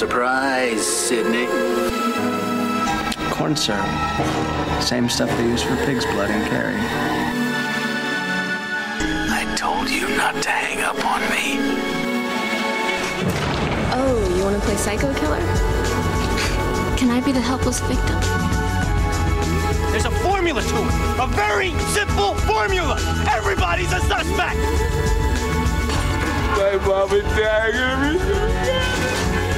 Surprise, Sidney. Corn syrup. Same stuff they use for pig's blood and Carrie. I told you not to hang up on me. Oh, you want to play psycho killer? Can I be the helpless victim? There's a formula to it. A very simple formula. Everybody's a suspect. My mom and dad are I'm afraid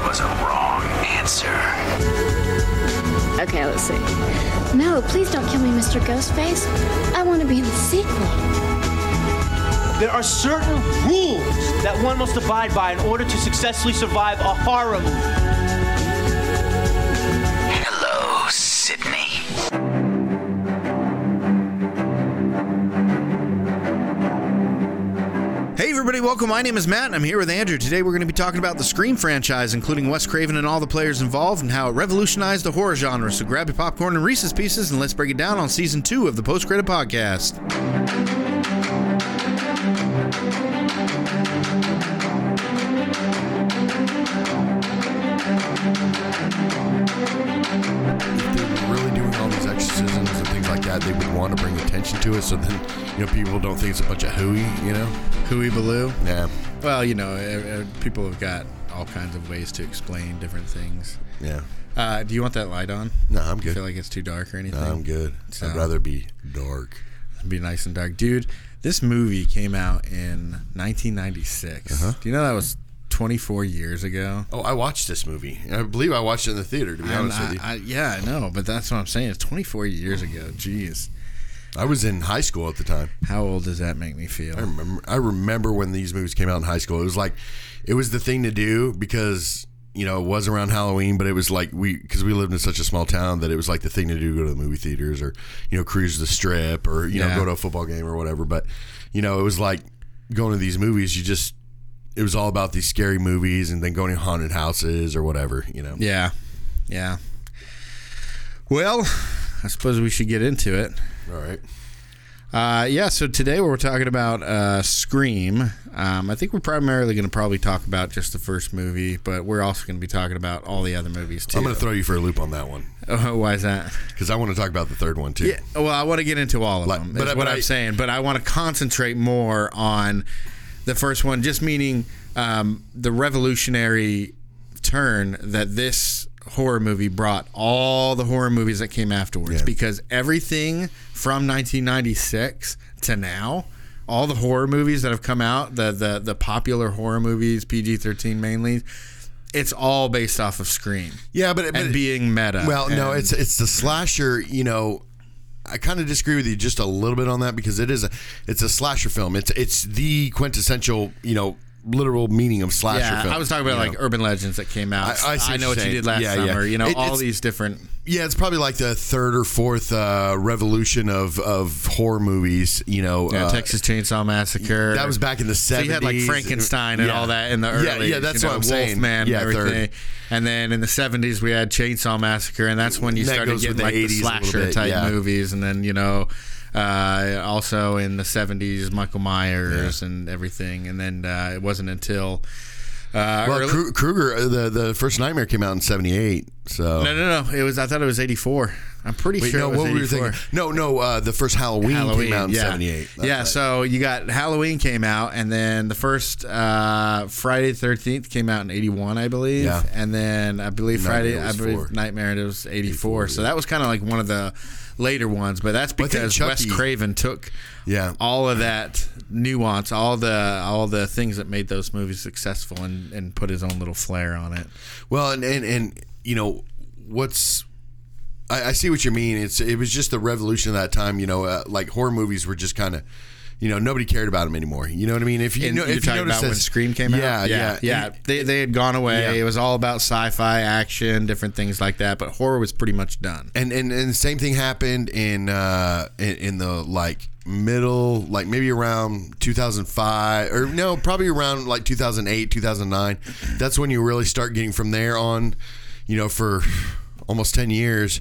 that was a wrong answer. Okay, let's see. No, please don't kill me, Mr. Ghostface. I want to be in the sequel. There are certain rules that one must abide by in order to successfully survive a horror movie. Everybody, welcome. My name is Matt and I'm here with Andrew. Today we're going to be talking about the Scream franchise, including Wes Craven and all the players involved, and how it revolutionized the horror genre. So grab your popcorn and Reese's Pieces and let's break it down on season two of the Post Credit Podcast. if they were really doing all these exorcisms and things like that, they would want to bring attention to it. So then, you know, people don't think it's a bunch of hooey. You know? Hooey Baloo. Yeah, Well, you know, uh, uh, people have got all kinds of ways to explain different things. yeah. Uh, do you want that light on? No, I'm I good. feel like it's too dark or anything. No, I'm good. So- I'd rather be dark. be nice and dark. Dude, this movie came out in 1996. Uh-huh. Do you know that was 24 years ago? Oh, I watched this movie. I believe I watched it in the theater. To be And honest with you, I, I, yeah, I know, but that's what I'm saying. It's 24 years ago. Jeez. I was in high school at the time. How old does that make me feel? I remember. I remember when these movies came out in high school. It was like, it was the thing to do because you know it was around Halloween, but it was like we because we lived in such a small town that it was like the thing to do: go to the movie theaters or you know cruise the strip or you know go to a football game or whatever. But you know it was like going to these movies. You just it was all about these scary movies and then going to haunted houses or whatever. You know. Yeah. Yeah. Well, I suppose we should get into it. All right. Uh, yeah, so today we're talking about uh, Scream. Um, I think we're primarily going to probably talk about just the first movie, but we're also going to be talking about all the other movies too. I'm going to throw you for a loop on that one Oh, why is that? because I want to talk about the third one too. Yeah, well, I want to get into all of Like- them. but is I- what but I'm saying, but I want to concentrate more on the first one, just meaning um, the revolutionary turn that this horror movie brought all the horror movies that came afterwards. Yeah. Because everything from 1996 to now. All the horror movies that have come out, the the, the popular horror movies, PG-13 mainly, it's all based off of Scream Yeah, but, but and being meta. Well, no, it's it's the slasher. You know, I kind of disagree with you just a little bit on that because it is a it's a slasher film. It's it's the quintessential you know literal meaning of slasher yeah, film. I was talking about like know. urban legends that came out. I- I what know what you did last Yeah, yeah. summer. You know, It- all these different. yeah, it's probably like the third or fourth uh, revolution of of horror movies. You know, Yeah, uh, Texas Chainsaw Massacre. That was back in the So seventies. you had like Frankenstein and Yeah. all that in the Yeah, early. yeah, yeah, that's you know, what I'm saying. Wolfman Yeah, and third. everything. And then in the seventies we had Chainsaw Massacre, and that's when you That started getting with the like the 80s a slasher type yeah. movies, and then you know. Uh, also in the 70s, Michael Myers and everything, and then uh, it wasn't until uh, Well, early- Krueger, uh, the the first Nightmare came out in '78. So no, no, no, it was. I thought it was 84. I'm pretty Wait, sure no, it was what were you thinking? No, no, uh, the first Halloween, came out in yeah. '78. Yeah, so you got Halloween came out, and then the first uh, Friday the Thirteenth came out in '81, I believe, Yeah. and then I believe Friday, Nightmare I believe four. Nightmare it was '84. So that was kind of like one of the later ones, but that's Well, I think because Wes Craven took Yeah. all of that nuance, all the all the things that made those movies successful, and and put his own little flair on it. Well, and and, and you know what's. I, I see what you mean. It's it was just the revolution of that time. You know, uh, like horror movies were just kind of, you know, nobody cared about him anymore. You know what I mean? If you And know, you're if you talking notice about when Scream came yeah, out, yeah, yeah, yeah, They they had gone away. Yeah. It was all about sci-fi, action, different things like that. But horror was pretty much done. and and, and the same thing happened in uh in, in the like middle like maybe around 2005 or no probably around like 2008 2009 that's when you really start getting from there on you know for almost 10 years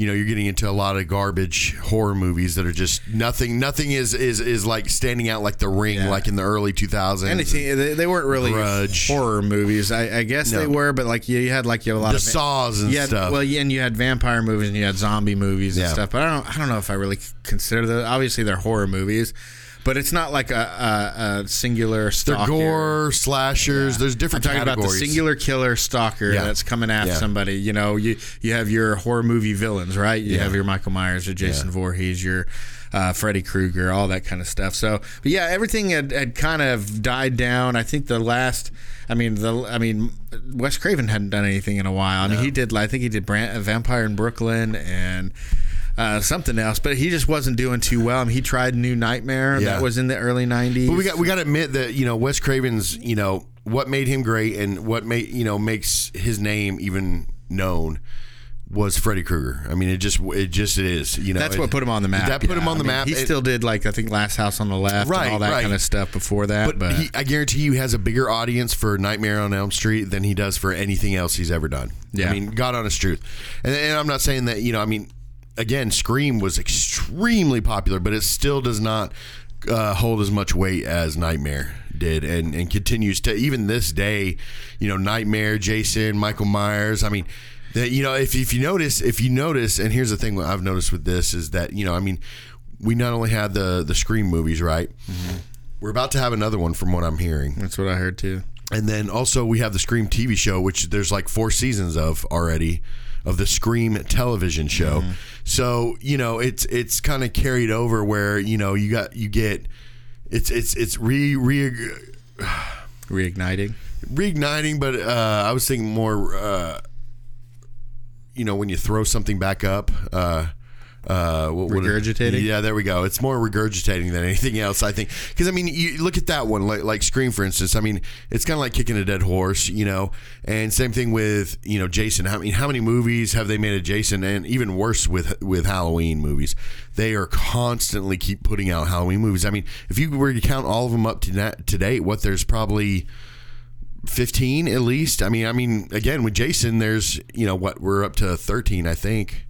you know you're getting into a lot of garbage horror movies that are just nothing. Nothing is is is like standing out like The Ring, Yeah. like in the early 2000s. Anything they, they weren't really Grudge. horror movies. I, I guess they were, but like you, you had like you had a lot The of Saws and had, stuff. Well, yeah, and you had vampire movies and you had zombie movies and Yeah. stuff. But I don't I don't know if I really consider those. Obviously, they're horror movies, but it's not like a, a, a singular They're gore slashers. There's I'm different talking about the singular killer stalker Yeah. that's coming after Yeah. somebody. You know, you you have your horror movie villains, right? You Yeah. have your Michael Myers, your Jason Yeah. Voorhees, your uh, Freddy Krueger, all that kind of stuff. So, but yeah, everything had, had kind of died down. I think the last, I mean, the I mean, Wes Craven hadn't done anything in a while. I mean, he did. I think he did Brand, Vampire in Brooklyn and. Uh, something else, but he just wasn't doing too well. I mean, he tried New Nightmare Yeah. that was in the early '90s. But we got we got to admit that you know Wes Craven's you know what made him great and what made you know makes his name even known was Freddy Krueger. I mean, it just it just it is. You know, That's what put him on the map. That put yeah. him on I the mean, map. He It- still did like I think Last House on the Left Right, and all that right. kind of stuff before that. But, But, he, I guarantee you, he has a bigger audience for Nightmare on Elm Street than he does for anything else he's ever done. Yeah. I mean, God honest truth. And, and I'm not saying that you know. I mean, again, Scream was extremely popular, but it still does not uh, hold as much weight as Nightmare did, and and continues to even this day. You know, Nightmare, Jason, Michael Myers. I mean. That you know, if, if you notice, if you notice, and here's the thing I've noticed with this is that you know, I mean, we not only had the the Scream movies, right? We're about to have another one, from what I'm hearing. that's what I heard too. And then also we have the Scream TV show, which there's like four seasons of already of the Scream television show. So you know it's it's kind of carried over where you know you got you get it's it's it's re re Reigniting. reigniting, but uh, I was thinking more. Uh, you know when you throw something back up. Uh, uh, what, what- yeah, there we go. It's more regurgitating than anything else, I think. Because I mean, you look at that one, like, like Scream, for instance. I mean, it's kind of like kicking a dead horse, you know. And same thing with you know Jason. I mean, how many movies have they made of Jason? And even worse with with Halloween movies, they are constantly keep putting out Halloween movies. I mean, if you were to count all of them up to, na- to date, what there's probably 15 at least. I mean, I mean, again with Jason, there's you know what we're up to 13, I think.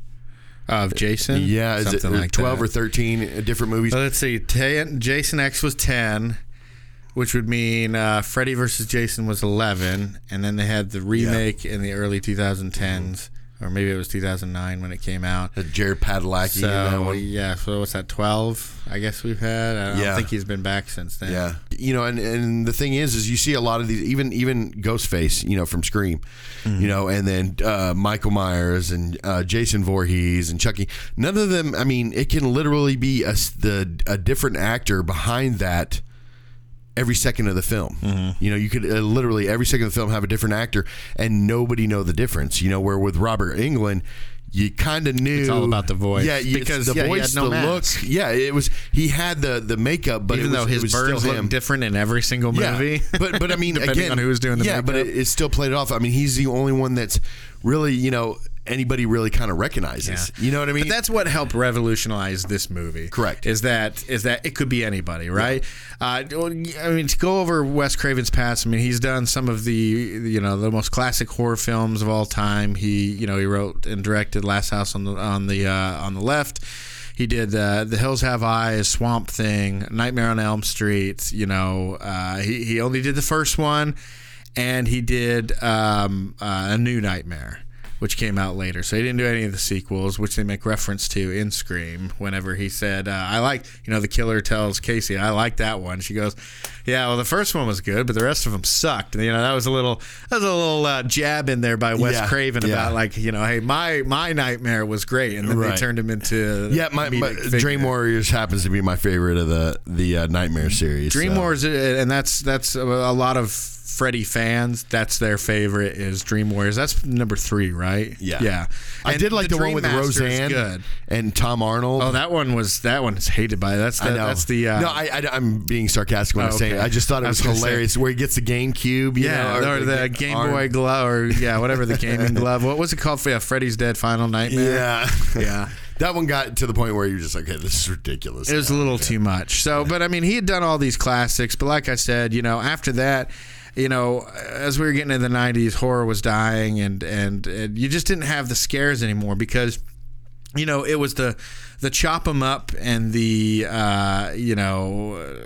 Of Jason? Yeah, is it Something like 12 that. or 13 different movies? Well, let's see. 10, Jason X was 10, which would mean uh, Freddy versus Jason was 11. And then they had the remake in the early 2010s, or maybe it was 2009 when it came out. Jared Padalecki So, yeah, so what's that, 12? I guess we've had. I don't Yeah. think he's been back since then. Yeah, you know, and, and the thing is, is you see a lot of these, even even Ghostface, you know, from Scream, Mm-hmm. you know, and then uh, Michael Myers and uh, Jason Voorhees and Chucky. None of them. I mean, it can literally be a the a different actor behind that every second of the film. Mm-hmm. You know, you could uh, literally every second of the film have a different actor, and nobody know the difference. You know, where with Robert Englund. You kind of knew It's all about the voice. yeah. you- Because, the yeah, voice, no the mask. look, yeah. It was he had the the makeup, but Even was, though his still look different in every single Yeah, movie. but but I mean, Depending again, on who was doing the yeah, but it, it still played it off. I mean, he's the only one that's really you know anybody really kind of recognizes. You know what I mean? But that's what helped revolutionize this movie. Correct. Is that is that it could be anybody, right? Uh, I mean, to go over Wes Craven's past, I mean, he's done some of the you know the most classic horror films of all time. He you know he wrote and directed Last House on the on the uh, on the Left. He did uh, The Hills Have Eyes, Swamp Thing, Nightmare on Elm Street. You know, uh, he he only did the first one, and he did um, uh, a New Nightmare which came out later. So he didn't do any of the sequels, which they make reference to in Scream. Whenever he said, uh, "I like," you know, the killer tells Casey, "I like that one." She goes, "Yeah, well, the first one was good, but the rest of them sucked." And, you know, that was a little that was a little uh, jab in there by Wes Yeah, Craven yeah. about like, you know, hey, my my nightmare was great, and then they turned him into yeah, my, my. Dream Warriors happens to be my favorite of the the uh, Nightmare series. Dream so. Wars, uh, and that's that's a lot of Freddy fans. That's their favorite is Dream Warriors. That's number three, right? Yeah, yeah. I did like the, one with Master Roseanne and Tom Arnold. Oh, that one was that one is hated by that's the, I know. that's the uh, no, I, I, am being sarcastic when Oh, I'm saying it. okay. I just thought it was, was gonna say- hilarious where he gets the GameCube. You yeah know, or, the, ga- Game arm. Boy glove or yeah whatever the gaming glove. What was it called? Yeah, Freddy's Dead Final Nightmare. Yeah, Yeah. that one got to the point where you're just like, okay, this is ridiculous. It was a little too much. So, but I mean, he had done all these classics. But like I said, you know, after that, you know, as we were getting into the '90s, horror was dying, and and, and you just didn't have the scares anymore because you know, it was the the chop 'em up and the uh, you know.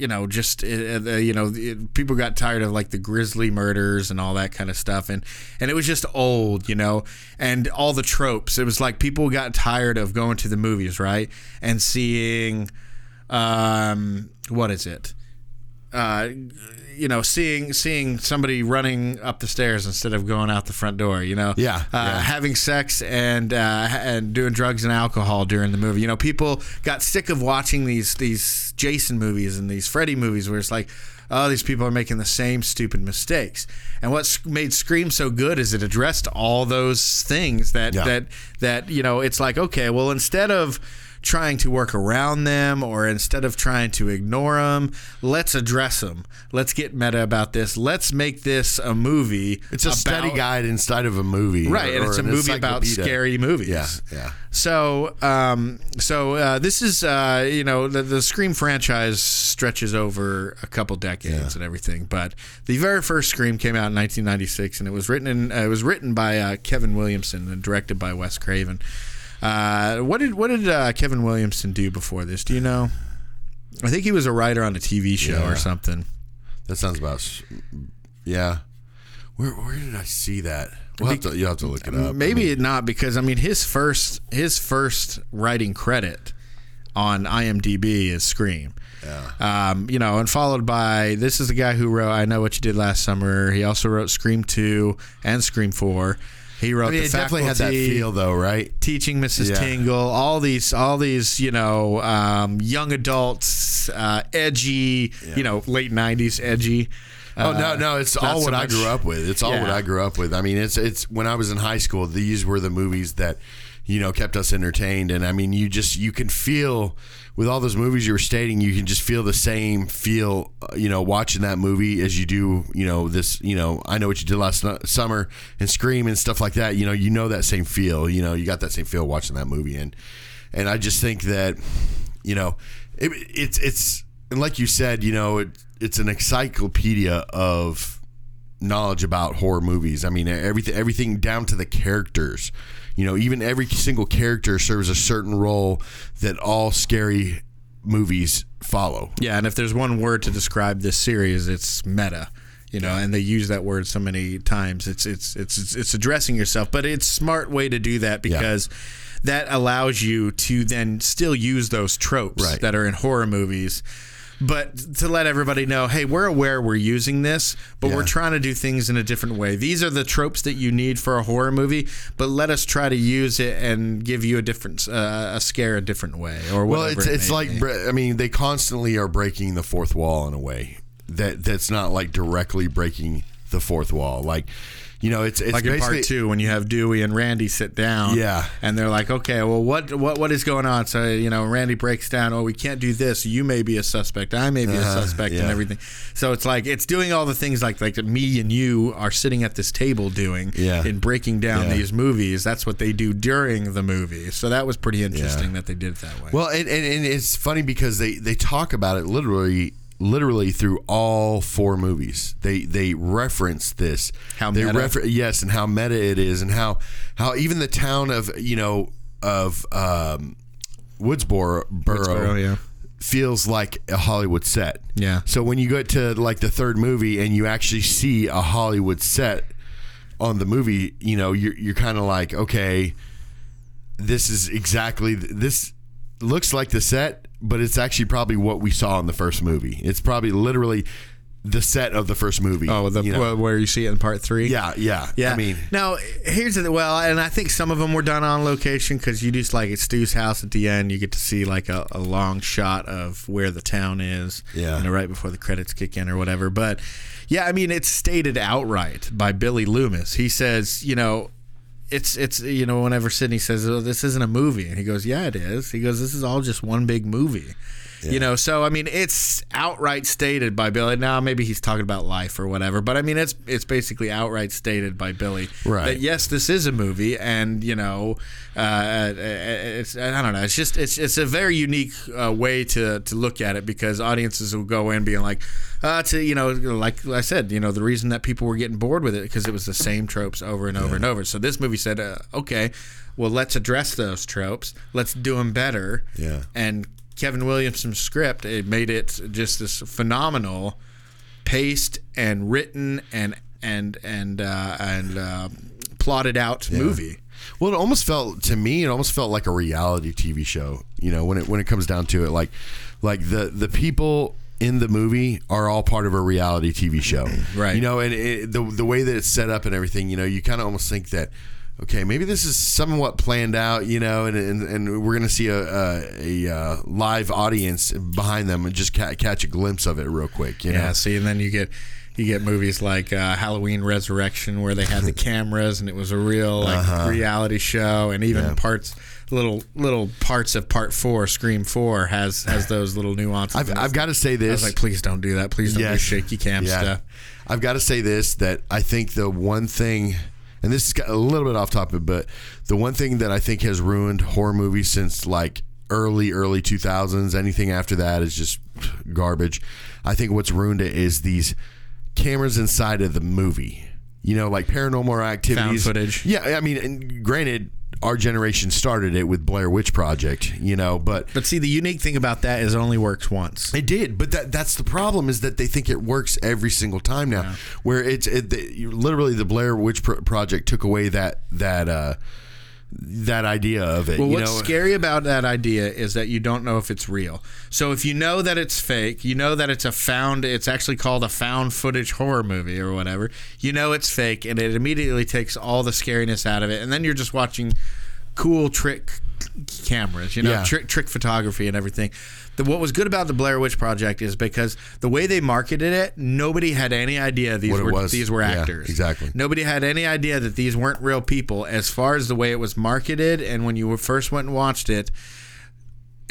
You know, just uh, uh, you know, it, people got tired of like the grisly murders and all that kind of stuff, and and it was just old, you know, and all the tropes. It was like people got tired of going to the movies, right, and seeing, um, what is it? Uh, you know, seeing seeing somebody running up the stairs instead of going out the front door. You know, Yeah, uh, yeah. having sex and uh, and doing drugs and alcohol during the movie. You know, people got sick of watching these these Jason movies and these Freddy movies where it's like. Oh, these people are making the same stupid mistakes. And what made Scream so good is it addressed all those things that Yeah. that that you know. It's like okay, well, instead of trying to work around them or instead of trying to ignore them, let's address them. Let's get meta about this. Let's make this a movie. It's a study guide inside of a movie, Right, and it's a movie about scary movies. Yeah, yeah. So, um, so uh, this is, uh, you know, the, the Scream franchise stretches over a couple decades and everything. But the very first Scream came out in 1996, and it was written in, uh, it was written by uh, Kevin Williamson and directed by Wes Craven. Uh, what did what did uh, Kevin Williamson do before this? Do you know? I think he was a writer on a TV show Yeah. or something. That sounds about. Yeah. Where where did I see that? We'll have to, you'll have to look it up. Maybe not because I mean his first his first writing credit on IMDb is Scream. Yeah. Um, you know, and followed by this is the guy who wrote I Know What You Did Last Summer. He also wrote Scream Two and Scream Four. He wrote I mean, the it definitely had that feel, though, right? Teaching Mrs. Yeah. Tingle, all these, all these, you know, um, young adults, uh, edgy, you know, late '90s edgy. Oh Uh, no, no, it's not all so what I grew up with. It's all what I grew up with. I mean, it's it's when I was in high school, these were the movies that you know kept us entertained. And I mean, you just you can feel with all those movies you were stating, you can just feel the same feel, uh, you know, watching that movie as you do, you know, this, you know, I know what you did last summer and Scream and stuff like that. You know, you know that same feel. You know, you got that same feel watching that movie, and and I just think that, you know, it, it's it's and like you said, you know, it, it's an encyclopedia of knowledge about horror movies. I mean, everything everything down to the characters. You know, even every single character serves a certain role that all scary movies follow. Yeah, and if there's one word to describe this series, it's meta. You know, and they use that word so many times. It's it's it's it's, it's addressing yourself, but it's a smart way to do that because that allows you to then still use those tropes Right. that are in horror movies. But to let everybody know, hey, we're aware we're using this, but we're trying to do things in a different way. These are the tropes that you need for a horror movie, but let us try to use it and give you a different, uh, a scare a different way, or Well, it's it it's like be. I mean, they constantly are breaking the fourth wall in a way that that's not like directly breaking the fourth wall. Like, you know, it's it's like in part two when you have Dewey and Randy sit down. Yeah. and they're like, okay, well, what what what is going on? So you know, Randy breaks down. Oh, we can't do this. You may be a suspect. I may be a Uh-huh, suspect, and everything. So it's like it's doing all the things like like me and you are sitting at this table doing. Yeah. in breaking down Yeah. these movies. That's what they do during the movie. So that was pretty interesting that they did it that way. Well, and, and, and it's funny because they, they talk about it literally literally through all four movies. They they reference this. How they meta? refer- yes, and how meta it is, and how how even the town of you know of um, Woodsboro Borough Woodsboro, yeah. feels like a Hollywood set. Yeah. So when you go to like the third movie and you actually see a Hollywood set on the movie, you know, you're you're kind of like, okay, this is exactly this looks like the set, but it's actually probably what we saw in the first movie. It's probably literally the set of the first movie. Oh, the you know? where- you see it in part three. yeah, yeah, Yeah, I mean, now here's the well, and I think some of them were done on location because you just like at Stu's house at the end, you get to see like a, a long shot of where the town is, Yeah. you know, right before the credits kick in or whatever. But yeah, I mean, it's stated outright by Billy Loomis. He says, you know. It's it's you know whenever Sidney says oh, this isn't a movie and he goes yeah it is. He goes this is all just one big movie You know, so I mean, it's outright stated by Billy. Now maybe he's talking about life or whatever, but I mean, it's it's basically outright stated by Billy Right. that yes, this is a movie, and you know, uh, it's I don't know, it's just it's it's a very unique uh, way to to look at it because audiences will go in being like, uh, to you know, like I said, you know, the reason that people were getting bored with it because it was the same tropes over and over and over. So this movie said, uh, okay, well, let's address those tropes, let's do them better, Yeah. and Kevin Williamson's script it made it just this phenomenal paced and written and and and uh, and uh, plotted out movie. Well, it almost felt to me. It almost felt like a reality TV show. You know, when it when it comes down to it, like like the the people in the movie are all part of a reality TV show, Right. You know, and it, the the way that it's set up and everything, you know, you kind of almost think that. Okay, maybe this is somewhat planned out, you know, and and, and we're gonna see a a, a uh, live audience behind them and just ca- catch a glimpse of it real quick, you know. Yeah, see, and then you get you get movies like uh, Halloween Resurrection where they had the cameras and it was a real like Uh-huh. reality show, and even parts little little parts of Part Four, Scream Four has has those little nuances. I've. I've got to say I this. was like, please don't do that. Please don't do Yes. shaky cam Yeah. stuff. I've got to say this that I think the one thing, and this is a little bit off topic, but the one thing that I think has ruined horror movies since like early, early 2000s, anything after that is just garbage. I think what's ruined it is these cameras inside of the movie. You know, like paranormal activities. footage. Yeah, I mean, and granted, our generation started it with Blair Witch Project, you know, but But see, the unique thing about that is it only works once. it did, but that that's the problem is that they think it works every single time now. Where it's it, the, you- literally the Blair Witch Pro- Project took away that that uh, that idea of it. Well, what's know? scary about that idea is that you don't know if it's real. So if you know that it's fake, you know that it's a found, it's actually called a found footage horror movie or whatever. You know it's fake, and it immediately takes all the scariness out of it, and then you're just watching cool trick cameras, you know, Yeah. trick trick photography and everything. The, what was good about the Blair Witch Project is because the way they marketed it, nobody had any idea these What were these were Yeah, actors. exactly. Nobody had any idea that these weren't real people as far as the way it was marketed and when you were first went and watched it.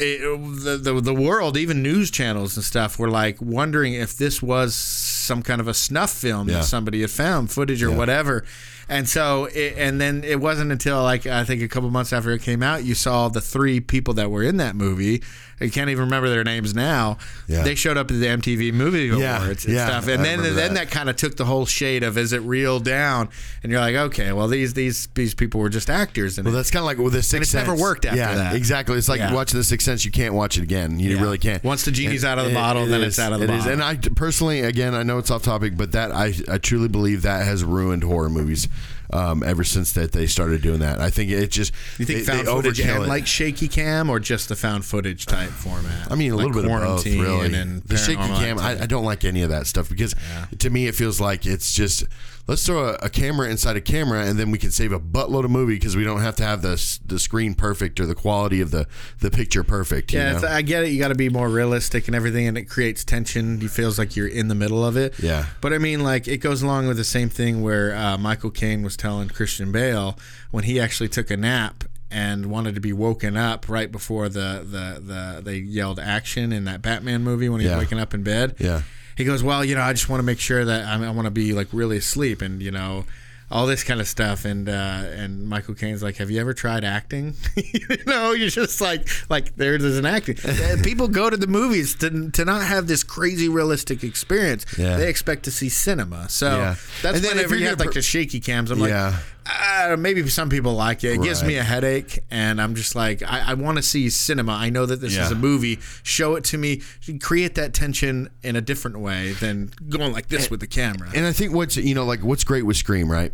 It, the, the the world, even news channels and stuff, were like wondering if this was some kind of a snuff film Yeah. that somebody had found footage or whatever. And so, it, and then it wasn't until like I think a couple months after it came out, you saw the three people that were in that movie. I can't even remember their names now. Yeah. They showed up at the MTV Movie Yeah, and yeah, stuff, I and then then that. that kind of took the whole shade of is it real down, and you're like, okay, well these these these people were just actors, and Well, that's kind of like with the Sixth it's never worked after yeah, that. exactly. It's like watching the Sixth Sense. You can't watch it again. You really can't. Once the genie's out of the bottle, it then is. it's out of the It is. bottle. And I personally, again, I know it's off topic, but that I I truly believe that has ruined horror movies. Um, ever since that they started doing that, I think it just you think they, found they footage overkill and it. like shaky cam or just the found footage type format? I mean, a Like little bit of both, really. And the shaky cam, I, I don't like any of that stuff because to me it feels like it's just let's throw a, a camera inside a camera and then we can save a buttload of movie because we don't have to have the the screen perfect or the quality of the the picture perfect. You Yeah? I get it. You got to be more realistic and everything, and it creates tension. It feels like you're in the middle of it. Yeah. But I mean, like it goes along with the same thing where uh, Michael Caine was telling Christian Bale when he actually took a nap and wanted to be woken up right before the the, the they yelled action in that Batman movie when he Yeah. was waking up in bed. Yeah. He goes, well, you know, I just want to make sure that I, I want to be like really asleep, and you know. All this kind of stuff, and uh, and Michael Caine's like, "Have you ever tried acting?" you know, you're just like, like there's an acting. People go to the movies to, to not have this crazy realistic experience. Yeah. They expect to see cinema. So Yeah. that's And then if whenever you're have like the shaky cams. I'm Yeah. like, uh, maybe some people like it. It gives me a headache, and I'm just like, I, I want to see cinema. I know that this is a movie. Show it to me. Create that tension in a different way than going like this with the camera. And I think what's you know like what's great with Scream, right,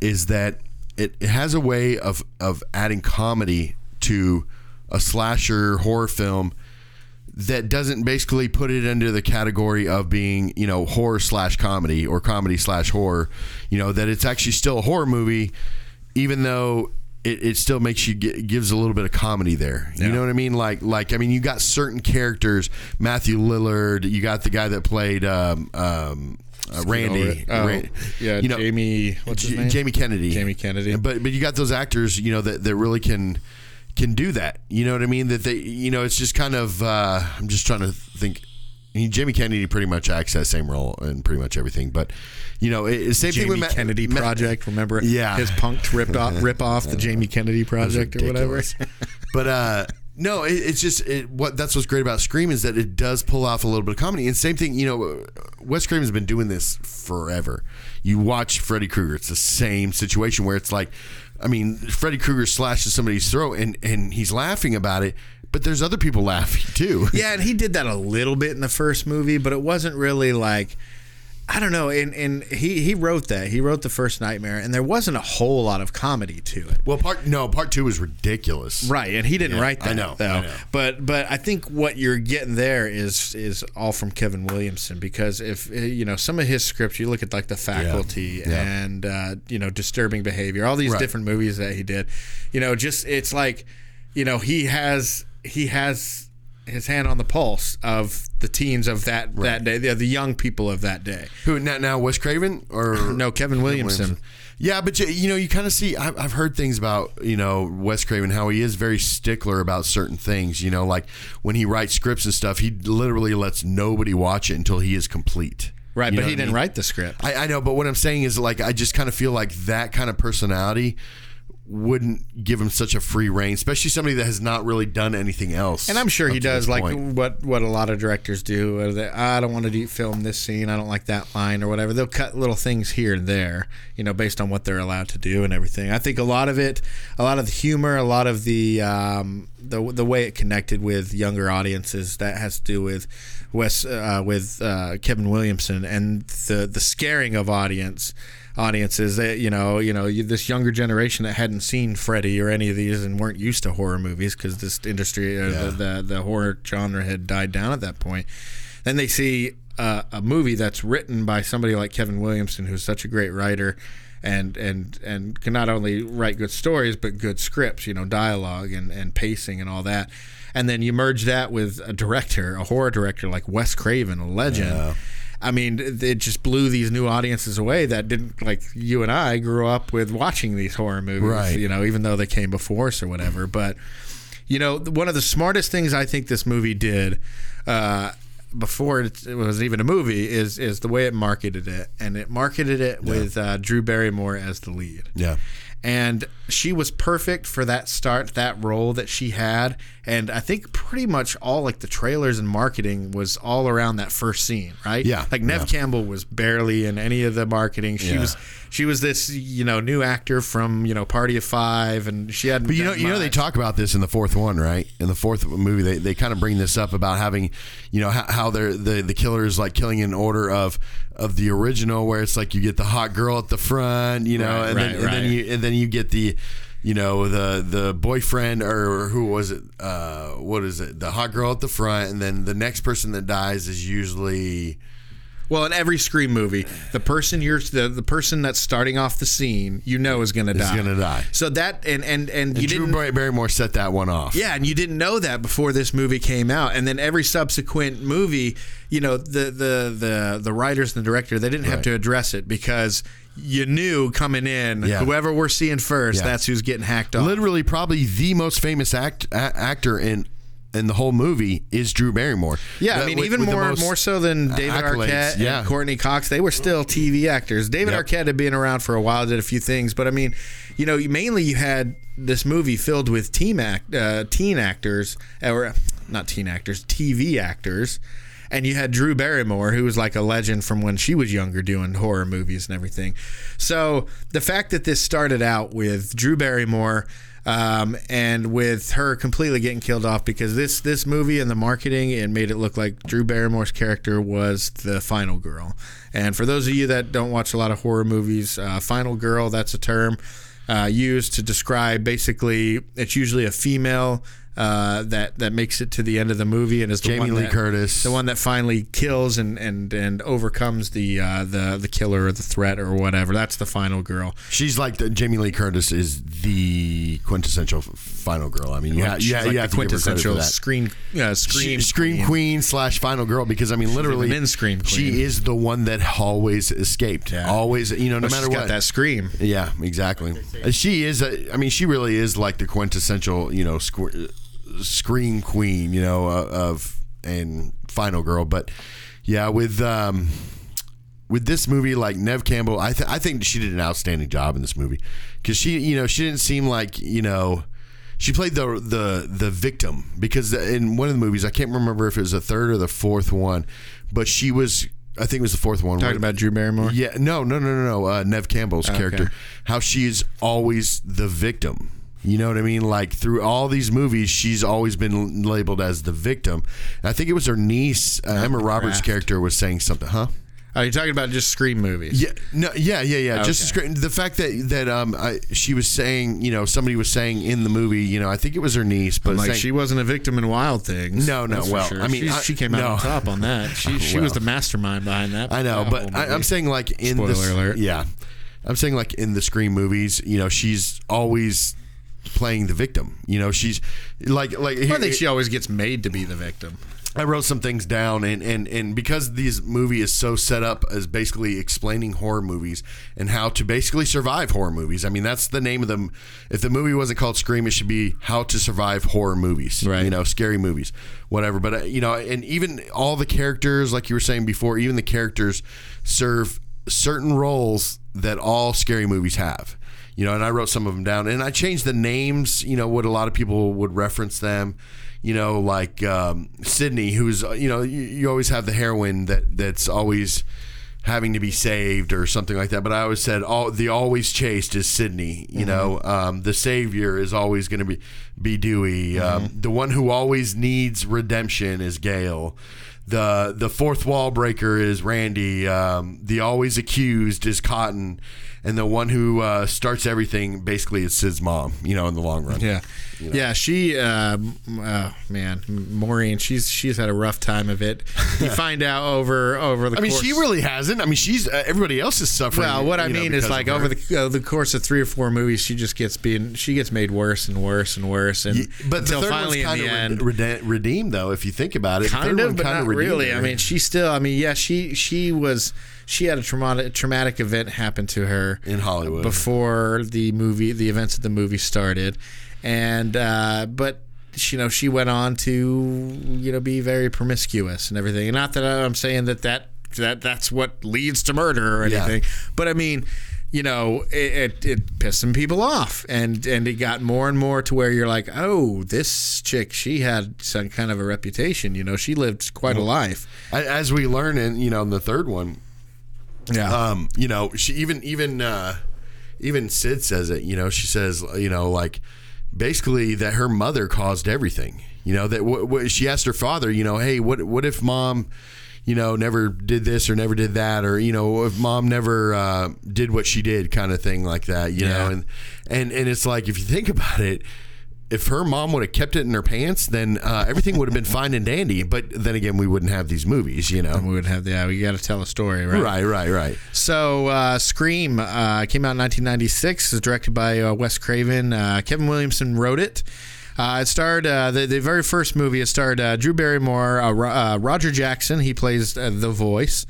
is that it, it has a way of of adding comedy to a slasher horror film that doesn't basically put it into the category of being you know horror slash comedy or comedy slash horror. You know that it's actually still a horror movie, even though. It, it still makes you gi- gives a little bit of comedy there. You know what I mean? Like like I mean you got certain characters, Matthew Lillard. You got the guy that played um, um, uh, Randy. Oh, Ran- yeah, you know, Jamie. What's his name? Jamie Kennedy. Jamie Kennedy. But but you got those actors, you know, that, that really can can do that. You know what I mean? That they, you know, it's just kind of. Uh, I'm just trying to think. I mean, Jimmy Kennedy pretty much acts that same role in pretty much everything, but you know, it, same thing with Jamie Kennedy Ma- Project. Remember? Yeah. his punked ripped off, rip off the Jamie Kennedy Project or whatever. but uh no, it, it's just it, what that's what's great about Scream is that it does pull off a little bit of comedy. And same thing, you know, Wes Craven's been doing this forever. You watch Freddy Krueger; it's the same situation where it's like, I mean, Freddy Krueger slashes somebody's throat, and and he's laughing about it, but there's other people laughing too. Yeah, and he did that a little bit in the first movie, but it wasn't really like I don't know. And and he he wrote that. He wrote the first Nightmare, and there wasn't a whole lot of comedy to it. Well, part no, part two is ridiculous. Right, and he didn't Yeah, write that. I know, though. I know. But but I think what you're getting there is is all from Kevin Williamson because if eh, you know some of his scripts, you look at like The Faculty Yeah. and uh, you know Disturbing Behavior, all these Right. different movies that he did. You know, just it's like you know he has he has his hand on the pulse of the teens of that that day, the, the young people of that day. Who now? Now Wes Craven or No, Kevin Williamson. Yeah, but you, you know, you kind of see. I've, I've heard things about you know Wes Craven how he is very stickler about certain things. You know, like when he writes scripts and stuff, he literally lets nobody watch it until he is complete. Right, You but he didn't mean? write the script. I, I know, but what I'm saying is like I just kind of feel like that kind of personality wouldn't give him such a free reign, especially somebody that has not really done anything else. And I'm sure he does like point. what what a lot of directors do. they, I don't want to do, film this scene. I don't like that line or whatever. They'll cut little things here and there, you know, based on what they're allowed to do and everything. I think a lot of it, a lot of the humor, a lot of the um, the the way it connected with younger audiences that has to do with Wes uh, with uh, Kevin Williamson and the the scaring of audience audiences that you know you know this younger generation that hadn't seen Freddy or any of these and weren't used to horror movies because this industry or the, the the horror genre had died down at that point then they see uh, a movie that's written by somebody like Kevin Williamson who's such a great writer and and and can not only write good stories but good scripts you know dialogue and and pacing and all that. And then you merge that with a director a horror director like Wes Craven a legend I mean, it just blew these new audiences away that didn't like you and I grew up with watching these horror movies, Right. you know, even though they came before us or whatever. But you know, one of the smartest things I think this movie did uh, before it, was even a movie is is the way it marketed it, and it marketed it with uh, Drew Barrymore as the lead yeah. And she was perfect for that start that role that she had and i think pretty much all like the trailers and marketing was all around that first scene right Yeah, like neve yeah. campbell was barely in any of the marketing she Yeah. was she was this you know new actor from you know party of five and she had But you know, you know, they talk about this in the fourth one, right? In the fourth movie, they, they kind of bring this up about having, you know, how, how they're the the killer is like killing in order of of the original, where it's like you get the hot girl at the front, you know, Right, and, then, right, and then you and then you get the. You know the the boyfriend or who was it? Uh, what is it? The hot girl at the front, and then the next person that dies is usually well in every scream movie the person you're the, the person that's starting off the scene you know is gonna die Is gonna die. so that and and and, you and Drew didn't Barrymore set that one off. Yeah, and you didn't know that before this movie came out, and then every subsequent movie, you know, the the the the writers and the director they didn't have Right. to address it because you knew coming in Yeah. whoever we're seeing first, Yeah. that's who's getting hacked off. literally probably the most famous act, a- actor in in the whole movie is Drew Barrymore. Yeah, I mean, with- even with more more so than David accolades, Arquette yeah. and Courteney Cox. They were still TV actors. David Yep. Arquette had been around for a while, did a few things, but I mean, you know, mainly you had this movie filled with team act, uh, teen actors, or not teen actors, TV actors. And you had Drew Barrymore, who was like a legend from when she was younger doing horror movies and everything. So the fact that this started out with Drew Barrymore um, and with her completely getting killed off because this this movie and the marketing it made it look like Drew Barrymore's character was the final girl. And for those of you that don't watch a lot of horror movies, uh, final girl that's a term uh, used to describe basically it's usually a female uh, that that makes it to the end of the movie and is the Jamie one Lee that, Curtis. the one that finally kills and and and overcomes the uh, the the killer or the threat or whatever. That's the final girl. She's like the, Jamie Lee Curtis is the quintessential final girl. I mean, yeah, She's yeah, like yeah. quintessential screen uh, scream scream queen. slash final girl because I mean, literally, even in Scream Queen. she is the one that always escaped. Yeah. Always, you know, no But matter she's what. got that scream. Yeah, exactly. She is. A, I mean, she really is like the quintessential, you know, squ- scream queen, you know, uh, of and final girl. But yeah, with um, with this movie, like Neve Campbell, I th- I think she did an outstanding job in this movie because she, you know, she didn't seem like you know. She played the the the victim because in one of the movies I can't remember if it was the third or the fourth one, but she was I think it was the fourth one. Talking where- about Drew Barrymore. yeah, no, no, no, no, no. Uh, Neve Campbell's Okay. character, how she's always the victim. You know what I mean? Like through all these movies, she's always been labeled as the victim. I think it was her niece, uh, Emma Roberts' Kraft. character, was saying something, huh? Are you talking about just Scream movies? Yeah, no, yeah, yeah, yeah. Just Okay. as great. the fact that that um, I, she was saying, you know, somebody was saying in the movie, you know, I think it was her niece, but Like saying- she wasn't a victim in Wild Things. No, no, well, sure. I mean, I- she came out no. on top on that. She she was the mastermind behind that. I know, that but I, I'm saying like in Spoiler the alert. yeah, I'm saying like in the Scream movies, you know, she's always playing the victim. You know, she's like like I think she always gets made to be the victim. I wrote some things down, and, and, and because this movie is so set up as basically explaining horror movies and how to basically survive horror movies. I mean, that's the name of them. If the movie wasn't called Scream, it should be How to Survive Horror Movies. Right. You know, scary movies, whatever. But, uh, you know, and even all the characters, like you were saying before, even the characters serve certain roles that all scary movies have. You know, and I wrote some of them down, and I changed the names. You know, what a lot of people would reference them you know, like um, Sidney, who's you know, you, you always have the heroine that that's always having to be saved or something like that. But I always said, all the always chased is Sidney. You know, um, the savior is always going to be be Dewey. Um, the one who always needs redemption is Gale. The the fourth wall breaker is Randy. Um, the always accused is Cotton. And the one who uh, starts everything basically is Sid's mom, you know, in the long run. Yeah, yeah. She, uh, uh, man, Maureen. She's she's had a rough time of it. You find out over over the. I mean, course, she really hasn't. I mean, she's uh, everybody else is suffering. Well, what I you know, mean is like over the uh, the course of three or four movies, she just gets being she gets made worse and worse and worse, and Ye- but until the third finally in the kind end, of rede- redeemed, though. If you think about it, kind of, one but not really. her. I mean, she still. I mean, yeah, she she was she had a traumatic traumatic event happen to her In Hollywood. before the movie, the events of the movie started, and uh, but. You know, she went on to you know be very promiscuous and everything. And not that I'm saying that that that that's what leads to murder or Yeah. anything, but I mean, you know, it, it, it pissed some people off, and and it got more and more to where you're like, oh, this chick, she had some kind of a reputation. You know, she lived quite a life. As we learn in you know in the third one, Yeah. um, you know, she even even uh, even Sid says it. You know, she says you know like basically that her mother caused everything. You know that w- w- she asked her father. You know, hey, what what if mom. You know, never did this or never did that, or you know, if mom never uh, did what she did, kind of thing like that. You know, and and and it's like if you think about it, if her mom would have kept it in her pants, then uh, everything would have been fine and dandy. But then again, we wouldn't have these movies, you know. we would have yeah, we got to tell a story, right? Right, right, right. So, uh, Scream uh, came out in 1996. It was directed by uh, Wes Craven. Uh, Kevin Williamson wrote it. Uh, it starred uh, the the very first movie. It starred uh, Drew Barrymore, uh, Ro- uh, Roger Jackson. He plays uh, the voice.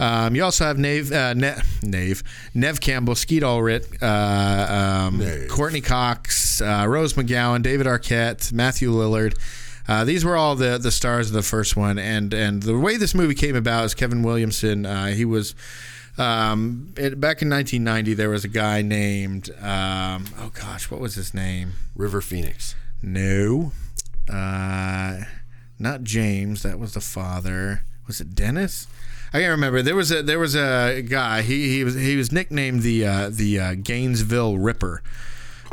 Um, you also have Nave, uh, ne- Nave, Neve Campbell, Skeet Ulrich, uh, um, Courteney Cox, uh, Rose McGowan, David Arquette, Matthew Lillard. Uh, these were all the the stars of the first one, and and the way this movie came about is Kevin Williamson. Uh, he was um, it, back in 1990. There was a guy named um, oh gosh, what was his name? River Phoenix. No, uh, not James. That was the father. Was it Dennis? I can't remember. There was a there was a guy. He he was he was nicknamed the uh, the uh, Gainesville Ripper.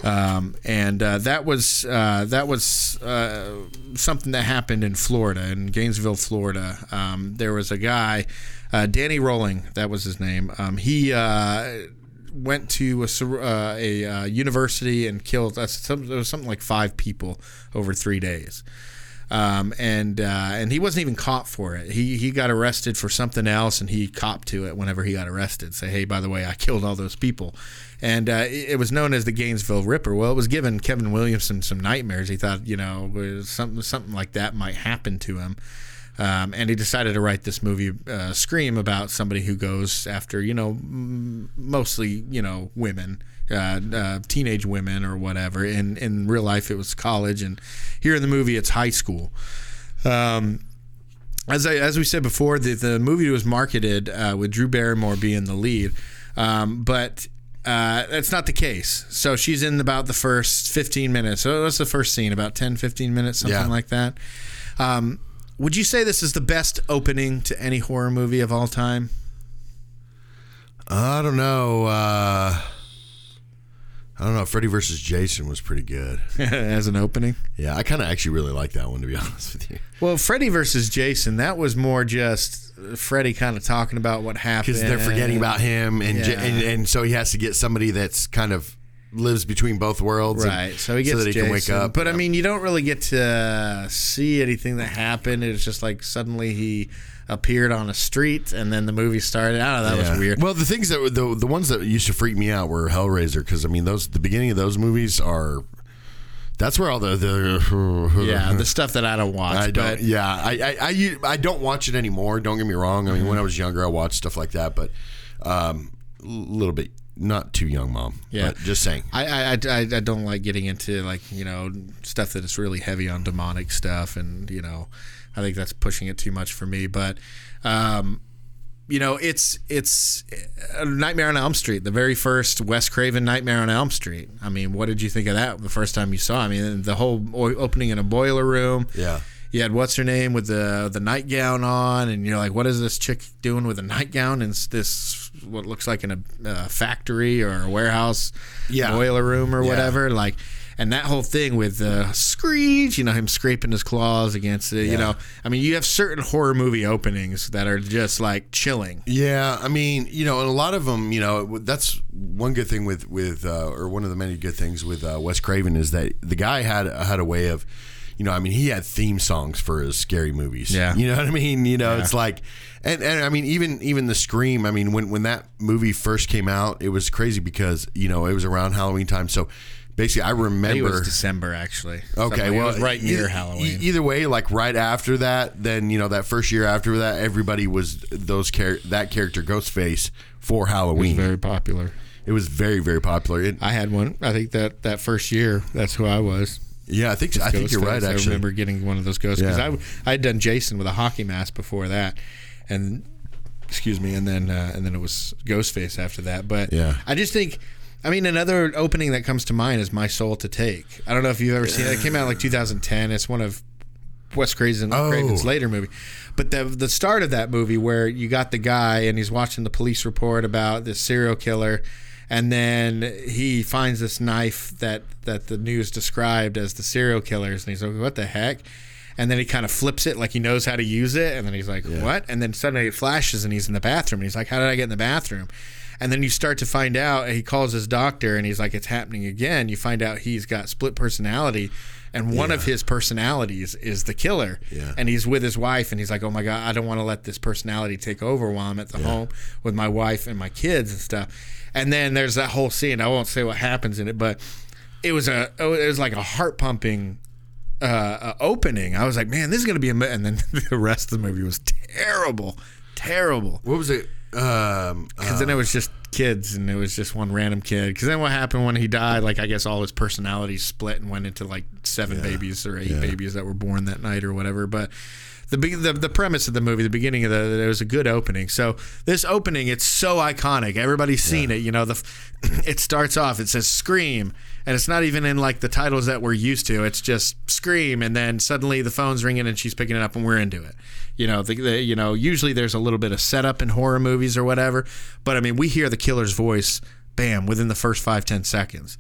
Um, and uh, that was uh, that was uh, something that happened in Florida, in Gainesville, Florida. Um, there was a guy, uh, Danny Rolling, that was his name. Um, he uh, went to a, uh, a university and killed some, it was something like five people over three days. Um, and uh, and he wasn't even caught for it. He he got arrested for something else, and he copped to it whenever he got arrested. Say, hey, by the way, I killed all those people, and uh, it, was known as the Gainesville Ripper. Well, it was giving Kevin Williamson some nightmares. He thought, you know, something something like that might happen to him. Um, and he decided to write this movie, uh, Scream, about somebody who goes after, you know, m- mostly, you know, women, uh, uh, teenage women or whatever. In in real life, it was college, and here in the movie, it's high school. Um, as I, as we said before, the the movie was marketed uh, with Drew Barrymore being the lead, um, but uh, that's not the case. So she's in about the first 15 minutes. So what's the first scene? About 10, 15 minutes, something Yeah. like that. Um, would you say this is the best opening to any horror movie of all time? I don't know. Uh, I don't know. Freddy versus Jason was pretty good. As an opening? Yeah, I kind of actually really like that one to be honest with you. Well, Freddy versus Jason, that was more just Freddy kind of talking about what happened. Because they're forgetting about him, and, Yeah. and and so he has to get somebody that's kind of lives between both worlds, and- Right, so he gets so that he Jason. can wake up. But I mean, you don't really get to see anything that happened. It's just like suddenly he appeared on a street, and then the movie started. I don't know. That Yeah. was weird. Well, the things that the the ones that used to freak me out were Hellraiser because I mean those the beginning of those movies are that's where all the the yeah, the stuff that I don't watch. I don't. Yeah, I I I don't watch it anymore. Don't get me wrong. I mean, Mm-hmm. when I was younger, I watched stuff like that, but um, a little bit not too young, mom. Yeah. but just saying. I, I, I, I don't like getting into like you know stuff that is really heavy on demonic stuff, and you know, I think that's pushing it too much for me. But, um, you know, it's it's Nightmare on Elm Street, the very first Wes Craven Nightmare on Elm Street. I mean, what did you think of that the first time you saw? I mean, the whole opening in a boiler room. Yeah. You had what's her name with the the nightgown on, and you're like, what is this chick doing with a nightgown in this what looks like in a uh, factory or a warehouse Yeah. boiler room or Yeah. whatever? Like, and that whole thing with the screech, you know, him scraping his claws against it. You know, I mean, you have certain horror movie openings that are just like chilling. Yeah, I mean, you know, and a lot of them, you know, that's one good thing with with uh, or one of the many good things with uh, Wes Craven is that the guy had had a way of, you know, I mean, he had theme songs for his scary movies. Yeah. you know what I mean. You know, it's like, and and I mean, even even the Scream. I mean, when when that movie first came out, it was crazy because you know it was around Halloween time. So basically, I I think it remember. was December actually. Okay, Something- it well, was right near either, Halloween. e- Either way, like right after that, then you know that first year after that, everybody was those char- that character Ghostface for Halloween. It was very popular. it was very very popular. It- I had one. I think that that first year, that's who I was. yeah, I think so. I think you're right. Actually, I remember getting one of those ghosts because Yeah. I I had done Jason with a hockey mask before that, and excuse me, and then uh, and then it was Ghostface after that. But Yeah. I just think. I mean, another opening that comes to mind is My Soul to Take. I don't know if you've ever seen it. It came out like 2010. It's one of Wes Craven, Oh. Craven's later movie. But the the start of that movie where you got the guy and he's watching the police report about this serial killer and then he finds this knife that that the news described as the serial killer's and he's like what the heck and then he kind of flips it like he knows how to use it and then he's like what and then suddenly it flashes and he's in the bathroom and he's like how did i get in the bathroom and then you start to find out he calls his doctor and he's like it's happening again. You find out he's got split personality and one of his personalities is the killer. Yeah. and he's with his wife and he's like oh my god i don't want to let this personality take over while i'm at the home with my wife and my kids and stuff. And then there's that whole scene i won't say what happens in it but it was a it was like a heart pumping uh, uh, opening. I was like man this is gonna be a and then the rest of the movie was terrible terrible. What was it? Um, because then it was just kids and it was just one random kid. Because then what happened when he died like i guess all his personalities split and went into like seven babies or eight babies that were born that night or whatever. But the, the the premise of the movie the beginning of the it was a good opening. So this opening it's so iconic. Everybody's seen it you know the it starts off it says scream and it's not even in like the titles that we're used to. It's just scream and then suddenly the phone's ringing and she's picking it up and we're into it you know the, the you know usually there's a little bit of setup in horror movies or whatever but i mean we hear the killer's voice bam within the first five ten seconds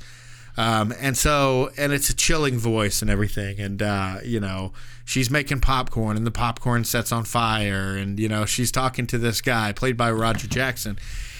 Um, and so, and it's a chilling voice and everything. And, uh, you know, she's making popcorn and the popcorn sets on fire. And, you know, she's talking to this guy played by Roger Jackson.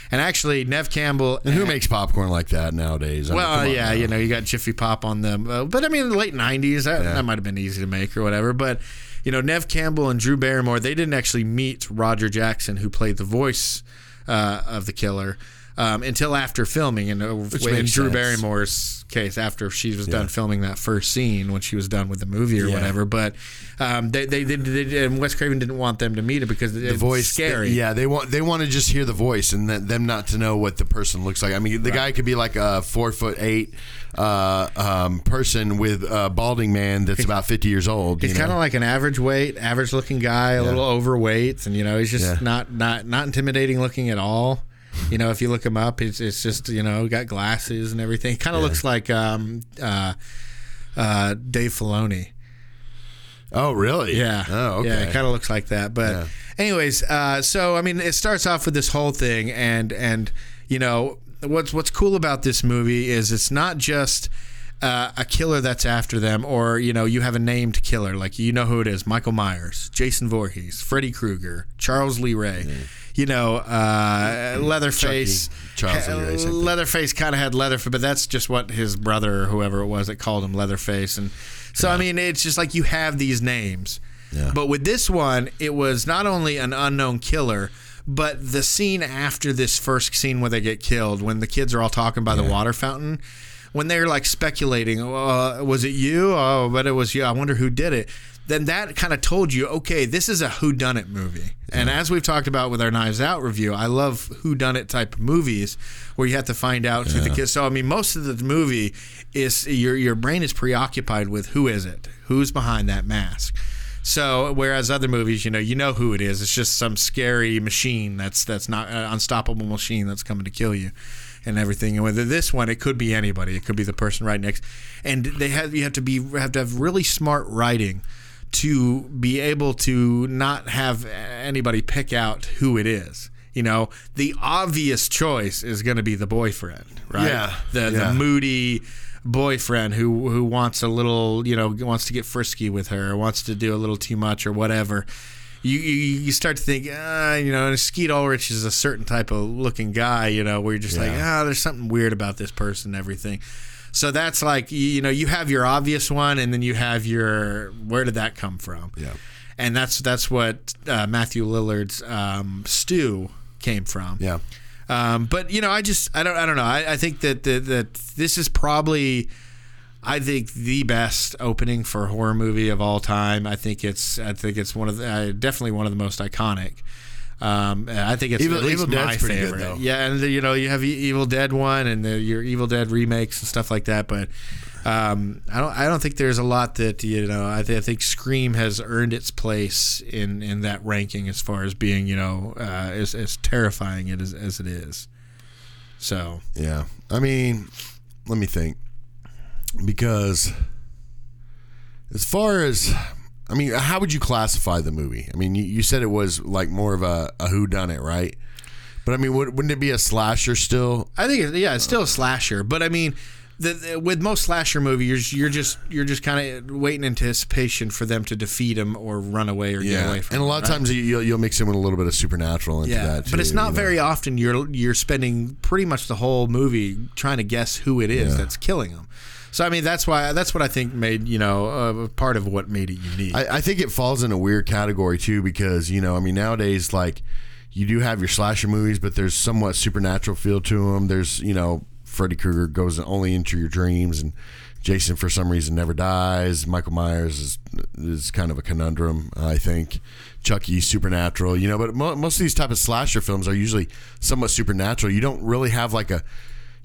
And actually, Neve Campbell. And who makes popcorn like that nowadays? I mean, Well, come yeah, now. you know, you got Jiffy Pop on them, uh, but I mean, the late '90s, that, that might have been easy to make or whatever. But you know, Neve Campbell and Drew Barrymore, they didn't actually meet Roger Jackson, who played the voice uh, of the killer, um, until after filming. And in Drew sense. Barrymore's case, after she was done filming that first scene, when she was done with the movie or Yeah. whatever. But um, they, they, they, they, and Wes Craven didn't want them to meet it because the it's voice scary. yeah they want they want to just hear the voice and th- them not to know what the person looks like i mean the guy could be like a four foot eight uh, um, person with a balding man that's about 50 years old He's kind of like an average weight, average looking guy, a little overweight, and you know he's just Yeah. not not not intimidating looking at all. You know, if you look him up, it's, it's just you know got glasses and everything. Kind of looks like um, uh, uh, Dave Filoni. oh really Yeah. oh okay Yeah, it kind of looks like that. But Yeah. anyways, uh, so I mean, it starts off with this whole thing, and and you know what's what's cool about this movie is it's not just. Uh, a killer that's after them, or you know, you have a named killer, like you know who it is: Michael Myers, Jason Voorhees, Freddy Krueger, Charles Lee Ray. You know, uh, Leatherface. Chucky, Charles Lee Ray. Leatherface kind of had leather, but that's just what his brother or whoever it was that called him Leatherface. And so, I mean, it's just like you have these names. Yeah. But with this one, it was not only an unknown killer, but the scene after this first scene where they get killed, when the kids are all talking by the water fountain, when they're like speculating, uh, was it you? Oh, but it was you. I wonder who did it. Then that kind of told you, okay, this is a who done it movie. And as we've talked about with our Knives Out review, I love who done it type of movies where you have to find out who the kids. So I mean, most of the movie is your your brain is preoccupied with who is it, who's behind that mask. So whereas other movies, you know, you know who it is. It's just some scary machine that's that's not an unstoppable machine that's coming to kill you, and everything. And with this one, it could be anybody. It could be the person right next. And they have you have to be have to have really smart writing to be able to not have anybody pick out who it is. You know, the obvious choice is going to be the boyfriend, right? Yeah, The yeah. the moody boyfriend who who wants a little, you know, wants to get frisky with her, wants to do a little too much or whatever. You you, you start to think, ah, you know, and Skeet Ulrich is a certain type of looking guy, you know, where you're just like, ah, there's something weird about this person, and everything. So that's like, you, you know, you have your obvious one, and then you have your where did that come from? Yeah. and that's that's what uh, Matthew Lillard's um, Stu came from. yeah Um, but you know, I just I don't I don't know. I, I think that, that that this is probably I think the best opening for a horror movie of all time. I think it's I think it's one of the, uh, definitely one of the most iconic. Um, I think it's Evil- at least Evil my Dead's pretty good, though. Yeah, and you know you have Evil Dead one and the, your Evil Dead remakes and stuff like that. But um, I don't I don't think there's a lot that you know. I, th- I think Scream has earned its place in in that ranking as far as being you know uh, as as terrifying it as, as it is. So Yeah. I mean, let me think. Because as far as I mean, how would you classify the movie? I mean, you, you said it was like more of a, a who done it, right? But I mean, would, wouldn't it be a slasher still? I think it- yeah, it's still a slasher, but I mean, the, the, with most slasher movies, you're, you're just you're just kind of waiting in anticipation for them to defeat him or run away or get away from. and a lot of right? times you, you'll, you'll mix in with a little bit of supernatural into Yeah, that. but it's not you know? very often. You're you're spending pretty much the whole movie trying to guess who it is Yeah. that's killing him. So I mean, that's why that's what I think made you know uh, part of what made it unique. I, I think it falls in a weird category too because you know I mean nowadays like you do have your slasher movies but there's somewhat supernatural feel to them. There's you know Freddy Krueger goes only into your dreams and Jason for some reason never dies. Michael Myers is is kind of a conundrum I think. Chucky supernatural you know but mo- most of these type of slasher films are usually somewhat supernatural. You don't really have like a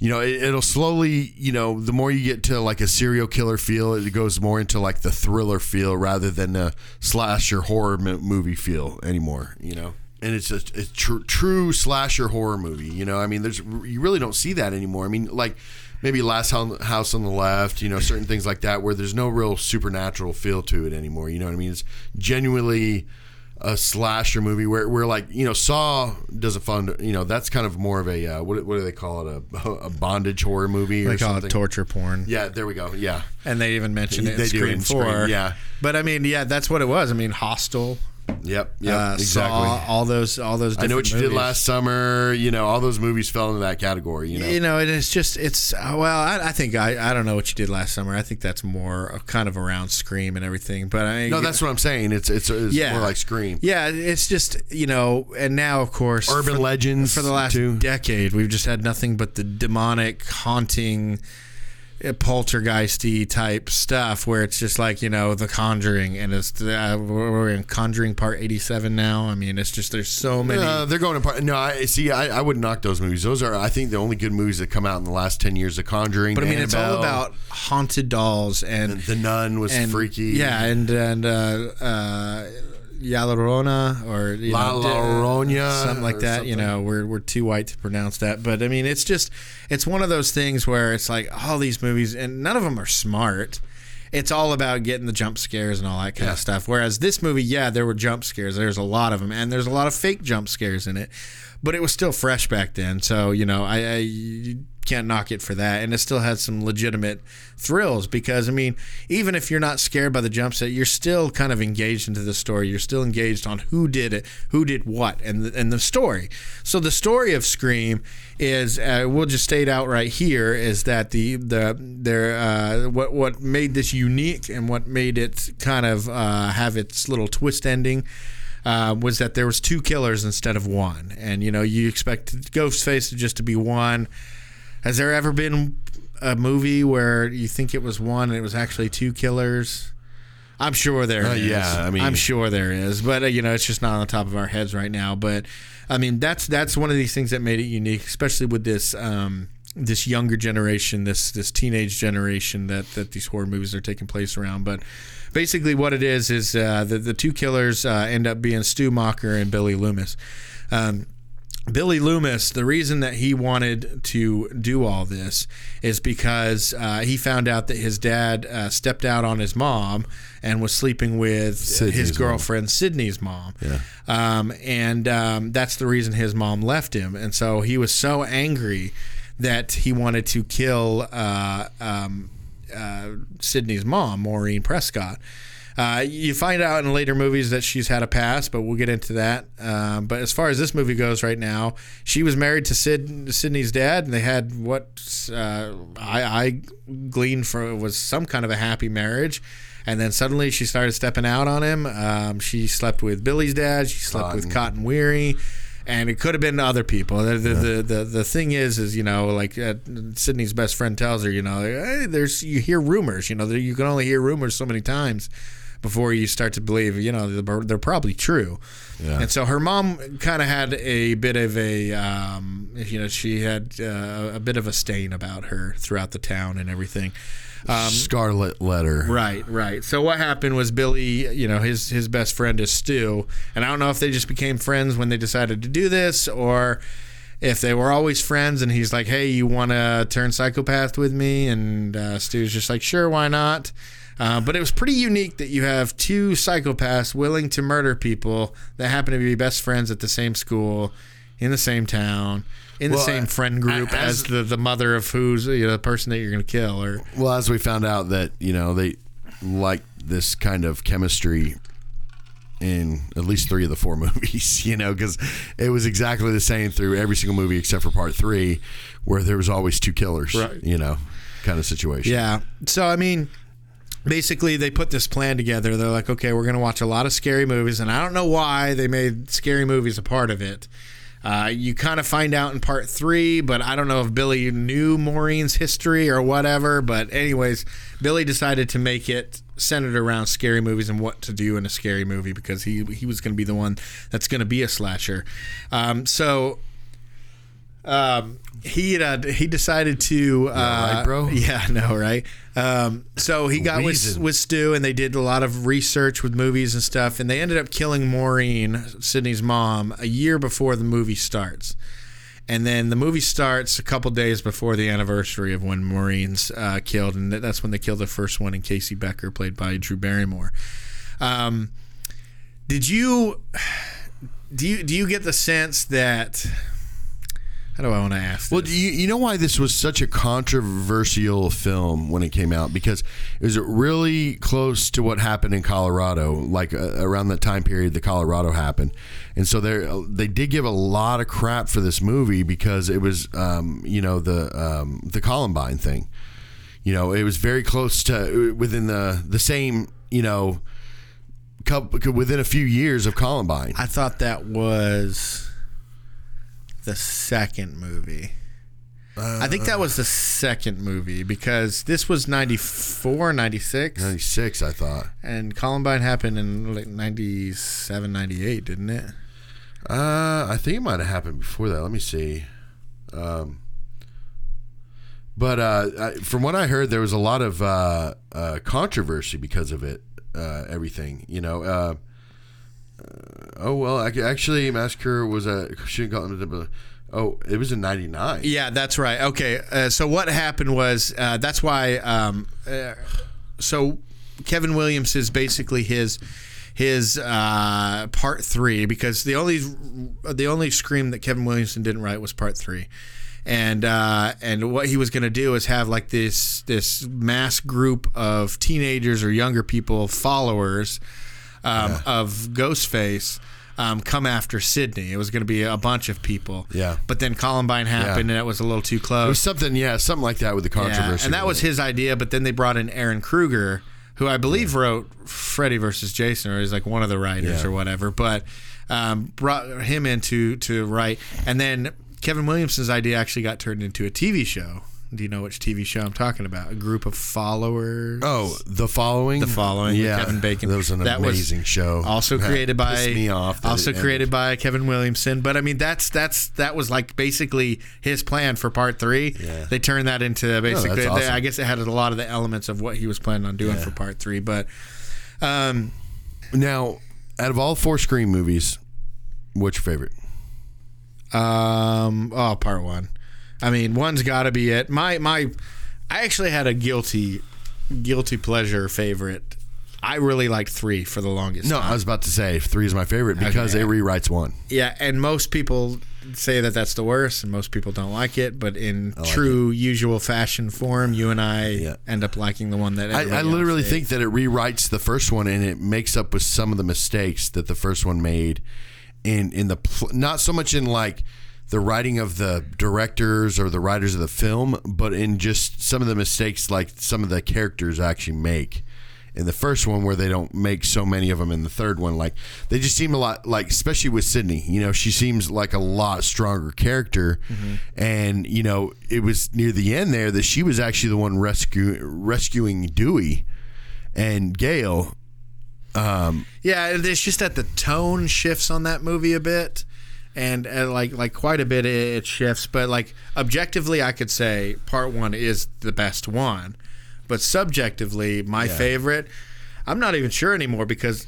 you know, it, it'll slowly, you know, the more you get to like a serial killer feel, it goes more into like the thriller feel rather than a slasher horror mo- movie feel anymore, you know? And it's a, a tr- true slasher horror movie, you know? I mean, there's, you really don't see that anymore. I mean, like maybe Last House on the Left, you know, certain things like that where there's no real supernatural feel to it anymore, you know what I mean? It's genuinely a slasher movie where, where like you know Saw does a fun you know that's kind of more of a uh, what, what do they call it a, a bondage horror movie or They call something. it torture porn. Yeah, there we go. Yeah, And they even mention it in They do Scream in 4. Scream, yeah. But I mean, yeah, that's what it was. I mean, Hostel, yep, yep, uh, exactly. Saw, all those, all those. I know what you different did last summer. You know, all those movies fell into that category. You know, You know, it is just it's uh, well. I, I think I, I don't know what you did last summer. I think that's more kind of around Scream and everything. But I no, that's what I'm saying. It's it's, it's yeah, more like Scream. Yeah, it's just you know, and now of course, Urban for, legends for the last too. decade, we've just had nothing but the demonic, haunting, poltergeisty type stuff where it's just like you know the Conjuring, and it's uh, we're in Conjuring Part eighty seven now. I mean, it's just there's so many. Uh, they're going apart. No, I see. I, I wouldn't knock those movies. Those are, I think, the only good movies that come out in the last ten years. of Conjuring, but I mean, it's all about haunted dolls and The Nun was and freaky. Yeah, and and uh, uh, La Llorona or you La know, Llorona something like that. You know, we're we're too white to pronounce that, but I mean, it's just it's one of those things where it's like all these movies, and none of them are smart. It's all about getting the jump scares and all that kind Yeah. of stuff. Whereas this movie, yeah, there were jump scares. There's a lot of them, and there's a lot of fake jump scares in it. But it was still fresh back then, so you know, I, I can't knock it for that. And it still had some legitimate thrills because I mean, even if you're not scared by the jump set, you're still kind of engaged into the story. You're still engaged on who did it, who did what, and the, and the story. So the story of Scream is uh, we'll just state out right here is that the the there uh, what what made this unique and what made it kind of uh, have its little twist ending. Uh, was that there was two killers instead of one, and you know you expect Ghostface to just to be one. Has there ever been a movie where you think it was one and it was actually two killers? I'm sure there is. Uh, yeah, I mean- I'm sure there is, but uh, you know, it's just not on the top of our heads right now. But I mean, that's that's one of these things that made it unique, especially with this um, this younger generation, this this teenage generation that that these horror movies are taking place around. But basically, what it is is uh, the the two killers uh, end up being Stu Macher and Billy Loomis. Um, Billy Loomis, the reason that he wanted to do all this is because uh, he found out that his dad uh, stepped out on his mom and was sleeping with Sidney's his mom. girlfriend Sidney's mom. Yeah. Um, and um, that's the reason his mom left him. And so he was so angry that he wanted to kill uh, um, uh, Sidney's mom, Maureen Prescott. Uh, you find out in later movies that she's had a past, but we'll get into that. Um, but as far as this movie goes right now, she was married to Sid, Sidney's dad, and they had what uh, I, I gleaned from was some kind of a happy marriage. And then suddenly she started stepping out on him. Um, she slept with Billy's dad. She slept with Cotton Weary and it could have been other people. The the, the, the, the thing is, is you know, like uh, Sidney's best friend tells her, you know, hey, there's you hear rumors, you know, that you can only hear rumors so many times before you start to believe, you know, they're, they're probably true. Yeah. And so her mom kind of had a bit of a, um, you know, she had uh, a bit of a stain about her throughout the town and everything. Scarlet Letter. Right, right. So what happened was Billy, you know, his his best friend is Stu, and I don't know if they just became friends when they decided to do this, or if they were always friends. And he's like, "Hey, you want to turn psychopath with me?" And uh, Stu's just like, "Sure, why not?" Uh, but it was pretty unique that you have two psychopaths willing to murder people that happen to be best friends at the same school, in the same town, in the same friend group as- as the, the mother of who's you know the person that you're going to kill, or Well, as we found out that you know they like this kind of chemistry in at least three of the four movies, you know, because it was exactly the same through every single movie except for part three, where there was always two killers, Right. you know, kind of situation. Yeah. So I mean, basically they put this plan together. They're like, okay, we're going to watch a lot of scary movies, and I don't know why they made scary movies a part of it. Uh, you kind of find out in part three, but I don't know if Billy knew Maureen's history or whatever. But anyways, Billy decided to make it centered around scary movies and what to do in a scary movie because he he was going to be the one that's going to be a slasher. Um, so um, he uh, he decided to uh, right, bro? Yeah, no, right. Um, so he got with Reason. with Stu, and they did a lot of research with movies and stuff, and they ended up killing Maureen, Sydney's mom, a year before the movie starts. And then the movie starts a couple days before the anniversary of when Maureen's uh, killed, and that's when they killed the first one in Casey Becker, played by Drew Barrymore. Um, Did you do you do you get the sense that how do I want to ask? Well, you, you know why this was such a controversial film when it came out? Because it was really close to what happened in Colorado, like uh, around the time period that Colorado happened, and so they they did give a lot of crap for this movie because it was, um, you know, the um, the Columbine thing. You know, it was very close to within the the same, you know, couple, within a few years of Columbine. I thought that was the second movie. I think that was the second movie because this was 94, 96. Ninety six, I thought. And Columbine happened in like 97, 98, didn't it? Uh, I think it might have happened before that. Let me see. Um, but uh, I, from what I heard, there was a lot of uh, uh, controversy because of it. Uh, everything, you know. Oh well, actually, Massacre was a shouldn't call it a- Oh, it was in '99. Yeah, that's right. Okay, uh, so what happened was uh, that's why. Um, uh, so Kevin Williams is basically his his uh, part three because the only the only scream that Kevin Williamson didn't write was part three. And uh, and what he was going to do is have like this this mass group of teenagers or younger people followers um, of Ghostface um, come after Sidney. It was going to be a bunch of people. Yeah. But then Columbine happened, and it was a little too close. It was something, yeah, something like that with the Yeah, controversy. and that was his idea. But then they brought in Ehren Kruger, who I believe wrote Freddy versus Jason, or he's like one of the writers Yeah. or whatever. But um, brought him in to to write, and then Kevin Williamson's idea actually got turned into a TV show. Do you know which TV show I'm talking about? A group of followers. Oh, the following. The Following Yeah, Kevin Bacon. That was an That was amazing show. Also That created by me off. also created by Kevin Williamson. But I mean, that's that's that was like basically his plan for part three. Yeah. They turned that into basically. that's awesome. I guess it had a lot of the elements of what he was planning on doing Yeah. for part three. But um, Now, out of all four Scream movies, what's your favorite? um, oh, part one. I mean, one's got to be it. My my, I actually had a guilty, guilty pleasure favorite. I really liked three for the longest. No, time. I was about to say three is my favorite because Okay. it rewrites one. Yeah, and most people say that that's the worst, and most people don't like it. But in like true usual fashion form, you and I Yeah. end up liking the one that I, I literally hates. think that it rewrites the first one and it makes up with some of the mistakes that the first one made in in the pl- not so much in like the writing of the directors or the writers of the film, but in just some of the mistakes like some of the characters actually make. In the first one, where they don't make so many of them in the third one, like they just seem a lot like, especially with Sidney, you know, she seems like a lot stronger character, and you know, it was near the end there that she was actually the one rescue rescuing Dewey and Gale. Um, Yeah, it's just that the tone shifts on that movie a bit, and uh, like like quite a bit it, it shifts. But like objectively, I could say part one is the best one, but subjectively, my favorite. I'm not even sure anymore because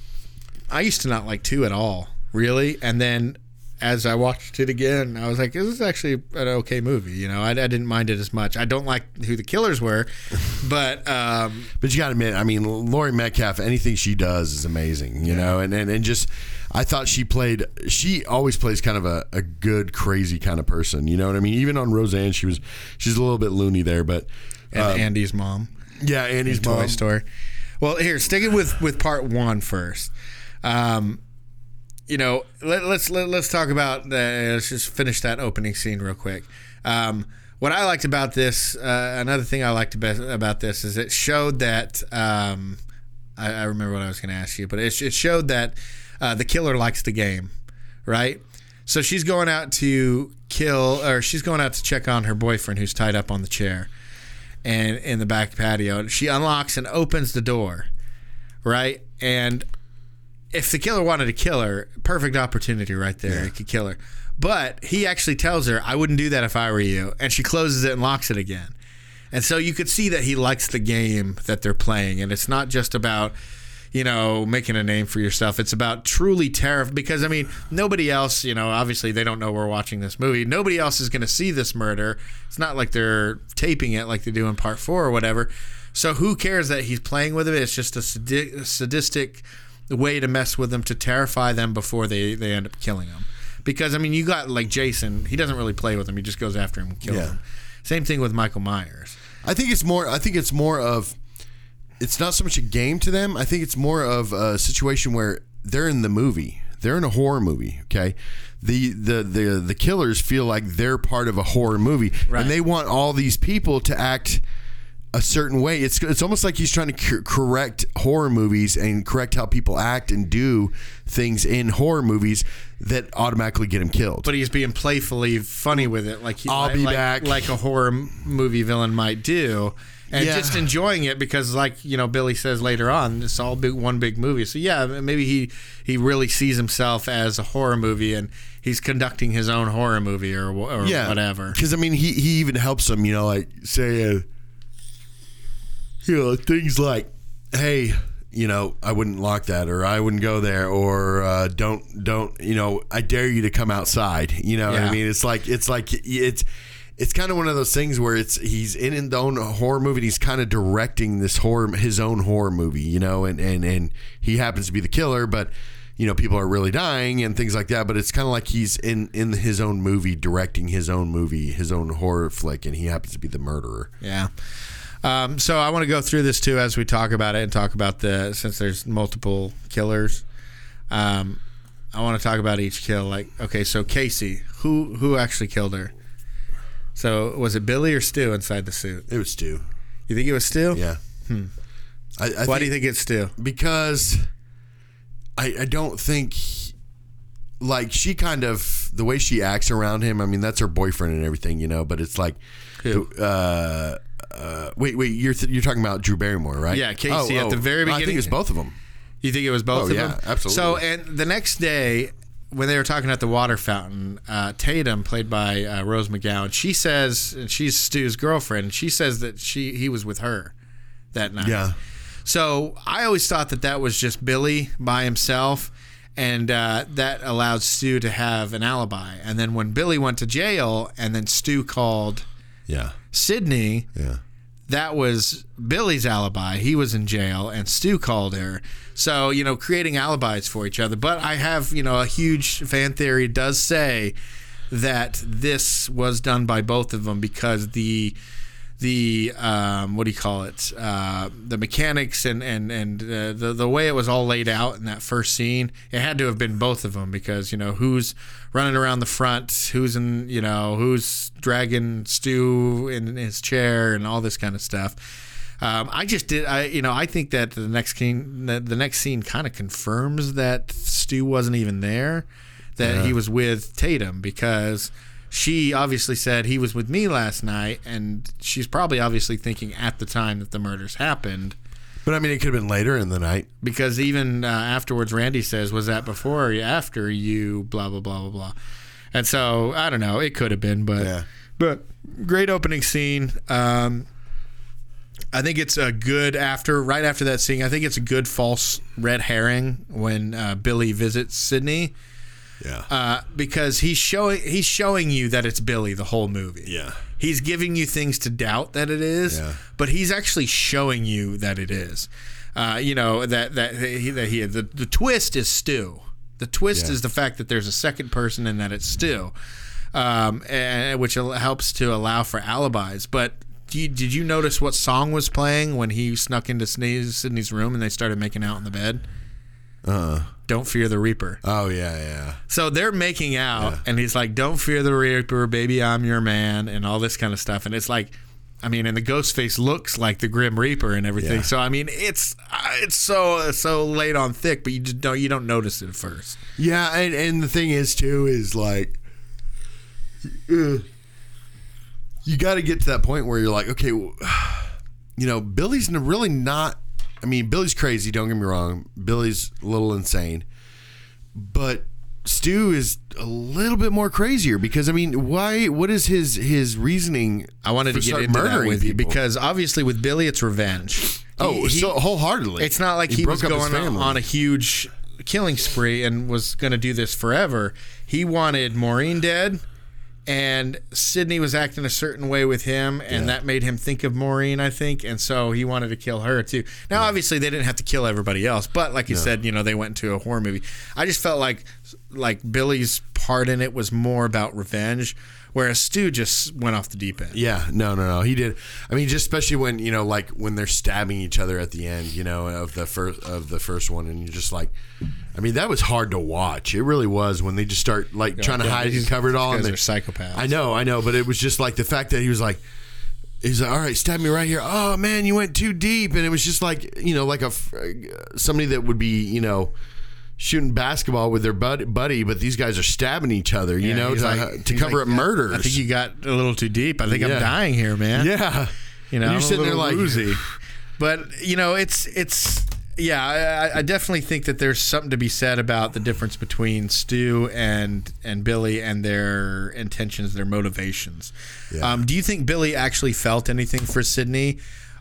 I used to not like two at all, really, and then. As I watched it again, I was like, "This is actually an okay movie." You know, I, I didn't mind it as much. I don't like who the killers were, but um, But you got to admit, I mean, Laurie Metcalf, anything she does is amazing, you know, and, and and just I thought she played. She always plays kind of a, a good, crazy kind of person. You know what I mean? Even on Roseanne, she was she's a little bit loony there, but and Andy's mom. yeah, Annie's in Toy mom. Story. Well, here, sticking with with part one first. Um, you know, let, let's let, let's talk about the, let's just finish that opening scene real quick. Um, what I liked about this, uh, another thing I liked about, about this is it showed that um, I, I remember what I was going to ask you, but it, it showed that uh, the killer likes the game, right? So she's going out to kill, or she's going out to check on her boyfriend who's tied up on the chair and in the back patio. She unlocks and opens the door, right? And if the killer wanted to kill her, perfect opportunity right there. He could kill her. But he actually tells her, I wouldn't do that if I were you. And she closes it and locks it again. And so you could see that he likes the game that they're playing. And it's not just about, you know, making a name for yourself. It's about truly terrifying. Because, I mean, nobody else, you know, obviously they don't know we're watching this movie. Nobody else is going to see this murder. It's not like they're taping it like they do in part four or whatever. So who cares that he's playing with it? It's just a sadi- sadistic way to mess with them to terrify them before they they end up killing them. Because I mean, you got like Jason. He doesn't really play with them. He just goes after him and kills Yeah. him. Same thing with Michael Myers. I think it's more. I think it's more of. It's not so much a game to them. I think it's more of a situation where they're in the movie. They're in a horror movie. Okay, the the the the killers feel like they're part of a horror movie, Right. and they want all these people to act a certain way. It's it's almost like he's trying to cor- correct horror movies and correct how people act and do things in horror movies that automatically get him killed. But he's being playfully funny with it, like he, I'll like, be like- back. like a horror m- movie villain might do, and Yeah. just enjoying it because, like you know, Billy says later on, it's all big one big movie. So yeah, maybe he he really sees himself as a horror movie, and he's conducting his own horror movie or or whatever. Because I mean, he he even helps them. You know, like saying, uh, you know, things like, "Hey, you know, I wouldn't lock that, or I wouldn't go there, or uh, don't don't you know, I dare you to come outside." You know, what Yeah. I mean, it's like it's like it's. It's kind of one of those things where it's he's in his own horror movie. and He's kind of directing this horror, his own horror movie, you know, and and and he happens to be the killer, but you know people are really dying and things like that. But it's kind of like he's in in his own movie, directing his own movie, his own horror flick, and he happens to be the murderer. Yeah. Um, so I want to go through this too as we talk about it and talk about the since there's multiple killers. Um, I want to talk about each kill. Like, okay, so Casey, who who actually killed her? So was it Billy or Stu inside the suit? It was Stu. You think it was Stu? Yeah. I, I Why do you think it's Stu? because I, I don't think like she kind of the way she acts around him. I mean, that's her boyfriend and everything, you know. But it's like, Who? uh, uh, wait, wait, you're th- you're talking about Drew Barrymore, right? Yeah, Casey at the very I think beginning. it's both of them. You think it was both Oh, of yeah, them? absolutely. So, and the next day, when they were talking at the water fountain, uh, Tatum, played by uh, Rose McGowan, she says, and she's Stu's girlfriend, she says that she he was with her that night. Yeah. So I always thought that that was just Billy by himself, and uh, that allowed Stu to have an alibi. And then when Billy went to jail, and then Stu called Yeah, Sidney, yeah. that was Billy's alibi. He was in jail, and Stu called her. So you know, creating alibis for each other. But I have you know a huge fan theory does say that this was done by both of them because the the um, what do you call it? Uh, the mechanics and and and uh, the the way it was all laid out in that first scene it had to have been both of them because you know who's running around the front who's in you know who's dragging Stu in his chair and all this kind of stuff. Um, I just did I you know I think that the next scene the, the next scene kind of confirms that Stu wasn't even there that he was with Tatum because she obviously said he was with me last night, and she's probably obviously thinking at the time that the murders happened. But I mean, it could have been later in the night. Because even uh, afterwards, Randy says, "Was that before or after you?" Blah blah blah blah blah. And so I don't know. It could have been, but Yeah. but great opening scene. Um, I think it's a good after right after that scene. I think it's a good false red herring when uh, Billy visits Sidney Yeah, uh, because he's showing he's showing you that it's Billy the whole movie. Yeah. he's giving you things to doubt that it is, Yeah. but he's actually showing you that it is. Uh, you know that that he, that he the the twist is Stu. The twist Yeah. is the fact that there's a second person and that it's Stu, um, and, which helps to allow for alibis. But do you, did you notice what song was playing when he snuck into Sidney's, Sidney's room and they started making out in the bed? uh, Don't fear the Reaper. oh yeah, yeah. So they're making out, and he's like, "Don't fear the Reaper, baby, I'm your man," and all this kind of stuff. And it's like, I mean, and the ghost face looks like the Grim Reaper and everything. Yeah. So I mean, it's uh, it's so so laid on thick, but you just don't you don't notice it at first. Yeah, and, and the thing is too is like, uh, you got to get to that point where you're like, okay, you know, Billy's really not. I mean, Billy's crazy. Don't get me wrong. Billy's a little insane, but Stu is a little bit more crazier because I mean, why? What is his his reasoning? I wanted to get into that murdering with you people? because obviously with Billy, it's revenge. oh, He- he- so wholeheartedly, It's not like he, was up his going on a huge killing spree and was going to do this forever. He wanted Maureen dead and Sidney was acting a certain way with him, and that made him think of Maureen, I think, and so he wanted to kill her too. Now, obviously, they didn't have to kill everybody else, but like you said, you know, they went into a horror movie. I just felt like like Billy's part in it was more about revenge, whereas Stu just went off the deep end. Yeah, no, no, no. He did. I mean, just especially when you know, like when they're stabbing each other at the end, you know, of the first of the first one, and you're just like, I mean, that was hard to watch. It really was when they just start like trying to hide and cover it all. and they- are psychopaths. I know, I know, but it was just like the fact that he was like. He's like, all right, stab me right here. Oh man, you went too deep, and it was just like you know, like a somebody that would be you know shooting basketball with their bud- buddy, but these guys are stabbing each other. You Yeah, know, to, like- to cover like, up murders. I think you got a little too deep. I think Yeah. I'm dying here, man. yeah, You know, And I'm you're a sitting there like, woozy. But you know, it's it's yeah. I, I definitely think that there's something to be said about the difference between Stu and and Billy and their intentions, their motivations. Yeah. Um, do you think Billy actually felt anything for Sidney,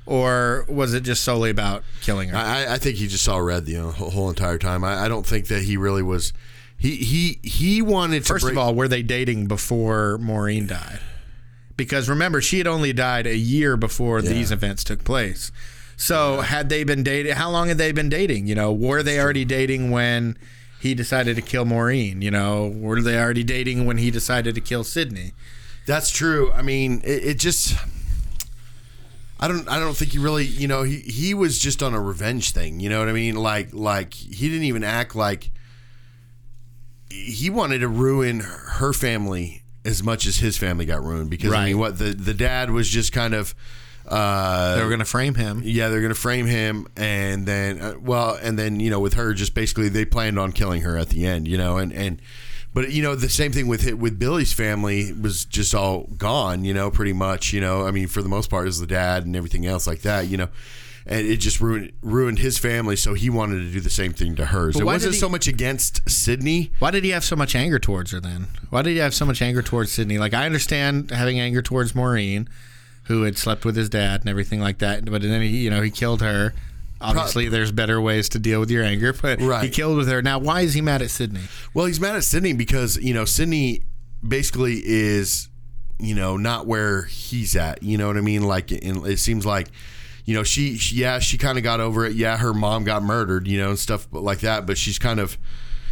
or was it just solely about killing her? I, I think he just saw red the uh, whole, whole entire time. I, I don't think that he really was. He he he wanted to. First break, of all, were they dating before Maureen died? Because remember, she had only died a year before these events took place. So had they been dating? How long had they been dating? You know, were they already dating when he decided to kill Maureen? You know, were they already dating when he decided to kill Sidney? that's true. I mean, it, it just. I don't. I don't think he really. You know, he he was just on a revenge thing. You know what I mean? Like like he didn't even act like. He wanted to ruin her family as much as his family got ruined because I mean, what the the dad was just kind of. Uh, They were going to frame him. Yeah, they're gonna frame him, and then uh, well, and then you know, with her, just basically they planned on killing her at the end, you know, and and but you know the same thing with it with Billy's family was just all gone, you know, pretty much, you know. I mean, for the most part, is the dad and everything else like that, you know. And it just ruined ruined his family, so he wanted to do the same thing to hers. But It why wasn't he- so much against Sidney. Why did he have so much anger towards her then? Why did he have so much anger towards Sidney? Like I understand having anger towards Maureen, who had slept with his dad and everything like that, but then he, you know, he killed her. Obviously, there's better ways to deal with your anger, but he killed with her. Now, why is he mad at Sidney? Well, he's mad at Sidney because you know Sidney basically is you know not where he's at. You know what I mean? Like, and it seems like you know she, she yeah she kind of got over it. Yeah, her mom got murdered. You know and stuff like that. But she's kind of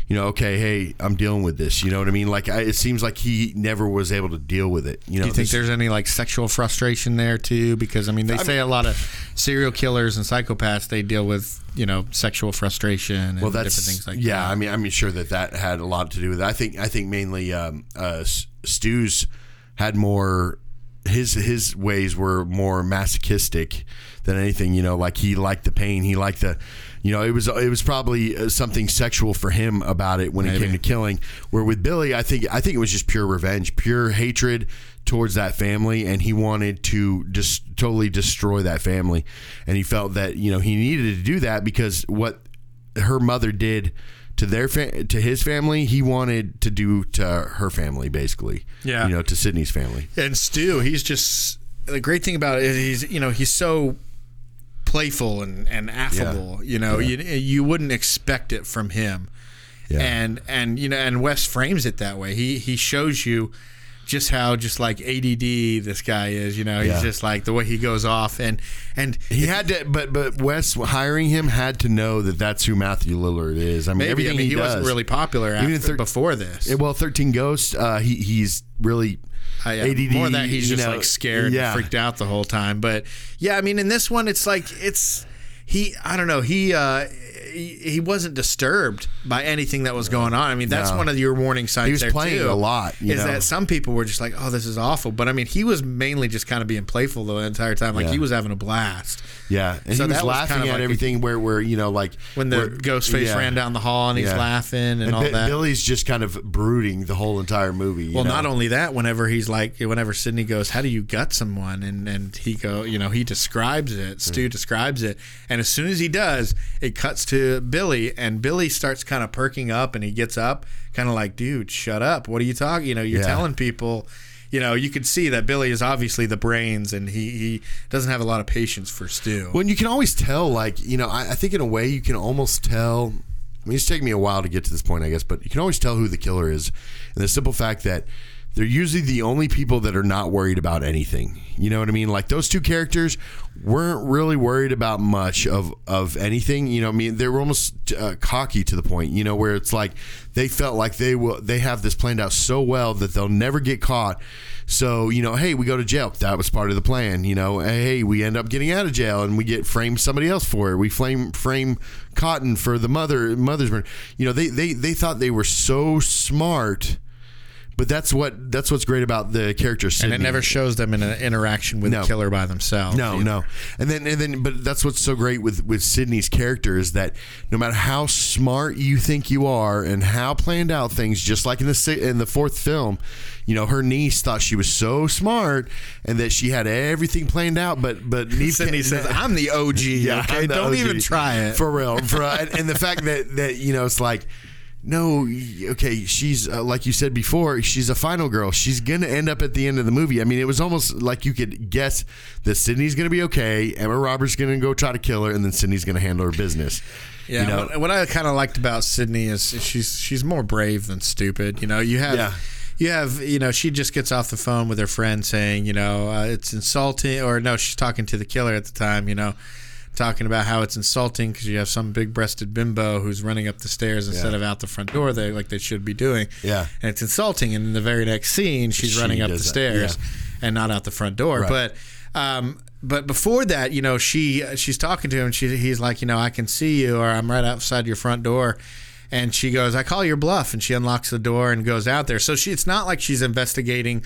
you know okay, hey, I'm dealing with this. You know what I mean? Like, I, it seems like he never was able to deal with it. You know, Do you think there's any like sexual frustration there too? Because I mean, they say a lot of serial killers and psychopaths they deal with you know sexual frustration and well, that's different things like yeah. that. I mean, I'm sure that that had a lot to do with it. I think I think mainly um, uh, Stu's had more. His his ways were more masochistic than anything. You know, like he liked the pain. He liked the, you know, it was it was probably uh, something sexual for him about it when it came to killing. Where with Billy, I think I think it was just pure revenge, pure hatred towards that family, and he wanted to just totally destroy that family, and he felt that you know he needed to do that because what her mother did to their fa- to his family, he wanted to do to her family, basically. Yeah. you know, to Sidney's family. And Stu, he's just the great thing about it is he's you know he's so playful and, and affable. You know, you you wouldn't expect it from him. Yeah. And and you know, and Wes frames it that way. He he shows you just how just like ADD this guy is. You know, he's Yeah. just like the way he goes off and and He had to, but but Wes hiring him had to know that that's who Matthew Lillard is. I mean, maybe everything I mean, he, he, does. wasn't really popular after, thir- before this. Well, Thirteen Ghosts, uh, he he's really Uh, yeah, ADD. more that he's just know, like scared yeah. and freaked out the whole time. But yeah, I mean, in this one, it's like it's he. I don't know. He uh, he, wasn't disturbed by anything that was going on. I mean, that's No. one of your warning signs. He was there playing too, a lot, you is know. that some people were just like, "Oh, this is awful," but I mean, he was mainly just kind of being playful the entire time. Like Yeah. he was having a blast. Yeah, and So he was that was laughing kind of at like a- everything. where where you know like When the where- ghost face yeah. ran down the hall and he's Yeah. laughing and, all Bi- that. Billy's just kind of brooding the whole entire movie. you Well, know? not only that, whenever he's like, whenever Sidney goes, "How do you gut someone?" and and he go, you know, he describes it. Stu hmm. describes it, and as soon as he does, it cuts to Billy, and Billy starts kind of perking up, and he gets up, kind of like, "Dude, shut up! What are you talking? You know, you're Yeah. telling people." You know, you could see that Billy is obviously the brains, and he, he doesn't have a lot of patience for Stu. When you can always tell, like you know, I, I think in a way you can almost tell. I mean, it's taken me a while to get to this point, I guess, but you can always tell who the killer is, and the simple fact that they're usually the only people that are not worried about anything. You know what I mean? Like those two characters weren't really worried about much of of anything. You know, I mean, they were almost uh, cocky to the point. You know, where it's like they felt like they will they have this planned out so well that they'll never get caught. So you know, hey, we go to jail. That was part of the plan. You know, hey, we end up getting out of jail and we get frame somebody else for it. We flame frame Cotton for the mother mother's murder. You know, they they they thought they were so smart. But that's what that's what's great about the character. and it never shows them in an interaction with No. the killer by themselves. No, either. no, and then and then, but that's what's so great with with Sidney's character is that no matter how smart you think you are and how planned out things, just like in the in the fourth film, you know, her niece thought she was so smart and that she had everything planned out, but but Neve Sidney says, "I'm the OG. okay, I'm the don't OG. even try it." for real. For uh, and, and the fact that that you know it's like. No, okay. She's uh, like you said before. She's a final girl. She's gonna end up at the end of the movie. I mean, it was almost like you could guess that Sidney's gonna be okay. Emma Roberts gonna go try to kill her, and then Sidney's gonna handle her business. Yeah, you know, what, what I kind of liked about Sidney is she's she's more brave than stupid. You know, you have Yeah. you have you know she just gets off the phone with her friend saying you know uh, it's insulting or no she's talking to the killer at the time you know talking about how it's insulting because you have some big breasted bimbo who's running up the stairs instead Yeah. of out the front door they like they should be doing Yeah. and it's insulting and in the very next scene she's She running up the stairs yeah. and not out the front door Right. but um but before that, you know, she she's talking to him. And she he's like, you know, I can see you, or I'm right outside your front door. And she goes, I call your bluff, and she unlocks the door and goes out there. So she, it's not like she's investigating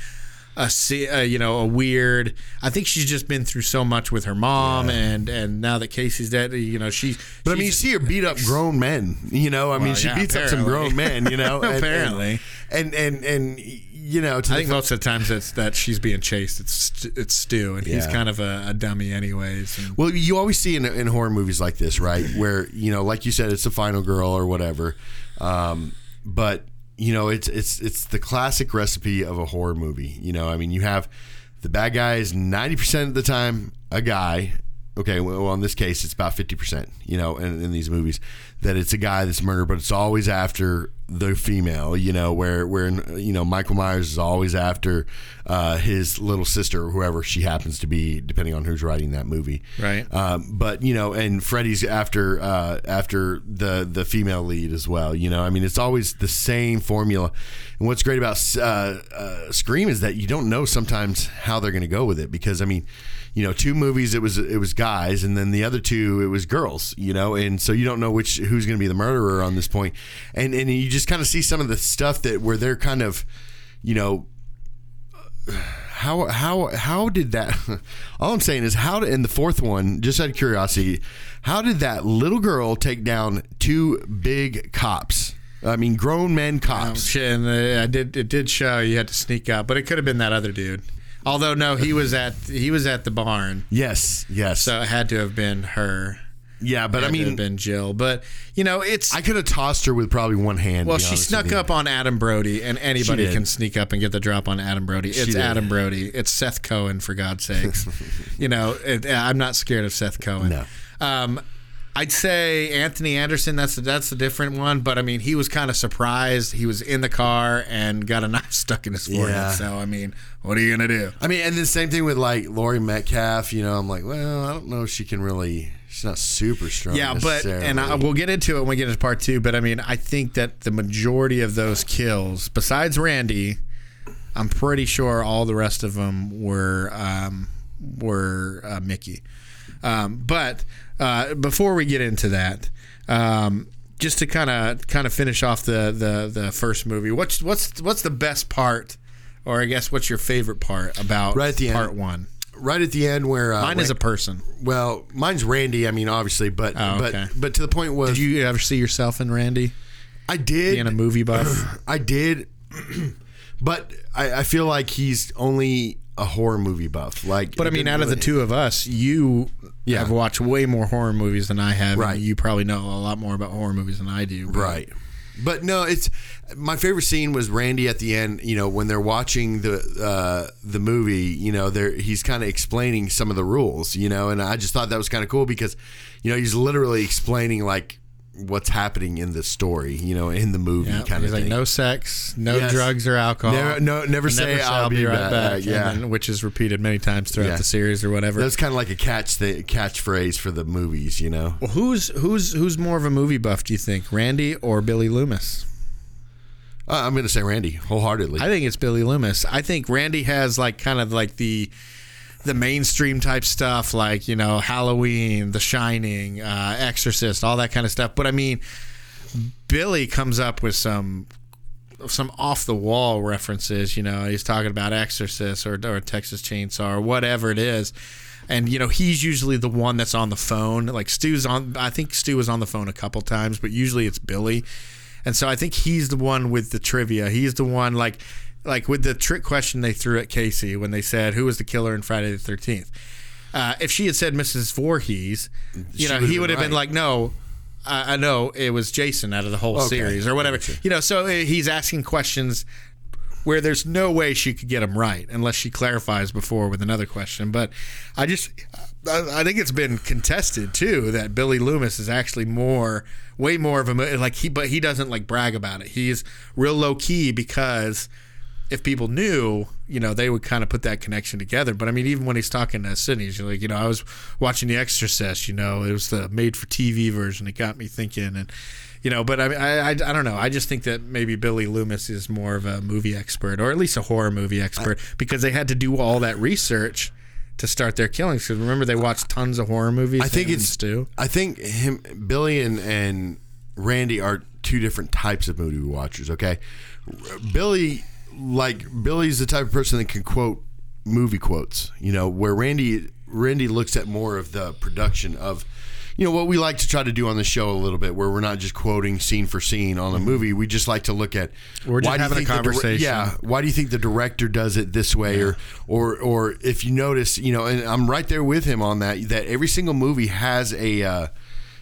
a, se- uh, you know, a weird. I think she's just been through so much with her mom, and and now that Casey's dead, you know, she. but I mean, you see her beat up grown men. You know, I mean, she yeah, beats up some grown men. You know, and- and- Apparently. and and and, you know, to I think most of the times it's that she's being chased. It's it's Stu, and he's kind of a, a dummy, anyways. And, Well, you always see in, in horror movies like this, right? Where you know, like you said, it's the final girl or whatever. Um, but you know, it's it's it's the classic recipe of a horror movie. You know, I mean, you have the bad guy is ninety percent of the time a guy. Okay, well, in this case, it's about fifty percent. You know, in, in these movies, that it's a guy that's murdered, but it's always after the female. You know, where where you know Michael Myers is always after uh, his little sister or whoever she happens to be, depending on who's writing that movie. Right. Um, but you know, and Freddy's after uh, after the the female lead as well. You know, I mean, it's always the same formula. And what's great about uh, uh, Scream is that you don't know sometimes how they're going to go with it because I mean, you know, two movies it was it was guys, and then the other two it was girls. You know, and so you don't know which who's going to be the murderer on this point, and and you just kind of see some of the stuff that where they're kind of, you know, how how how did that all i'm saying is how did in the fourth one just out of curiosity how did that little girl take down two big cops i mean grown men Um, cops shit, and uh, I did. It did show you had to sneak out, but it could have been that other dude. Although no, he was at he was at the barn, yes yes so it had to have been her. yeah but i Had to have mean been Jill. But you know, it's i could have tossed her with probably one hand well, she snuck up on Adam Brody, and anybody can sneak up and get the drop on Adam Brody. It's. Adam Brody. It's Seth Cohen, for God's sakes. you know, it, I'm not scared of Seth Cohen. No. Um, I'd say Anthony Anderson. That's the, that's the different one. But I mean, he was kind of surprised. He was in the car and got a knife stuck in his forehead. Yeah. So I mean, what are you gonna do? i mean and the same thing with like Laurie Metcalf you know i'm like well i don't know if she can really she's not super strong Yeah, but and I, we'll get into it when we get into part two. But I mean, I think that the majority of those kills, besides Randy, I'm pretty sure all the rest of them were um, were uh, Mickey. Um, but uh, before we get into that, um, just to kind of kind of finish off the, the the first movie, what's what's what's the best part, or I guess what's your favorite part about Right at the end. part one? right at the end where uh, Mine is a person. well mine's randy i mean obviously but Oh, but okay. but to the point was Did you ever see yourself in Randy i did being a movie buff? I did, but I, I feel like he's only a horror movie buff. Like, But I mean, out of the two of us, you Yeah. have watched way more horror movies than I have. Right. And you probably know a lot more about horror movies than I do. but- right? But no, it's my favorite scene was Randy at the end. You know, when they're watching the uh, the movie, you know, there he's kind of explaining some of the rules. You know, and I just thought that was kind of cool because, you know, he's literally explaining like what's happening in the story, you know, in the movie Yeah, kind he's of like thing. no sex, no Yes. drugs or alcohol. Never- no- never say, shall "I'll be right back." back. Yeah. then- which is repeated many times throughout Yeah. the series or whatever. That's kind of like a catch the catchphrase for the movies, you know. Well, who's who's who's more of a movie buff? Do you think Randy or Billy Loomis? Uh, I'm going to say Randy wholeheartedly. I think it's Billy Loomis. I think Randy has like kind of like the the mainstream type stuff, like you know Halloween, The Shining, uh, Exorcist, all that kind of stuff. But I mean, Billy comes up with some some off the wall references. You know, he's talking about Exorcist or, or Texas Chainsaw or whatever it is. And you know he's usually the one that's on the phone. Like Stu's on. I think Stu was on the phone a couple times, but usually it's Billy. And so I think he's the one with the trivia. He's the one like like with the trick question they threw at Casey when they said who was the killer in Friday the Thirteenth. Uh, if she had said Mrs. Voorhees, you She know he would have been right. like, no, I, I know it was Jason out of the whole Okay. series or whatever. You know, so uh, he's asking questions where there's no way she could get them right unless she clarifies before with another question. But I just, I, I think it's been contested too that Billy Loomis is actually more, way more of a like he, but he doesn't like brag about it. He's real low key because if people knew, you know, they would kind of put that connection together. But I mean, even when he's talking to Sidney, he's like, you know, I was watching The Exorcist, you know, it was the made for TV version. It got me thinking. And, you know, but I, mean, I, I, I don't know. I just think that maybe Billy Loomis is more of a movie expert or at least a horror movie expert because they had to do all that research to start their killings. Because remember, they watched tons of horror movies. I think it's Stu. I think him, Billy, and and Randy are two different types of movie watchers. Okay, Billy, like Billy's the type of person that can quote movie quotes. You know, where Randy Randy looks at more of the production of. You know what we like to try to do on the show a little bit, where we're not just quoting scene for scene on a movie. We just like to look at We're just why do you having a think the conversation. yeah, why do you think the director does it this way or or or if you notice you know and i'm right there with him on that that every single movie has a uh,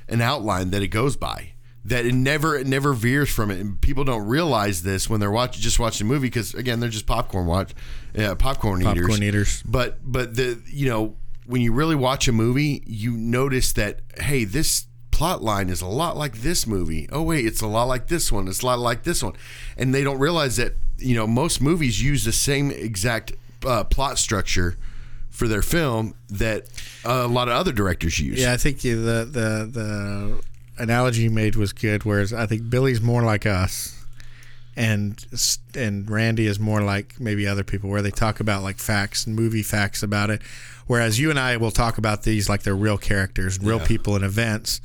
an outline that it goes by that it never it never veers from it. And people don't realize this when they're watching just watching a movie because again they're just popcorn watch uh, popcorn, Popcorn eaters. eaters. but but the you know when you really watch a movie you notice that hey this plot line is a lot like this movie. Oh wait it's a lot like this one. It's a lot like this one. And they don't realize that you know most movies use the same exact uh, plot structure for their film that a lot of other directors use. Yeah, I think the the the analogy you made was good. Whereas I think Billy's more like us, and and Randy is more like maybe other people, where they talk about like facts and movie facts about it. Whereas you and I will talk about these like they're real characters, real people, and events.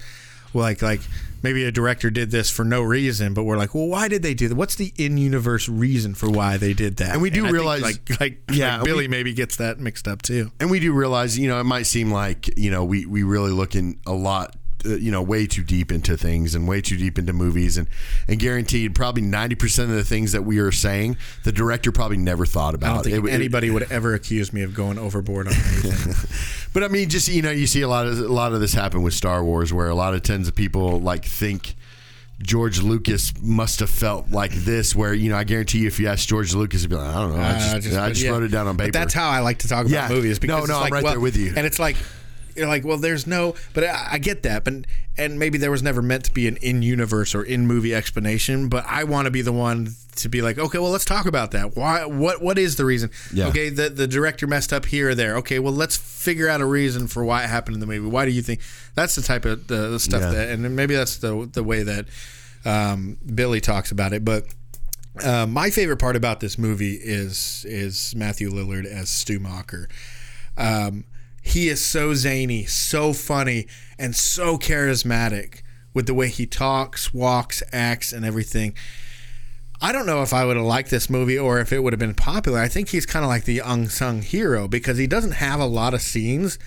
Like like maybe a director did this for no reason, but we're like, well, why did they do that? What's the in-universe reason for why they did that? And we do think, realize- like like Yeah, like Billy we- maybe gets that mixed up too. and we do realize, you know, it might seem like, you know, we, we really look in a lot, uh, you know, way too deep into things and way too deep into movies. And, and guaranteed, probably 90% of the things that we are saying, the director probably never thought about I don't think It- it- anybody would ever accuse me of going overboard on anything. but I mean, just, you know, you see a lot of, a lot of this happen with Star Wars where a lot of tens of people like think, George Lucas must have felt like this, where you know I guarantee you, if you ask George Lucas, he'd be like, "I don't know, I just, I just, yeah. wrote it down on paper." But that's how I like to talk about Yeah. movies. No, Because no, it's I'm like, right well- there with you. And it's like you're like, well, there's no, but I, I get that, but and maybe there was never meant to be an in-universe or in-movie explanation. But I want to be the one to be like, okay, well, let's talk about that. Why? What? What is the reason? Yeah. Okay, the the director messed up here or there. Okay, well, let's figure out a reason for why it happened in the movie. Why do you think that's the type of the, the stuff Yeah. that, and maybe that's the the way that um, Billy talks about it, but. Uh, my favorite part about this movie is is Matthew Lillard as Stu Macher. Um, he is so zany, so funny, and so charismatic with the way he talks, walks, acts, and everything. I don't know if I would have liked this movie or if it would have been popular. I think he's kind of like the unsung hero because he doesn't have a lot of scenes,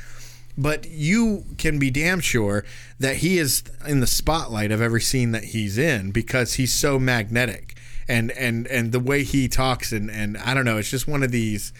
but you can be damn sure that he is in the spotlight of every scene that he's in because he's so magnetic and and and the way he talks and and I don't know, it's just one of these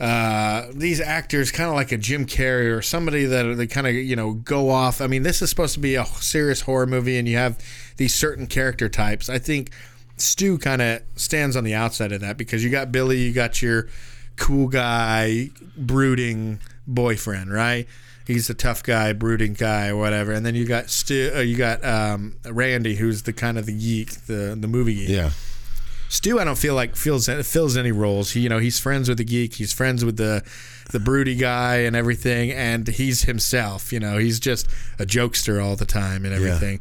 uh, these actors, kind of like a Jim Carrey or somebody that they kind of you know go off. I mean, this is supposed to be a serious horror movie, and you have these certain character types. I think Stu kind of stands on the outside of that because you got Billy, you got your cool guy, brooding boyfriend, right? he's the tough guy, brooding guy, or whatever. And then you got Stu, uh, you got um, Randy, who's the kind of the geek, the the movie geek. Yeah. Stu, I don't feel like fills fills any roles. He, you know, he's friends with the geek. He's friends with the the broody guy and everything, and he's himself. You know, he's just a jokester all the time and everything.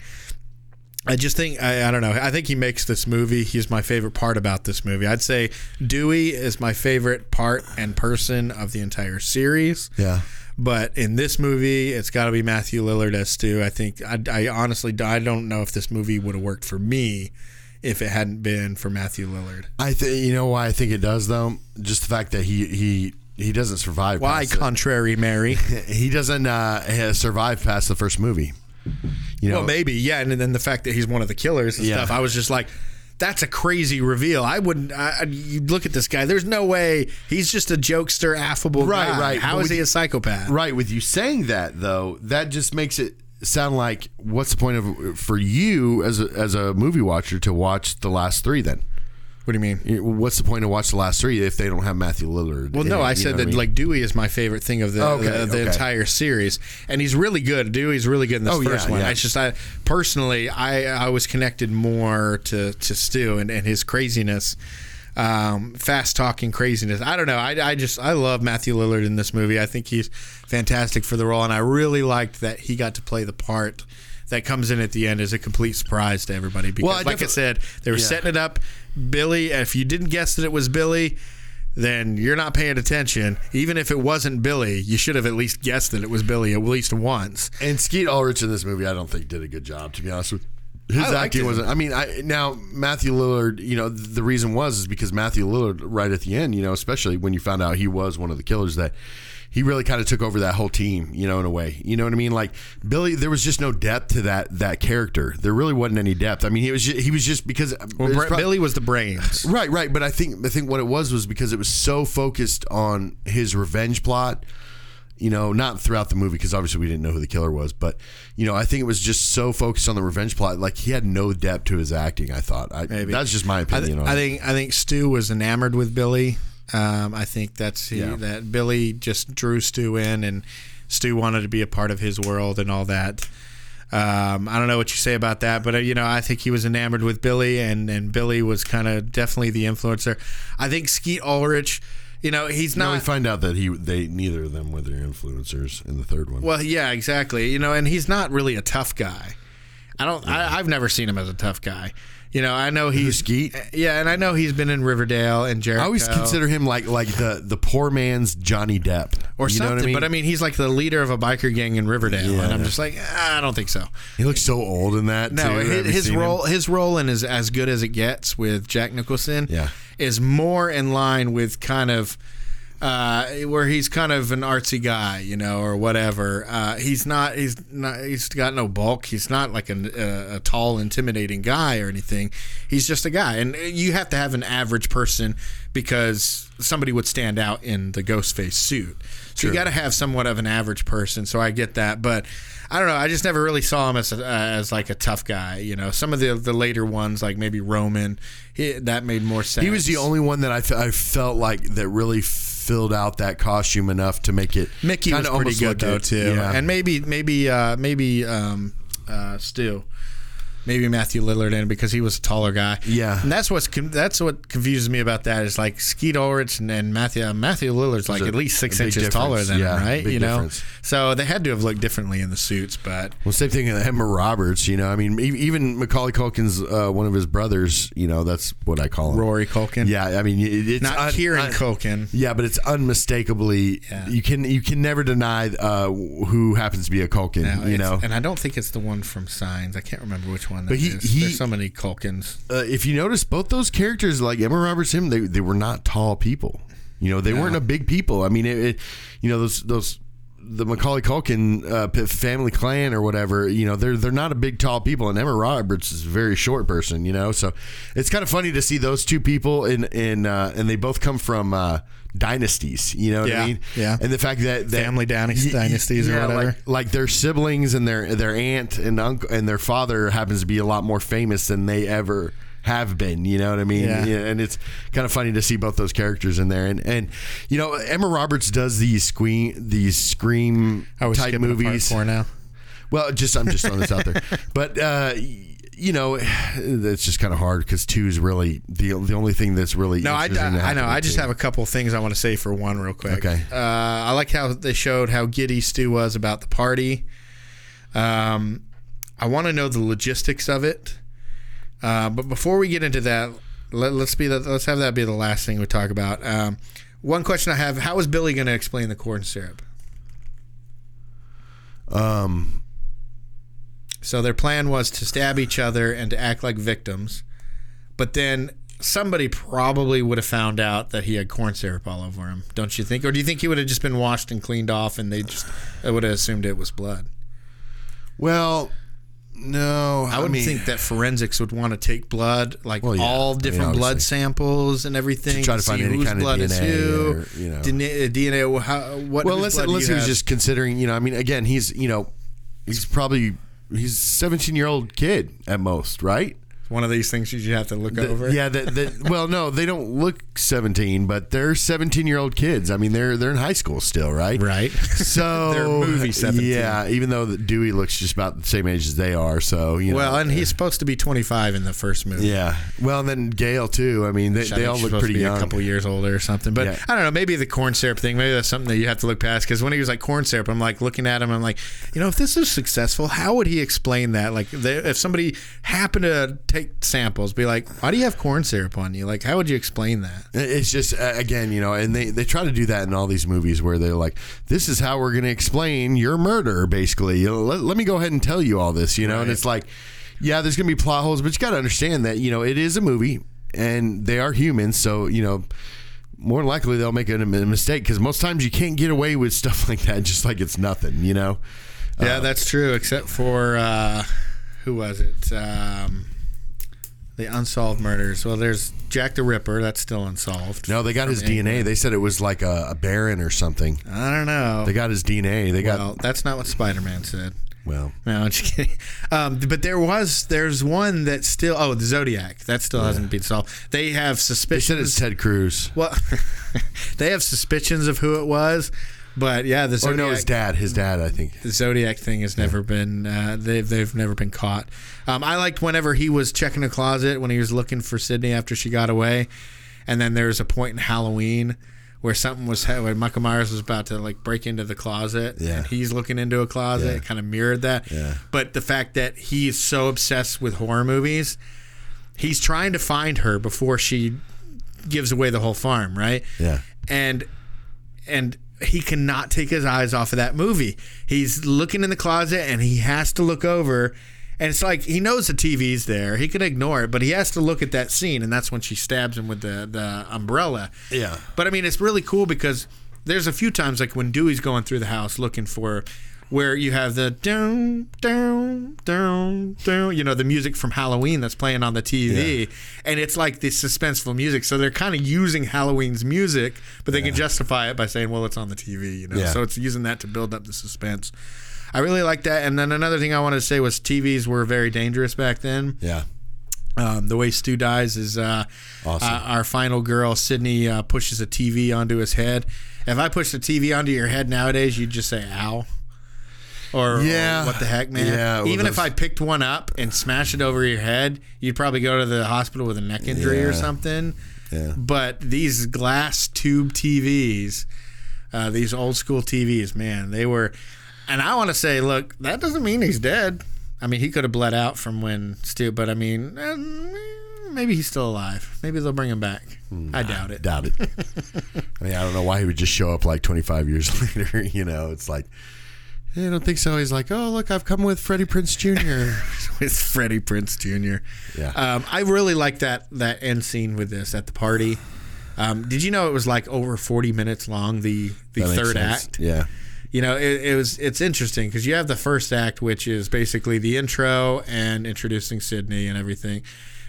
I just think I, I don't know. I think he makes this movie. He's my favorite part about this movie. I'd say Dewey is my favorite part and person of the entire series. Yeah. But in this movie, it's got to be Matthew Lillard as Stu. I think I, I honestly I don't know if this movie would have worked for me if it hadn't been for Matthew Lillard. I think you know why I think it does though. Just the fact that he he he doesn't survive. Why, past it. contrary, Mary? he doesn't uh, survive past the first movie. You know, well, maybe, yeah. And then the fact that he's one of the killers and Yeah. stuff, I was just like, that's a crazy reveal. I wouldn't. I, you look at this guy. There's no way he's just a jokester, affable Right, guy. right. How But is he a psychopath? Right, with you saying that though, that just makes it sound like what's the point of for you as a, as a movie watcher to watch the last three then? What do you mean? What's the point of watch the last three if they don't have Matthew Lillard? Well, no, it, I said that I mean? like Dewey is my favorite thing of the Okay, the, the okay. entire series, and he's really good. Dewey's really good in this Oh, yeah, first one. yeah. It's just I personally I I was connected more to to Stu and, and his craziness. Um, fast talking craziness. I don't know. I, I just I love Matthew Lillard in this movie. I think he's fantastic for the role, and I really liked that he got to play the part that comes in at the end as a complete surprise to everybody. Because, Well, I like I said, they were Yeah. setting it up. Billy, if you didn't guess that it was Billy, then you're not paying attention. Even if it wasn't Billy, you should have at least guessed that it was Billy at least once. And Skeet Ulrich in this movie, I don't think did a good job. To be honest with his I acting wasn't. I mean, I now Matthew Lillard. You know, the reason was is because Matthew Lillard, right at the end, you know, especially when you found out he was one of the killers, that he really kind of took over that whole team. You know, in a way. You know what I mean? Like Billy, there was just no depth to that that character. There really wasn't any depth. I mean, he was just, he was just because uh, Well, it's Bra- prob- Billy was the brains. Right, right. But I think I think what it was was because it was so focused on his revenge plot. You know, not throughout the movie because obviously we didn't know who the killer was, but you know, I think it was just so focused on the revenge plot, like he had no depth to his acting. I thought. I, Maybe that's just my I, opinion. th- on I think I think Stu was enamored with Billy. Um, I think that's he, Yeah. that Billy just drew Stu in, and Stu wanted to be a part of his world and all that. Um, I don't know what you say about that, but uh, you know, I think he was enamored with Billy, and and Billy was kind of definitely the influencer. I think Skeet Ulrich, you know, he's not. Now we find out that he they neither of them were their influencers in the third one. Well, yeah, exactly. You know, and he's not really a tough guy. I don't. I, I've never seen him as a tough guy. You know, I know he's Skeet? Yeah, and I know he's been in Riverdale and Jericho. I always consider him like like the the poor man's Johnny Depp, or you know something. what I mean? But I mean, he's like the leader of a biker gang in Riverdale, Yeah. and I'm just like, ah, I don't think so. he looks so old in that. No, too. His, his seen him? role, his role in is as good as it gets with Jack Nicholson. Yeah. Is more in line with kind of. Uh, where he's kind of an artsy guy, you know, or whatever. Uh, he's not. He's not. He's got no bulk. He's not like an, a, a tall, intimidating guy or anything. He's just a guy, and you have to have an average person because somebody would stand out in the ghost face suit. So you got to have somewhat of an average person. So I get that, but I don't know. I just never really saw him as a, as like a tough guy. You know, some of the the later ones, like maybe Roman, he, that made more sense. He was the only one that I, fe- I felt like that really filled out that costume enough to make it. Mickey was kinda pretty good though too, Yeah. and maybe maybe uh, maybe um, uh, Stu. Maybe Matthew Lillard in because he was a taller guy. Yeah. and that's what's that's what confuses me about that is like Skeet Ulrich and, and Matthew uh, Matthew Lillard's like a- at least six inches taller than Yeah, him, right? You know, difference. so they had to have looked differently in the suits, but Well, same thing with Emma Roberts. You know, I mean, even Macaulay Culkin's uh, one of his brothers. You know, that's what I call him. Rory Culkin, Yeah, I mean, it, it's not un- Kieran un- Culkin. Yeah, but it's unmistakably. Yeah. You can you can never deny uh, who happens to be a Culkin. You know, and I don't think it's the one from Signs. I can't remember which one. That But he- is. he- There's so many Culkins. uh, if you notice, both those characters, like Emma Roberts, him, they they were not tall people. You know, they weren't a big people. I mean, it, it you know those those the Macaulay Culkin uh, family clan or whatever. You know, they're they're not a big tall people, and Emma Roberts is a very short person. You know, so it's kind of funny to see those two people in in uh, and they both come from. Uh, dynasties you know what Yeah, i mean yeah. and the fact that, that Family dynasty- y- dynasties or whatever. like, like their siblings and their their aunt and uncle and their father happens to be a lot more famous than they ever have been. You know what I mean? Yeah. and it's kind of funny to see both those characters in there. And and you know, Emma Roberts does these scream these scream I was type part movies. four now. Well, just I'm just throwing this out there, but uh, you know, it's just kind of hard because two is really the the only thing that's really No, I, I, I know. I just two. have a couple things I want to say for one, real quick. Okay. Uh, I like how they showed how giddy Stu was about the party. Um, I want to know the logistics of it. Uh, but before we get into that, let, let's be the, let's have that be the last thing we talk about. Um, one question I have: How is Billy going to explain the corn syrup? Um, So their plan was to stab each other and to act like victims, but then somebody probably would have found out that he had corn syrup all over him, don't you think? Or do you think he would have just been washed and cleaned off, and they just they would have assumed it was blood? well, no, I would mean, think that forensics would want to take blood, like Well, yeah. I all mean, different blood samples and everything, To try to find any whose kind of blood is DNA who, or, you know. DNA, DNA how, what? Well, whose unless blood do unless he was just considering, you know, I mean, again, he's you know, he's probably he's a 17 year old kid at most, right? One of these things you have to look The- over. Yeah, the, the, well, no, they don't look 17, but they're 17 year old kids. I mean, they're they're in high school still, right? right. So They're movie 17. Yeah, even though Dewey looks just about the same age as they are, so you know. Well, and he's supposed to be 25 in the first movie. yeah, well, and then Gale too. I mean, they, they all look pretty young. A couple years older or something, but Yeah. I don't know. Maybe the corn syrup thing. Maybe that's something that you have to look past. Because when he was like corn syrup, I'm like looking at him. I'm like, you know, if this is successful, how would he explain that? Like, if somebody happened to take samples, be like, why do you have corn syrup on you? Like, how would you explain that? It's just uh, again, you know, and they they try to do that in all these movies where they're like, "This is how we're going to explain your murder." Basically, you know, let, let me go ahead and tell you all this, you know. And it's like, yeah, there's going to be plot holes, but you got to understand that you know it is a movie and they are humans, so you know. More likely, they'll make a, a mistake because most times you can't get away with stuff like that, just like it's nothing, you know. Yeah, that's true. Except for uh, who was it? Um, the unsolved murders. Well, there's Jack the Ripper. That's still unsolved. No, they got his DNA. They said it was like a, a baron or something. I don't know. They got his DNA. They got well, that's not what Spider-Man said. well. No, I'm just kidding. Um, but there was, there's one that still. Oh, the Zodiac. That still hasn't been solved. They have They said suspicions. it's Ted Cruz. well, they have suspicions of who it was, but yeah, the Or Zodiac. no, his dad. His dad, I think. the Zodiac thing has never been. Uh, they've they've never been caught. Um, I liked whenever he was checking the closet when he was looking for Sidney after she got away, and then there was a point in Halloween where something was where Michael Myers was about to like break into the closet, Yeah. and he's looking into a closet. Yeah. It kind of mirrored that. Yeah. But the fact that he's so obsessed with horror movies, he's trying to find her before she gives away the whole farm, right? Yeah. and and he cannot take his eyes off of that movie. He's looking in the closet and he has to look over. And it's like he knows the TV's there. He can ignore it, but he has to look at that scene, and that's when she stabs him with the, the umbrella. Yeah. But I mean, it's really cool because there's a few times like when Dewey's going through the house looking for where you have the down, down, down, down, you know, the music from Halloween that's playing on the TV. And it's like this suspenseful music. So they're kind of using Halloween's music, but they can justify it by saying, well, it's on the TV, you know? Yeah. So it's using that to build up the suspense. I really like that. And then another thing I wanted to say was TVs were very dangerous back then. Yeah. Um, the way Stu dies is uh, Awesome. uh, our final girl, Sidney, uh, pushes a TV onto his head. If I pushed a TV onto your head nowadays, you'd just say "ow," or, or "what the heck, man." Yeah, Even if I picked one up and smashed it over your head, you'd probably go to the hospital with a neck injury or something. Yeah. But these glass tube TVs, uh, these old school TVs, man, they were. And I want to say, look, that doesn't mean he's dead. I mean, he could have bled out from when Stu, but I mean, eh, maybe he's still alive. Maybe they'll bring him back. I doubt it. Doubt it. I mean, I don't know why he would just show up like 25 years later. You know, it's like, "Hey, I don't think so. He's like, oh, look, I've come with Freddie Prinze Jr. with Freddie Prinze Jr. Yeah. Um, I really like that that end scene with this at the party. Um, did you know it was like over 40 minutes long? The the That third act. Yeah. You know, it, it was it's interesting because you have the first act, which is basically the intro and introducing Sidney and everything,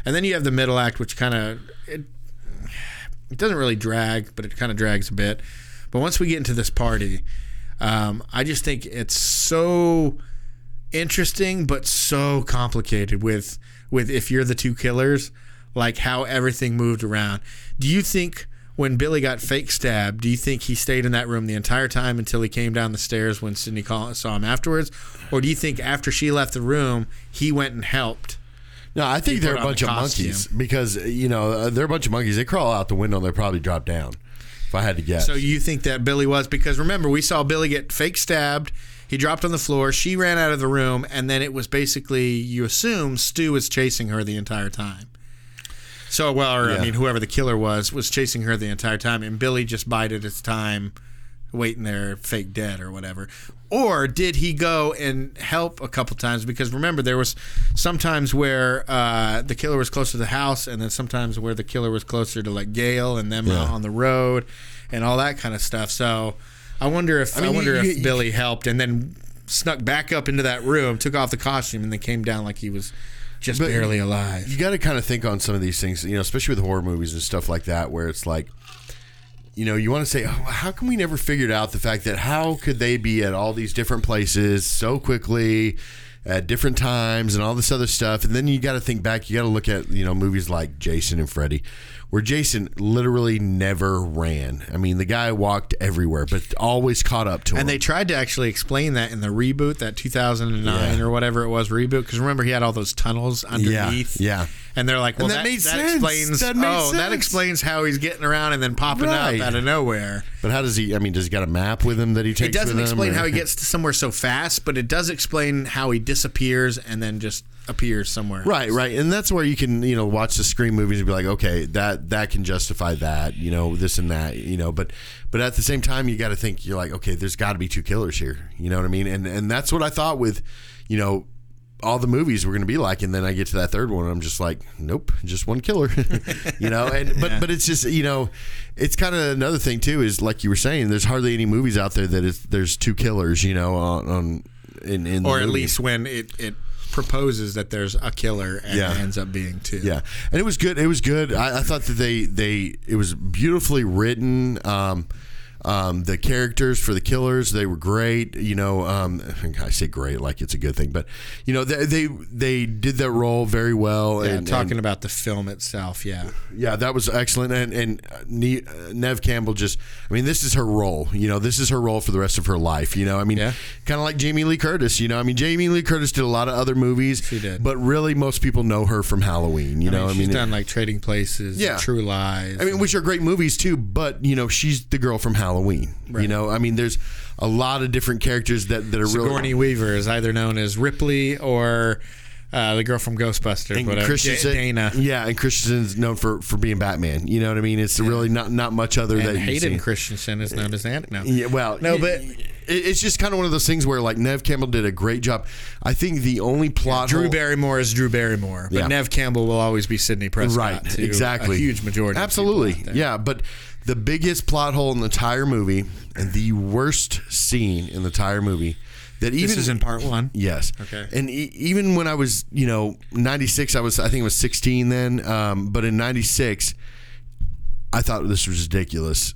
and then you have the middle act, which kind of it, it doesn't really drag, but it kind of drags a bit. But once we get into this party, um, I just think it's so interesting, but so complicated with with if you're the two killers. like how everything moved around. Do you think when Billy got fake stabbed, do you think he stayed in that room the entire time until he came down the stairs when Sidney saw him afterwards, or do you think after she left the room he went and helped? No, I think they're a bunch of monkeys because you know uh, they're a bunch of monkeys. They crawl out the window and they probably drop down. If I had to guess. So you think that Billy was because remember we saw Billy get fake stabbed. He dropped on the floor. She ran out of the room, and then it was basically you assume Stu was chasing her the entire time. So well, or Yeah. I mean, whoever the killer was was chasing her the entire time, and Billy just bided his time, waiting there, fake dead or whatever. Or did he go and help a couple times? Because remember, there was sometimes where uh, the killer was closer to the house, and then sometimes where the killer was closer to like Gale and them out on the road, and all that kind of stuff. So I wonder if I, mean, wonder you- if you- you- Billy helped, and then snuck back up into that room, took off the costume, and then came down like he was just barely alive. you got to kind of think on some of these things, you know, especially with horror movies and stuff like that, where it's like, you know, you want to say, oh, how come we never figured out the fact that how could they be at all these different places so quickly at different times and all this other stuff? And then you got to think back, you got to look at, you know, movies like Jason and Freddy, where Jason literally never ran. I mean, the guy walked everywhere, but always caught up to him. And they tried to actually explain that in the reboot, that 2009 Yeah. or whatever it was reboot. Because remember, he had all those tunnels underneath. yeah. yeah. And they're like, well, that, that made that sense. explains. That oh, that explains how he's getting around and then popping Right. up out of nowhere. But how does he? I mean, does he got a map with him that he takes? It doesn't him, explain or- how he gets to somewhere so fast, but it does explain how he disappears and then just appears somewhere. Right, right, and that's where you can you know watch the Scream movies and be like, okay, that that can justify that, you know, this and that, you know, but but at the same time, you got to think you're like, okay, there's got to be two killers here, you know what I mean, and and that's what I thought with, you know. All the movies were going to be like, and then I get to that third one, and I'm just like, nope, just one killer, you know. And but but it's just you know, it's kind of another thing too is like you were saying, there's hardly any movies out there that is there's two killers, you know, on, on in in Or at movie. least when it, it proposes that there's a killer and Yeah. ends up being two. Yeah, and it was good. It was good. I, I thought that they they it was beautifully written. Um, um, the characters for the killers they were great. You know, um, I say great like it's a good thing, but you know they they, they did that role very well. Yeah, and talking and- about the film itself, yeah. yeah, that was excellent. And and uh, uh, Neve Campbell just, I mean, this is her role. You know, this is her role for the rest of her life. You know, I mean, Yeah. kind of like Jamie Lee Curtis. You know, I mean, Jamie Lee Curtis did a lot of other movies. She did. but really, most people know her from Halloween. You know, I I mean, mean, she's done like Trading Places, Yeah. True Lies. I mean, which are great movies too, but you know, she's the girl from Halloween. You know, I mean, there's a lot of different characters that, that are Sigourney really. Weaver is either known as Ripley or uh, the girl from Ghostbusters. And whatever. Christensen, Da- Dana. yeah, and Christensen's known for, for being Batman. You know what I mean? It's really not not much other than. And that Hayden. Christensen is known as Ant. No. Yeah, well, No, but- it- it's just kind of one of those things where like Neve Campbell did a great job. I think the only plot Drew hole- Barrymore is Drew Barrymore, but Yeah. Neve Campbell will always be Sidney Prescott. right, exactly, A huge majority. absolutely, people out there. yeah. But the biggest plot hole in the entire movie and the worst scene in the entire movie that even This is in part one. Yes. Okay. And e- even when I was, you know, 96, I was, I think I was 16 then. Um, but in 96, I thought this was ridiculous.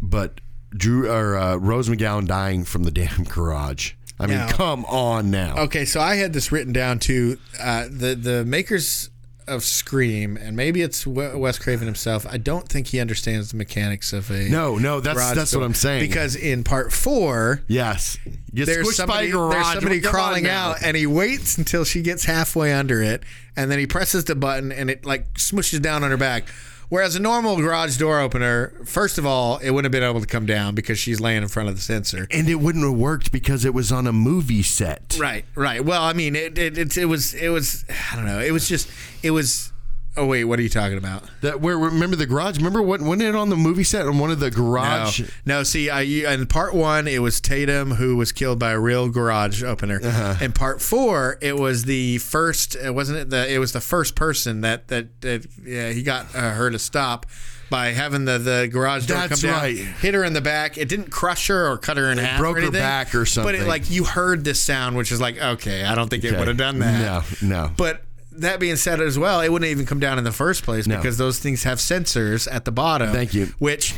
But Drew or uh, Rose McGowan dying from the damn garage. I mean, Now- come on now. Okay, so I had this written down too. Uh, the the makers of Scream, and maybe it's Wes Craven himself. I don't think he understands the mechanics of a No, no, that's that's what. I'm saying. Because in part four, yes, Get there's somebody, there's somebody Come crawling out, and he waits until she gets halfway under it, and then he presses the button, and it like smushes down on her back. Whereas a normal garage door opener, first of all, it wouldn't have been able to come down because she's laying in front of the sensor. and it wouldn't have worked because it was on a movie set. Right, right. Well, I mean, it it, it, it was it was I don't know. It was just it was. Oh wait, what are you talking about? That where remember the garage? Remember what wasn't it on the movie set on one of the garage? no. See, I in part one, it was Tatum who was killed by a real garage opener. Uh-huh. In part four, it was the first. It wasn't it the. It was the first person that that, that yeah, he got uh, her to stop. By having the, the garage door That's come down, right. hit her in the back. It didn't crush her or cut her in half. broke or her back or But something. it, like you heard this sound, which is like, okay, I don't think it would have done that. No, no. But that being said as well, it wouldn't even come down in the first place No. because those things have sensors at the bottom. Thank you. Which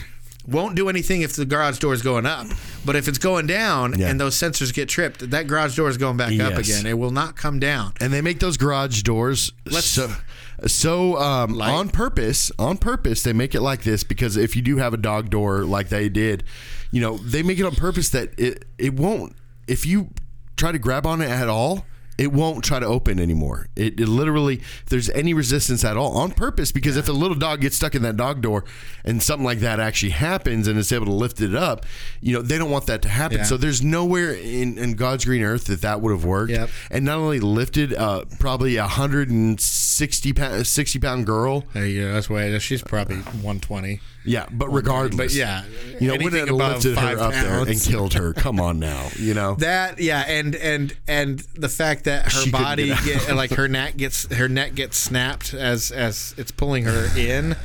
won't do anything if the garage door is going up. But if it's going down Yeah. and those sensors get tripped, that garage door is going back up again. It will not come down. and they make those garage doors Let's- so So um, on purpose, on purpose, they make it like this because if you do have a dog door like they did, you know, they make it on purpose that it it won't. If you try to grab on it at all, it won't try to open anymore. It, it literally, if there's any resistance at all, on purpose, because if a little dog gets stuck in that dog door and something like that actually happens and it's able to lift it up, you know, they don't want that to happen. Yeah. So there's nowhere in, in God's green earth that that would have worked. Yep. And not only lifted uh, probably a 160 pound, 60 pound girl. There you go. That's why she's probably 120. Yeah, but regardless, But yeah, you know, wouldn't have lifted her up there and killed her. Come on now, you know. That yeah, and and and the fact that her She body get get, like her neck gets her neck gets snapped as as it's pulling her in.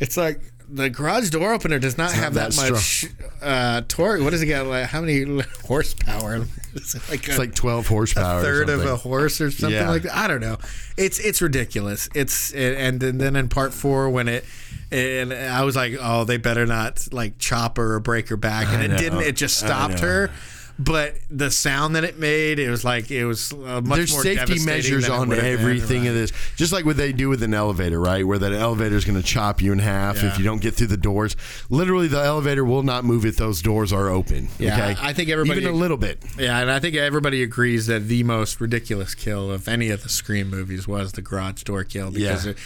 It's like the garage door opener does not have that, that much uh, torque. What does it got? Like how many horsepower? It's like It's like 12 horsepower. a or third of a horse or something Yeah. like that. I don't know. It's it's ridiculous. It's and then then in part four when it and I was like, oh, they better not like chop her or break her back, and I it know. didn't. It just stopped her. But the sound that it made, it was like it was uh, much There's more safety measures on been, everything right. of this, just like what they do with an elevator, right? Where that elevator is going to chop you in half Yeah. if you don't get through the doors. Literally, the elevator will not move if those doors are open. Yeah, okay? I think everybody- even a little bit. Yeah, and I think everybody agrees that the most ridiculous kill of any of the Scream movies was the garage door kill because Yeah. it,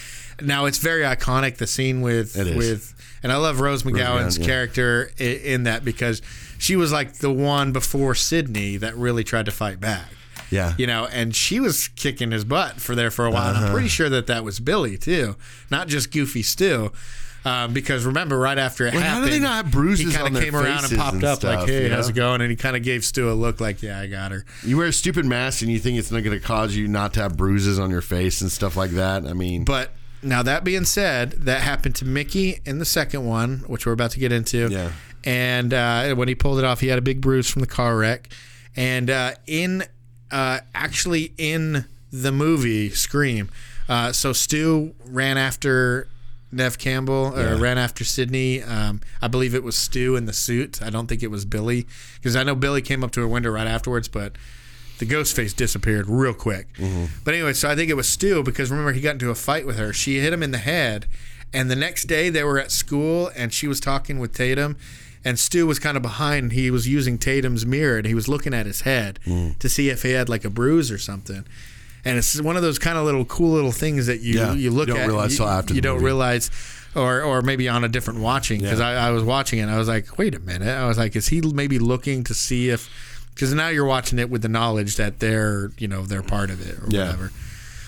now it's very iconic. The scene with with and I love Rose McGowan's McGowan, yeah. character in that because she was like the one before Sidney that really tried to fight back. Yeah. You know, and she was kicking his butt for there for a while. Uh-huh. I'm pretty sure that that was Billy too, not just Goofy Stu. Um, because remember, right after it Like, how do they not have bruises he kind of came around and popped and up like, "Hey, you how's know? it going?" And he kind of gave Stu a look like, "Yeah, I got her." You wear a stupid mask and you think it's not going to cause you not to have bruises on your face and stuff like that. I mean, But now that being said, that happened to Mickey in the second one, which we're about to get into. Yeah. And uh, when he pulled it off, he had a big bruise from the car wreck. And uh, in uh, actually in the movie Scream, uh, so Stu ran after Neve Campbell or Yeah. ran after Sidney. Um, I believe it was Stu in the suit. I don't think it was Billy because I know Billy came up to her window right afterwards, but the ghost face disappeared real quick. Mm-hmm. But anyway, so I think it was Stu because remember he got into a fight with her. She hit him in the head, and the next day they were at school and she was talking with Tatum. And Stu was kind of behind. He was using Tatum's mirror and he was looking at his head mm. to see if he had like a bruise or something. And it's one of those kind of little cool little things that you Yeah, you look you don't at. realize you, till after you don't movie. realize, or or maybe on a different watching because Yeah. I, I was watching it. and I was like, wait a minute. I was like, is he maybe looking to see if? Because now you're watching it with the knowledge that they're you know they're part of it or Yeah. whatever.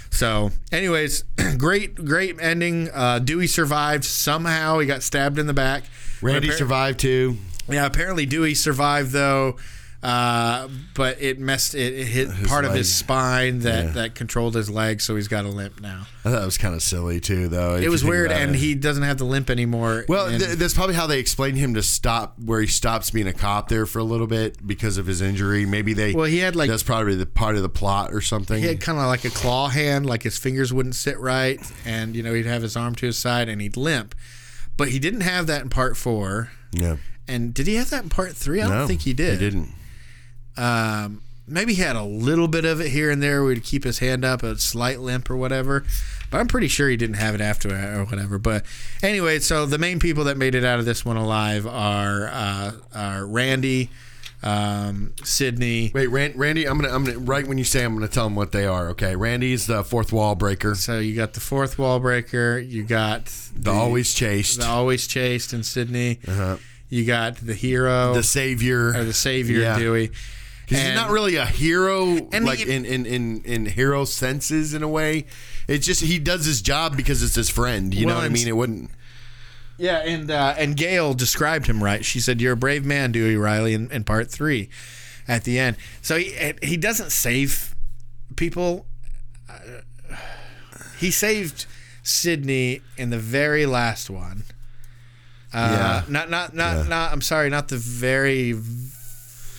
So, anyways, great great ending. Uh, Dewey survived somehow. He got stabbed in the back. Randy appar- survived too. Yeah, apparently Dewey survived though. Uh, but it messed it, it hit part of his spine that Yeah. that controlled his leg, so he's got a limp now. I thought it was kind of silly too, though. It was weird, and it. he doesn't have the limp anymore. Well, and- th- that's probably how they explained him to stop, where he stops being a cop there for a little bit because of his injury. Maybe they. Well, he had, like- that's probably the part of the plot or something. he had kind of like a claw hand, like his fingers wouldn't sit right, and you know he'd have his arm to his side and he'd limp. But he didn't have that in part four. yeah, And did he have that in part three? I don't no, think he did. He didn't. Um, maybe he had a little bit of it here and there where he'd keep his hand up, a slight limp or whatever. But I'm pretty sure he didn't have it after or whatever. But anyway, so the main people that made it out of this one alive are uh, are Randy, um, Sidney. Wait, Ran- Randy, I'm gonna, I'm gonna, right when you say, I'm gonna tell them what they are. Okay, Randy's the fourth wall breaker, So you got the fourth wall breaker. You got the, always chased, the always chased in Sidney. Uh-huh. You got the hero the savior, or the savior Yeah. Dewey. He's And- not really a hero, like he- in, in, in, in hero senses in a way. It's just he does his job because it's his friend. You Well, know what I mean? It wouldn't. Yeah, and uh, and Gale described him right. She said, "You're a brave man, Dewey Riley." In, in part three, at the end, so he he doesn't save people. Uh, he saved Sidney in the very last one. Uh, Yeah. Not not not Yeah. not. I'm sorry, not the very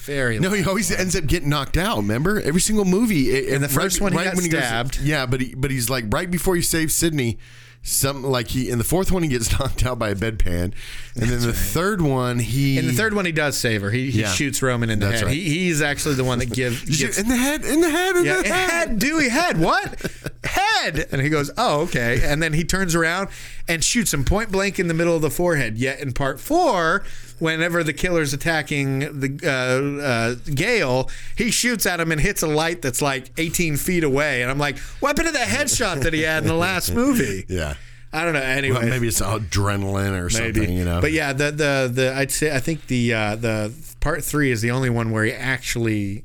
very. No, he always ends up getting knocked out. Remember, every single movie. In the first one, he got stabbed. yeah, but he, but he's like right before he saves Sidney. Some like he in the fourth one he gets knocked out by a bedpan, and then the third one he In the third one, he does save her. He, he Yeah. shoots Roman in the That's head. right. He, he's actually the one that gives. Gets, in the head in the head in Yeah, the head. head, Dewey, head. What? Head. And he goes, oh, okay. And then he turns around and shoots him point blank in the middle of the forehead. Yet in part four, whenever the killer's attacking the uh, uh, Gale, he shoots at him and hits a light that's like 18 feet away. And I'm like, weapon of the headshot that he had in the last movie. Yeah. I don't know. Anyway, Well, maybe it's adrenaline or something, you know. but yeah, the the the I'd say I think the uh, the part three is the only one where he actually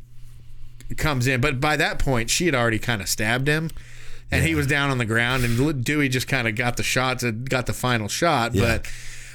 comes in. But by that point, she had already kind of stabbed him, and he was down on the ground, and Dewey just kind of got the shots and got the final shot. Yeah. But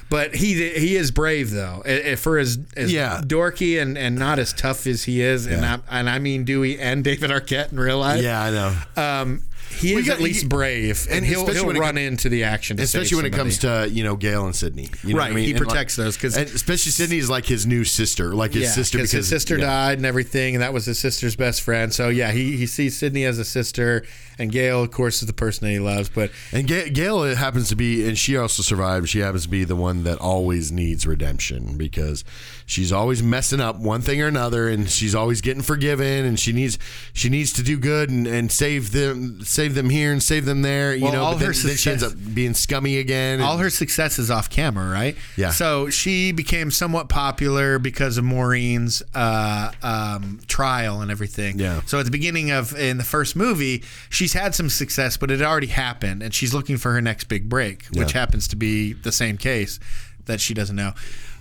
but he he is brave though, for as, as Yeah. dorky and, and not as tough as he is, and I, and I mean Dewey and David Arquette in real life. yeah, I know. Um, he is you at least you- brave, and, and he'll, he'll it run into the action. Especially when it comes to you know Gale and Sidney, you know Right, I mean? he And, like- protects those 'cause- and especially Sidney is like his new sister, like his sister because his sister yeah. died and everything, and that was his sister's best friend. So yeah, he, he sees Sidney as a sister, and Gale, of course, is the person that he loves. But And Ga- Gale uh, happens to be, and she also survived. She happens to be the one that always needs redemption because she's always messing up one thing or another, and she's always getting forgiven, and she needs she needs to do good and, and save them save them here and save them there. You Well, know, all but then, her then she ends up being scummy again. all her success is off camera, right? Yeah. So she became somewhat popular because of Maureen's uh, um, trial and everything. Yeah. So at the beginning of in the first movie, she's had some success, but it already happened, and she's looking for her next big break, which Yeah. happens to be the same case that she doesn't know.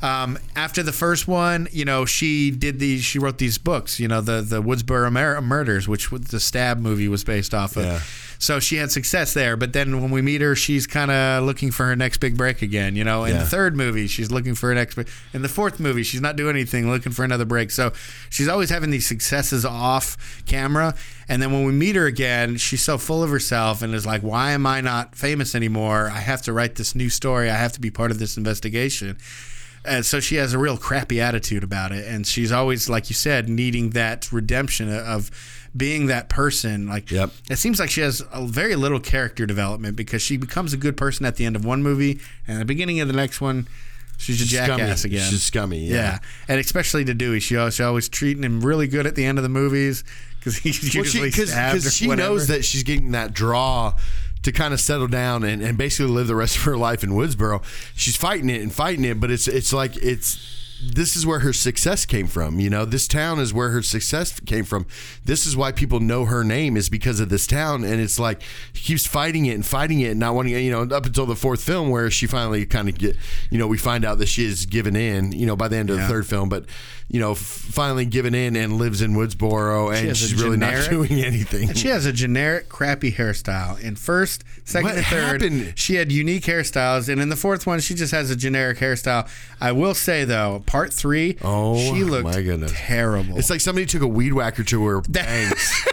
Um, after the first one, you know, she did these. She wrote these books. You know, the the Woodsboro Mer- murders, which the Stab movie was based off of. Yeah. So she had success there, but then when we meet her, she's kind of looking for her next big break again. You know, in Yeah. the third movie, she's looking for her next. In the fourth movie, she's not doing anything, looking for another break. So she's always having these successes off camera, and then when we meet her again, she's so full of herself and is like, "Why am I not famous anymore? I have to write this new story. I have to be part of this investigation." And so she has a real crappy attitude about it, and she's always, like you said, needing that redemption of being that person. Like, Yep. it seems like she has a very little character development because she becomes a good person at the end of one movie, and the beginning of the next one, she's a jackass scummy. again. She's scummy, Yeah. yeah. and especially to Dewey, she always, she always treating him really good at the end of the movies because he's Well, she usually because stabbed or she whatever. knows that she's getting that draw to kind of settle down and, and basically live the rest of her life in Woodsboro. She's fighting it and fighting it, but it's it's like it's this is where her success came from. You know, this town is where her success came from. This is why people know her name is because of this town, and it's like she keeps fighting it and fighting it, and not wanting you know up until the fourth film where she finally kind of get you know we find out that she is given in you know by the end of the third film, but you know f- finally given in and lives in Woodsboro and a she's really generic- not doing anything. And she has a generic, crappy hairstyle. In first, second, What and third, happened? she had unique hairstyles, and in the fourth one, she just has a generic hairstyle. I will say though, part three, Oh, she looked my goodness. terrible. It's like somebody took a weed whacker to her bangs.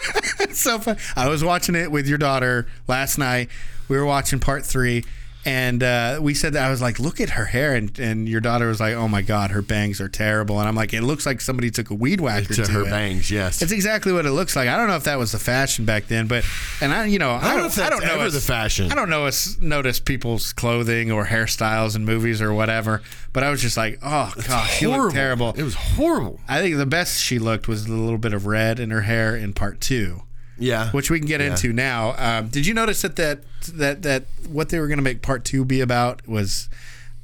So fun. I was watching it with your daughter last night. We were watching part three, and uh, we said that I was like, "Look at her hair," and, and your daughter was like, "Oh my god, her bangs are terrible." And I'm like, "It looks like somebody took a weed whacker to to, her it." bangs, yes. It's exactly what it looks like. I don't know if that was the fashion back then, but and I, you know, I don't don't, know if that's I don't know ever us- the fashion. I don't know us notice people's clothing or hairstyles in movies or whatever. But I was just like, oh gosh, she looked terrible. It was horrible. I think the best she looked was a little bit of red in her hair in part two Yeah. which we can get Yeah. into now. Um, did you notice that that that that what they were going to make part two be about was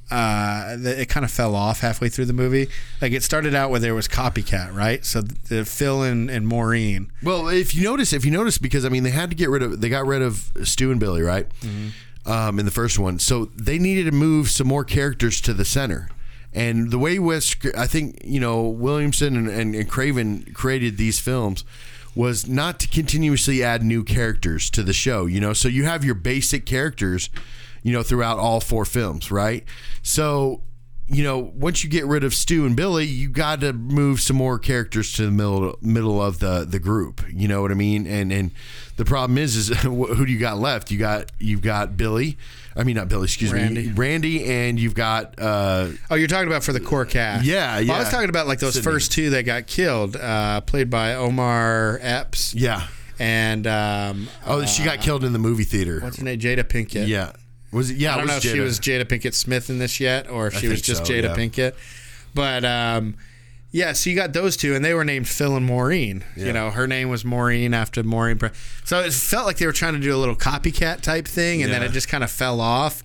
uh, it kind of fell off halfway through the movie. Like it started out where there was copycat, right? So the Phil and, and Maureen. Well, if you notice, if you notice, because I mean, they had to get rid of, they got rid of Stu and Billy, right? Um, in the first one, so they needed to move some more characters to the center. And the way Wes, I think, you know, Williamson and, and, and Craven created these films was not to continuously add new characters to the show, you know. So you have your basic characters, you know, throughout all four films, right? So you know, once you get rid of Stu and Billy, you got to move some more characters to the middle middle of the the group. You know what I mean? And and the problem is, is who do you got left? You got you've got Billy. I mean, not Billy. Excuse Randy. me, Randy, and you've got uh, Oh, you're talking about for the core cast. Yeah, Well, I was talking about like those Sidney. first two that got killed, uh, played by Omar Epps. yeah. And um, Oh, she got killed in the movie theater. what's her name? Jada Pinkett. Yeah, was it? Yeah, I don't know if she was Jada Pinkett Smith in this yet, or if I she was just so, Jada yeah. Pinkett. But um, Yeah, so you got those two, and they were named Phil and Maureen. Yeah. You know, her name was Maureen after Maureen. So it felt like they were trying to do a little copycat type thing, and then it just kind of fell off.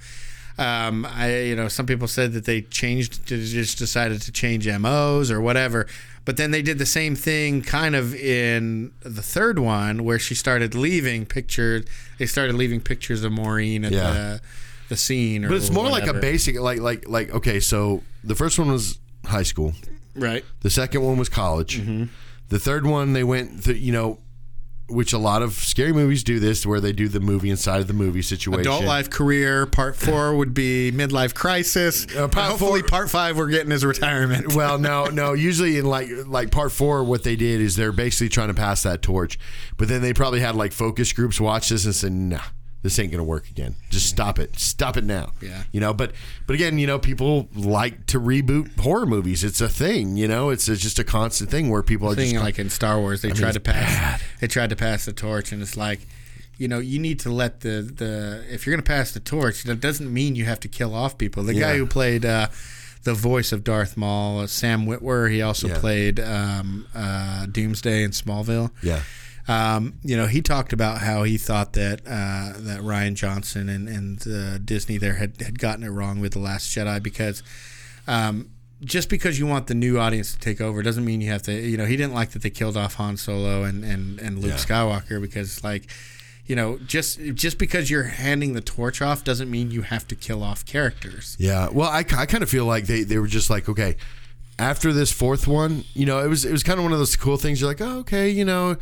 Um, I, you know, some people said that they changed, just decided to change MOs or whatever. But then they did the same thing, kind of in the third one, where she started leaving pictures. They started leaving pictures of Maureen at Yeah. the the scene. Or But it's more like a basic, like like like. Okay, so the first one was high school. right? The second one was college. Mm-hmm. The third one, they went, th- you know, which a lot of scary movies do this, where they do the movie inside of the movie situation. Adult life career. Part four would be midlife crisis. Uh, part Hopefully, four- part five we're getting his retirement. Well, no, no. Usually in like like part four, what they did is they're basically trying to pass that torch, but then they probably had like focus groups watch this and said, "Nah, this ain't gonna work again. Just stop it. Stop it now." Yeah. You know, but but again, you know, people like to reboot horror movies. It's a thing. You know, it's, it's just a constant thing where people are thing just like in Star Wars, they mean, tried to it's pass. They tried to pass the torch, and it's like, you know, you need to let the the if you're going to pass the torch, that doesn't mean you have to kill off people. The guy who played uh, the voice of Darth Maul, uh, Sam Witwer, he also Yeah. played um, uh, Doomsday in Smallville. yeah. Um, you know, he talked about how he thought that uh, that Rian Johnson and, and uh, Disney there had, had gotten it wrong with the Last Jedi because um, just because you want the new audience to take over doesn't mean you have to. You know, he didn't like that they killed off Han Solo and and, and Luke Yeah. Skywalker because like. You know, just just because you're handing the torch off doesn't mean you have to kill off characters. Yeah. Well, I, I kind of feel like they, they were just like, okay, after this fourth one, you know, it was it was kind of one of those cool things. You're like, oh, okay, you know,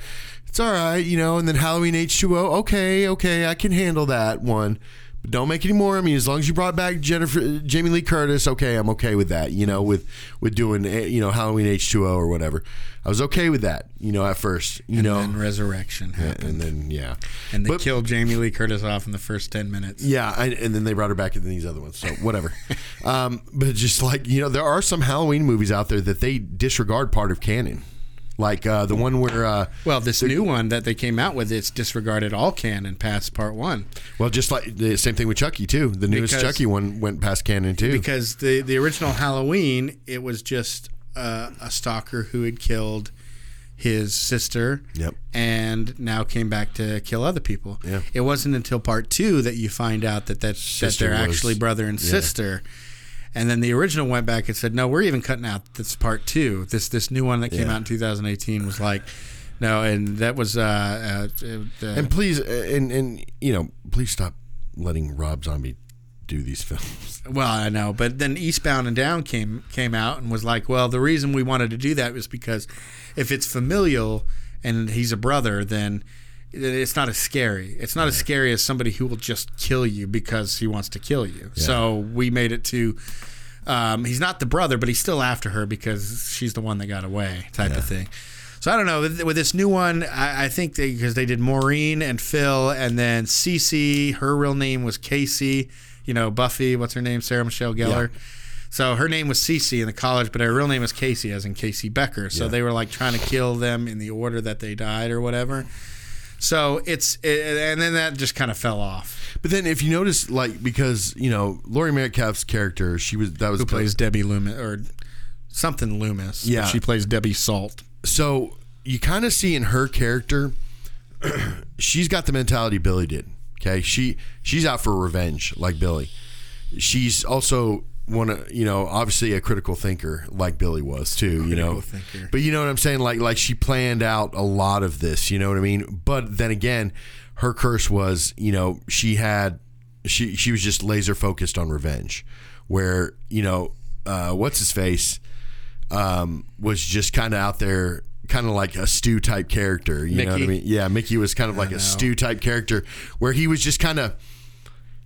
it's all right, you know, and then Halloween H2O, okay, okay, I can handle that one. But don't make any more. I mean, as long as you brought back Jennifer, Jamie Lee Curtis, okay, I'm okay with that. You know, with with doing eh, you know Halloween H2O or whatever. I was okay with that. You know, at first, you know, And resurrection happened, and then yeah, and they But- killed Jamie Lee Curtis off in the first ten minutes. Yeah, I, and then they brought her back in these other ones. So whatever. um, but just like you know, there are some Halloween movies out there that they disregard part of canon, like uh, the one where uh, Well, this new one that they came out with, it's disregarded all canon past part one well, just like the same thing with Chucky too. The newest Because- Chucky one went past canon too. because the the original Halloween it was just uh, a stalker who had killed his sister Yep. and now came back to kill other people. Yeah. It wasn't until part two that you find out that that, that they're was- actually brother and yeah. sister. And then the original went back and said, "No, we're even cutting out this part two. This this new one that came Yeah. out in 2018 was like, no, and that was uh, uh, uh, and please, uh, and and you know, please stop letting Rob Zombie do these films. Well, I know, but then Eastbound and Down came came out and was like, well, the reason we wanted to do that was because if it's familial and he's a brother, then it's not as scary. It's not as scary as somebody who will just kill you because he wants to kill you. So we made it to. Um, he's not the brother, but he's still after her because she's the one that got away, type of thing. So I don't know. With, with this new one, I, I think they because they did Maureen and Phil, and then Cece. Her real name was Casey. You know, Buffy. What's her name? Sarah Michelle Gellar. So her name was Cece in the college, but her real name was Casey, as in Casey Becker. So Yeah. they were like trying to kill them in the order that they died or whatever. So it's it, and then that just kind of fell off. But then, if you notice, like because you know Laurie Metcalf's character, she was that was Who plays Debbie Loomis or something Loomis? Yeah. she plays Debbie Salt. so you kind of see in her character she's got the mentality billy did okay she she's out for revenge like billy she's also one of you know obviously a critical thinker like billy was too you know thinker. but you know what i'm saying like like she planned out a lot of this you know what i mean but then again her curse was you know she had she she was just laser focused on revenge where you know uh what's his face um, was just kind of out there, kind of like a Stu type character. You know what I mean? Yeah, Mickey was kind of like a Stu type character where he was just kind of,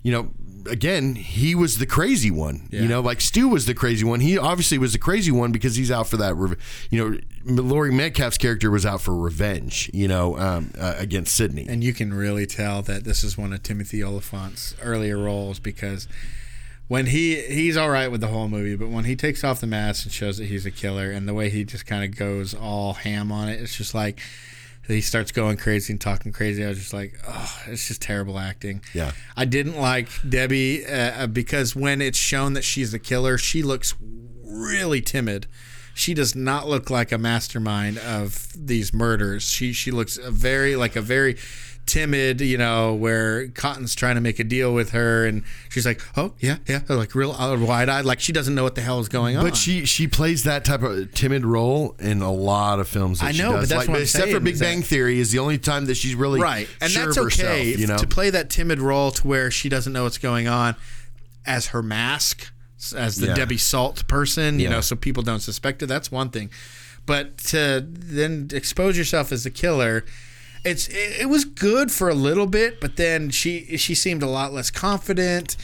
you know, again, he was the crazy one. You know, like Stu was the crazy one. He obviously was the crazy one because he's out for that. Rev- you know, Laurie Metcalf's character was out for revenge. You know, um, uh, against Sidney. And you can really tell that this is one of Timothy Olyphant's earlier roles because when he he's all right with the whole movie, but when he takes off the mask and shows that he's a killer, and the way he just kind of goes all ham on it, it's just like he starts going crazy and talking crazy. I was just like, oh, it's just terrible acting. Yeah. I didn't like Debbie uh, because when it's shown that she's the killer, she looks really timid. she does not look like a mastermind of these murders. She she looks a very like a very timid, you know, where Cotton's trying to make a deal with her, and she's like, "Oh yeah, yeah," like real wide eyed, like she doesn't know what the hell is going on. But she she plays that type of timid role in a lot of films. That I know, but that's like, what I'm except for Big Bang that- Theory is the only time that she's really right, and sure that's of herself, okay you know, to play that timid role to where she doesn't know what's going on as her mask, as the Yeah. Debbie Salt person, you Yeah. know, so people don't suspect it. That's one thing, but to then expose yourself as the killer. It's it, it was good for a little bit, but then she she seemed a lot less confident.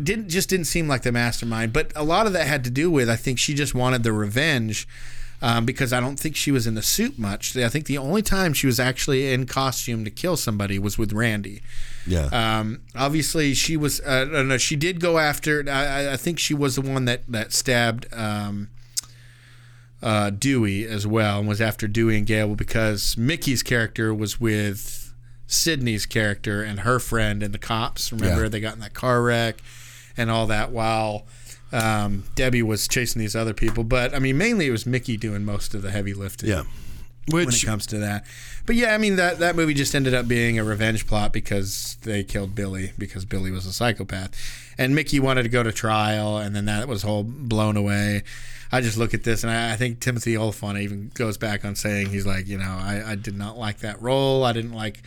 Didn't just didn't seem like the mastermind. But a lot of that had to do with I think she just wanted the revenge um, because I don't think she was in the suit much. I think the only time she was actually in costume to kill somebody was with Randy. yeah. Um, obviously, she was. Uh, no, she did go after. I, I- I think she was the one that that stabbed um, uh, Dewey as well, and was after Dewey and Gable because Mickey's character was with Sidney's character and her friend and the cops. Remember, Yeah. they got in that car wreck and all that while. Um, Debbie was chasing these other people, but I mean, mainly it was Mickey doing most of the heavy lifting yeah. when it comes to that. But yeah, I mean that that movie just ended up being a revenge plot because they killed Billy because Billy was a psychopath, and Mickey wanted to go to trial, and then that was whole blown away. I just look at this, and I, I think Timothy Olyphant even goes back on saying he's like, you know, I, I did not like that role. I didn't like,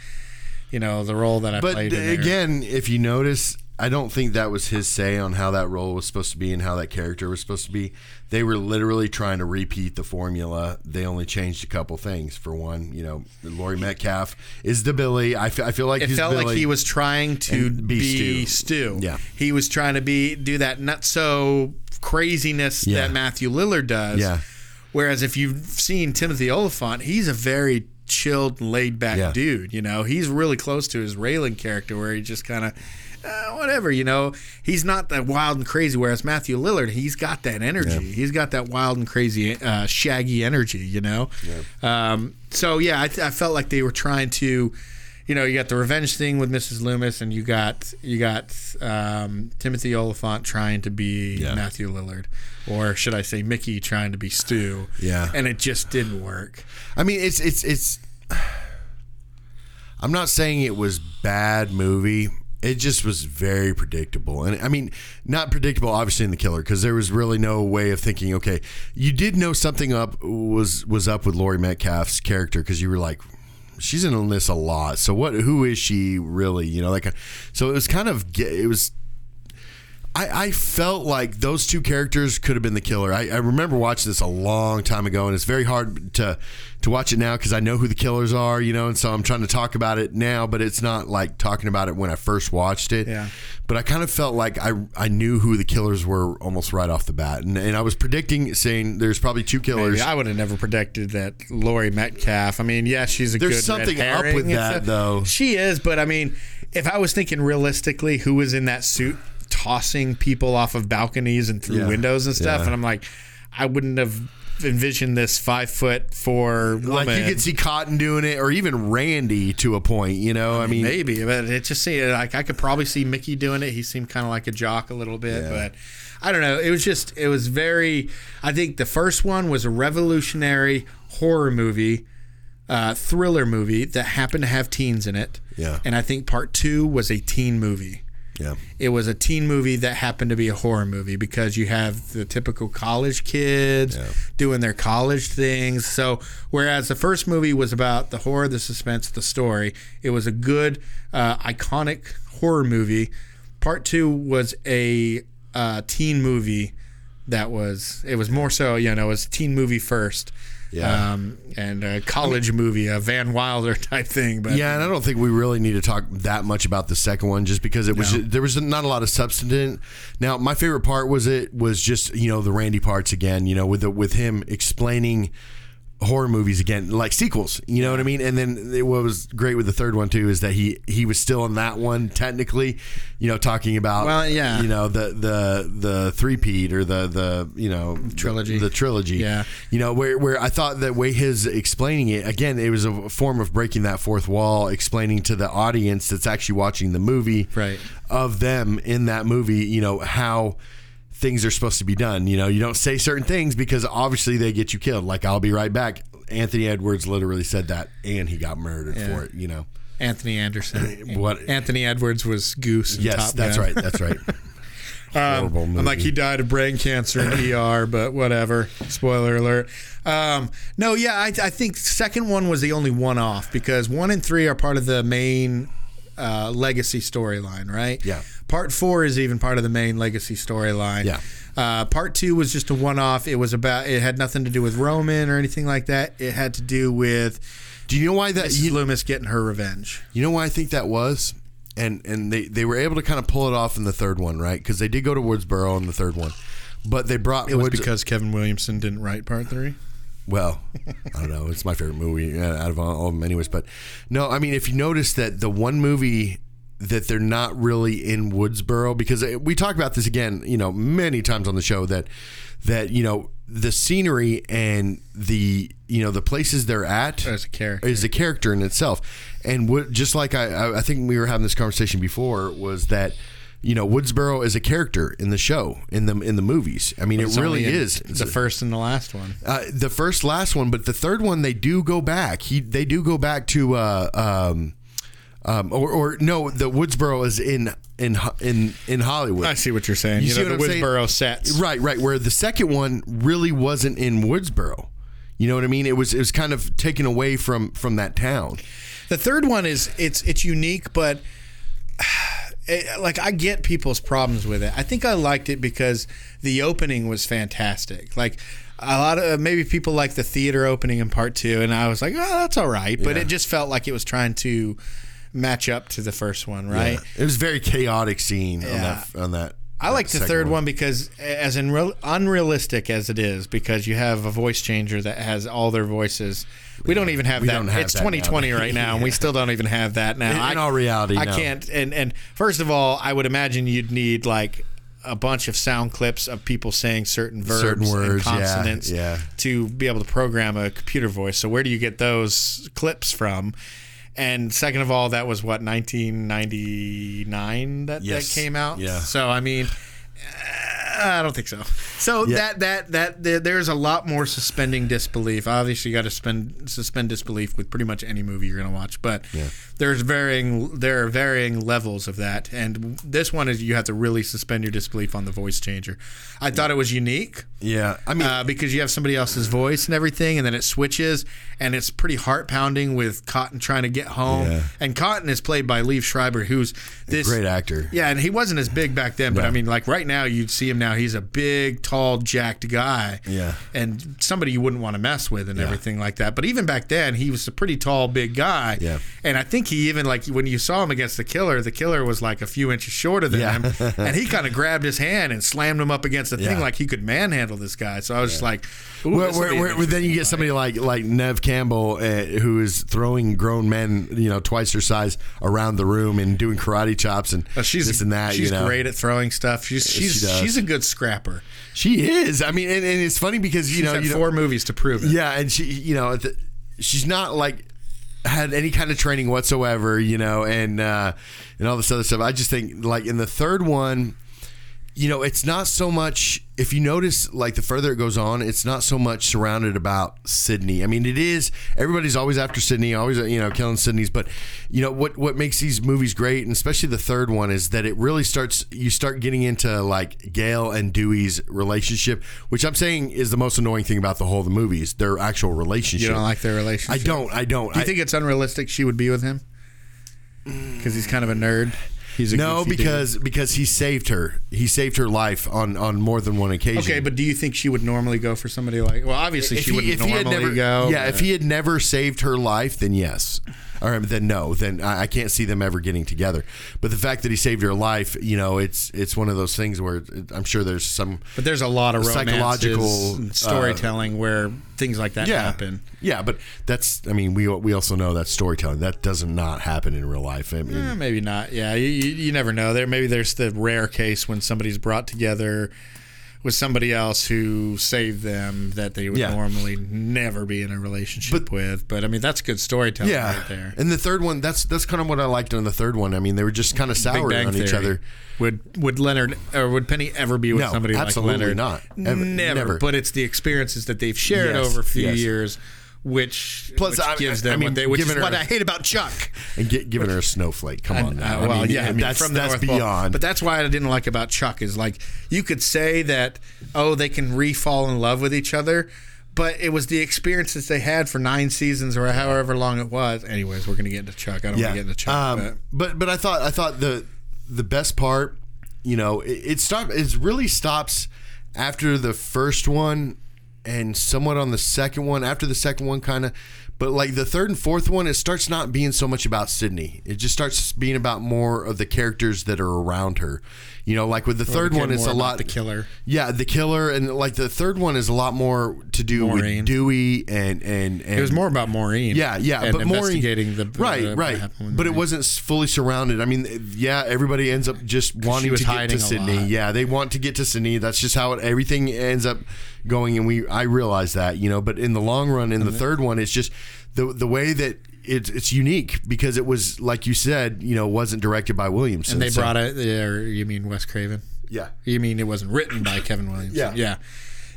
you know, the role that I But played. in there. again, if you notice, I don't think that was his say on how that role was supposed to be and how that character was supposed to be. They were literally trying to repeat the formula. They only changed a couple things. For one, you know, Laurie Metcalf is the Billy. I fe- I feel like it felt like he was trying to be be, Stu. Stu. Yeah. he was trying to be do that not so craziness Yeah. that Matthew Lillard does. Yeah. Whereas if you've seen Timothy Olyphant, he's a very chilled, laid back Yeah. dude. You know, he's really close to his Raylan character, where he just kind of. Uh, whatever you know, he's not that wild and crazy. Whereas Matthew Lillard, he's got that energy. He's got that wild and crazy, uh, shaggy energy. You know, um, so yeah, I, I felt like they were trying to, you know, you got the revenge thing with Mrs. Loomis, and you got you got um, Timothy Olyphant trying to be Yeah. Matthew Lillard, or should I say Mickey trying to be Stu? Yeah. and it just didn't work. I mean, it's it's it's. I'm not saying it was bad movie. It just was very predictable, and I mean, not predictable, obviously in the killer, because there was really no way of thinking. Okay, you did know something up was was up with Laurie Metcalf's character because you were like, she's in this a lot. So what? Who is she really? You know, like, so it was kind of it was I, I felt like those two characters could have been the killer. I, I remember watching this a long time ago, and it's very hard to to watch it now because I know who the killers are, you know, and so I'm trying to talk about it now, but it's not like talking about it when I first watched it. Yeah. But I kind of felt like I I knew who the killers were almost right off the bat, and, and I was predicting saying there's probably two killers. Maybe I would have never predicted that Laurie Metcalf. I mean, yeah, she's a There's good something up with that, stuff. though. She is, but I mean, if I was thinking realistically, who was in that suit tossing people off of balconies and through Yeah. windows and stuff, Yeah. and I'm like, I wouldn't have envisioned this five foot four woman. like you could see Cotton doing it, or even Randy to a point. You know, I mean, maybe, but it just seemed like I could probably see Mickey doing it. He seemed kind of like a jock a little bit, Yeah. but I don't know. It was just it was very. I think the first one was a revolutionary horror movie, uh, thriller movie that happened to have teens in it. Yeah. and I think part two was a teen movie. Yeah. It was a teen movie that happened to be a horror movie because you have the typical college kids Yeah. doing their college things. So, whereas the first movie was about the horror, the suspense, the story, it was a good, uh, iconic horror movie. Part two was a uh, teen movie that was, it was more so, you know, it was a teen movie first. Yeah. Um, and a college movie, a Van Wilder type thing. But Yeah, and I don't think we really need to talk that much about the second one, just because it was No. there was not a lot of substance. in it. Now, my favorite part was it was just you know the Randy parts again, you know, with the, with him explaining horror movies again, like sequels. You know what I mean? And then it, what was great with the third one too is that he he was still in that one technically, you know, talking about Well, yeah. you know the the the three peat or the the you know Trilogy. the, the trilogy, Yeah. you know where where I thought that way his explaining it again it was a form of breaking that fourth wall explaining to the audience that's actually watching the movie Right. of them in that movie you know how things are supposed to be done. You know, you don't say certain things because obviously they get you killed. Like I'll be right back. Anthony Edwards literally said that, and he got murdered Yeah. for it. You know. Anthony Anderson. What? Anthony Edwards was Goose. Yes, Top that's Gun. right. That's right. Horrible Um, I'm like he died of brain cancer in ER, but whatever. Spoiler alert. Um, no, yeah, I, I think second one was the only one off because one and three are part of the main uh, legacy storyline, right? Yeah. Part four is even part of the main legacy storyline. Yeah. Uh, part two was just a one off. It was about. It had nothing to do with Roman or anything like that. It had to do with Do you know why that? Mrs. You, Loomis getting her revenge. you know why I think that was, and and they they were able to kind of pull it off in the third one, right? Because they did go to Woodsboro in the third one, but they brought It was Woods- because Kevin Williamson didn't write part three. Well, I don't know. It's my favorite movie uh, out of all of them, anyways. But no, I mean, if you notice that the one movie that they're not really in Woodsboro, because uh, we talk about this again, you know, many times on the show that that you know the scenery and the you know the places they're at a is a character in itself, and what, just like I, I- think we were having this conversation before was that. You know, Woodsboro is a character in the show, in the in the movies. I mean, it really is. the first and the last one. Uh, the first, last one, but the third one they do go back. He they do go back to uh, um, um, or, or no, the Woodsboro is in in in in Hollywood. I see what you're saying. You, see know, what the I'm saying? Woodsboro sets. right? Right. Where the second one really wasn't in Woodsboro. You know what I mean? It was it was kind of taken away from from that town. The third one is it's it's unique, but it, like I get people's problems with it. I think I liked it because the opening was fantastic. Like a lot of maybe people like the theater opening in part two, and I was like, oh, that's all right. But Yeah. it just felt like it was trying to match up to the first one, right? It was a very chaotic scene Yeah. on that on that. I like the third one. because, as in real, unrealistic as it is, because you have a voice changer that has all their voices. We don't even have that. have it's that now. 2020 right now, and we still don't even have that now. In- in all reality, I no. can't. And and first of all, I would imagine you'd need like a bunch of sound clips of people saying certain verbs, Certain words, and yeah, consonants, yeah. to be able to program a computer voice. So where do you get those clips from? And second of all, that was what 1999 that Yes. that came out. Yeah. So I mean, uh, I don't think so. So Yeah. that that that there's a lot more suspending disbelief. Obviously, you got to suspend suspend disbelief with pretty much any movie you're going to watch, but there's varying there are varying levels of that. And this one is you have to really suspend your disbelief on the voice changer. I thought it was unique Yeah, I mean, uh, because you have somebody else's voice and everything, and then it switches, and it's pretty heart pounding with Cotton trying to get home. Yeah. And Cotton is played by Liev Schreiber, who's this great actor. Yeah, and he wasn't as big back then, but No. I mean, like right now, you'd see him now. He's a big, tall, jacked guy. Yeah. and somebody you wouldn't want to mess with and everything like that. But even back then, he was a pretty tall, big guy. Yeah. and I think he even like when you saw him against the killer, the killer was like a few inches shorter than Yeah. him, and he kind of grabbed his hand and slammed him up against the thing Yeah. like he could manhandle this guy. So I was just like, Where, where, where, then you get somebody like like Neve Campbell, uh, who is throwing grown men, you know, twice her size around the room and doing karate chops and Uh, she's this and that. She's you know. great at throwing stuff. She's she's she she's a good scrapper. She is. I mean, and, and it's funny because you She's know, you know- four movies to prove it. yeah, and she, you know, the, she's not like had any kind of training whatsoever, you know, and uh, and all this other stuff. I just think like in the third one, you know, it's not so much. If you notice, like the further it goes on, it's not so much surrounded about Sidney. I mean, it is. Everybody's always after Sidney, always you know killing Sidney's. But you know what? What makes these movies great, and especially the third one, is that it really starts. You start getting into like Gale and Dewey's relationship, which I'm saying is the most annoying thing about the whole of the movies. Their actual relationship. You don't like their relationship. I don't. I don't. Do you I- think it's unrealistic she would be with him? Because he's kind of a nerd. He's a no, goofy dude. because because he saved her. He saved her life on on more than one occasion. Okay, but do you think she would normally go for somebody like? Well, obviously she wouldn't normally had never, go. yeah, but- if he had never saved her life, then yes, or then no, then I, I can't see them ever getting together. But the fact that he saved her life, you know, it's it's one of those things where it, I'm sure there's some But there's a lot of psychological, psychological and uh, storytelling where things like that yeah, happen. yeah. But that's I mean we we also know that storytelling that does not happen in real life. I mean, Eh, maybe not. Yeah, you, you, you never know. There maybe there's the rare case when somebody's brought together with somebody else who saved them that they would Yeah. normally never be in a relationship with. But I mean, that's good storytelling Yeah, right there. and the third one, that's that's kind of what I liked on the third one. I mean, they were just kind of Big sour Bang on each other. Would would Leonard or would Penny ever be with No, somebody like Leonard? Absolutely not. Ever- never. never. But it's the experiences that they've shared Yes, over a few yes. years, which Plus, which I- gives I mean, what they, which is her what I hate about Chuck. And get, giving her a snowflake. Come on, now. Uh, well, I mean, yeah, I mean, that's from that's North Pole. beyond. But that's why I didn't like about Chuck is like you could say that oh they can re-fall in love with each other, but it was the experiences they had for nine seasons or however long it was. Anyways, we're gonna get into Chuck. I don't want to get into Chuck. Um, but. but but I thought I thought the the best part, you know, it, it stop it really stops after the first one and somewhat on the second one. After the second one, kind of. But like the third and fourth one, it starts not being so much about Sidney. It just starts being about more of the characters that are around her. You know, like with the third one, it's a lot the killer. Yeah, the killer, and like the third one is a lot more to do Maureen. with Dewey and and and It was more about Maureen. yeah, yeah, and but Maureen, investigating the right, the- right. But it wasn't fully surrounded. I mean, yeah, everybody ends up just wanting to get to Sidney. lot. Yeah, they want to get to Sidney. That's just how it, everything ends up going. And we, I realize that, you know. But in the long run, in the mm-hmm. third one, it's just the the way that it's it's unique because it was like you said, you know, wasn't directed by Williamson. and they So- brought it. Or you mean Wes Craven? Yeah. You mean it wasn't written by Kevin Williamson? Yeah. yeah,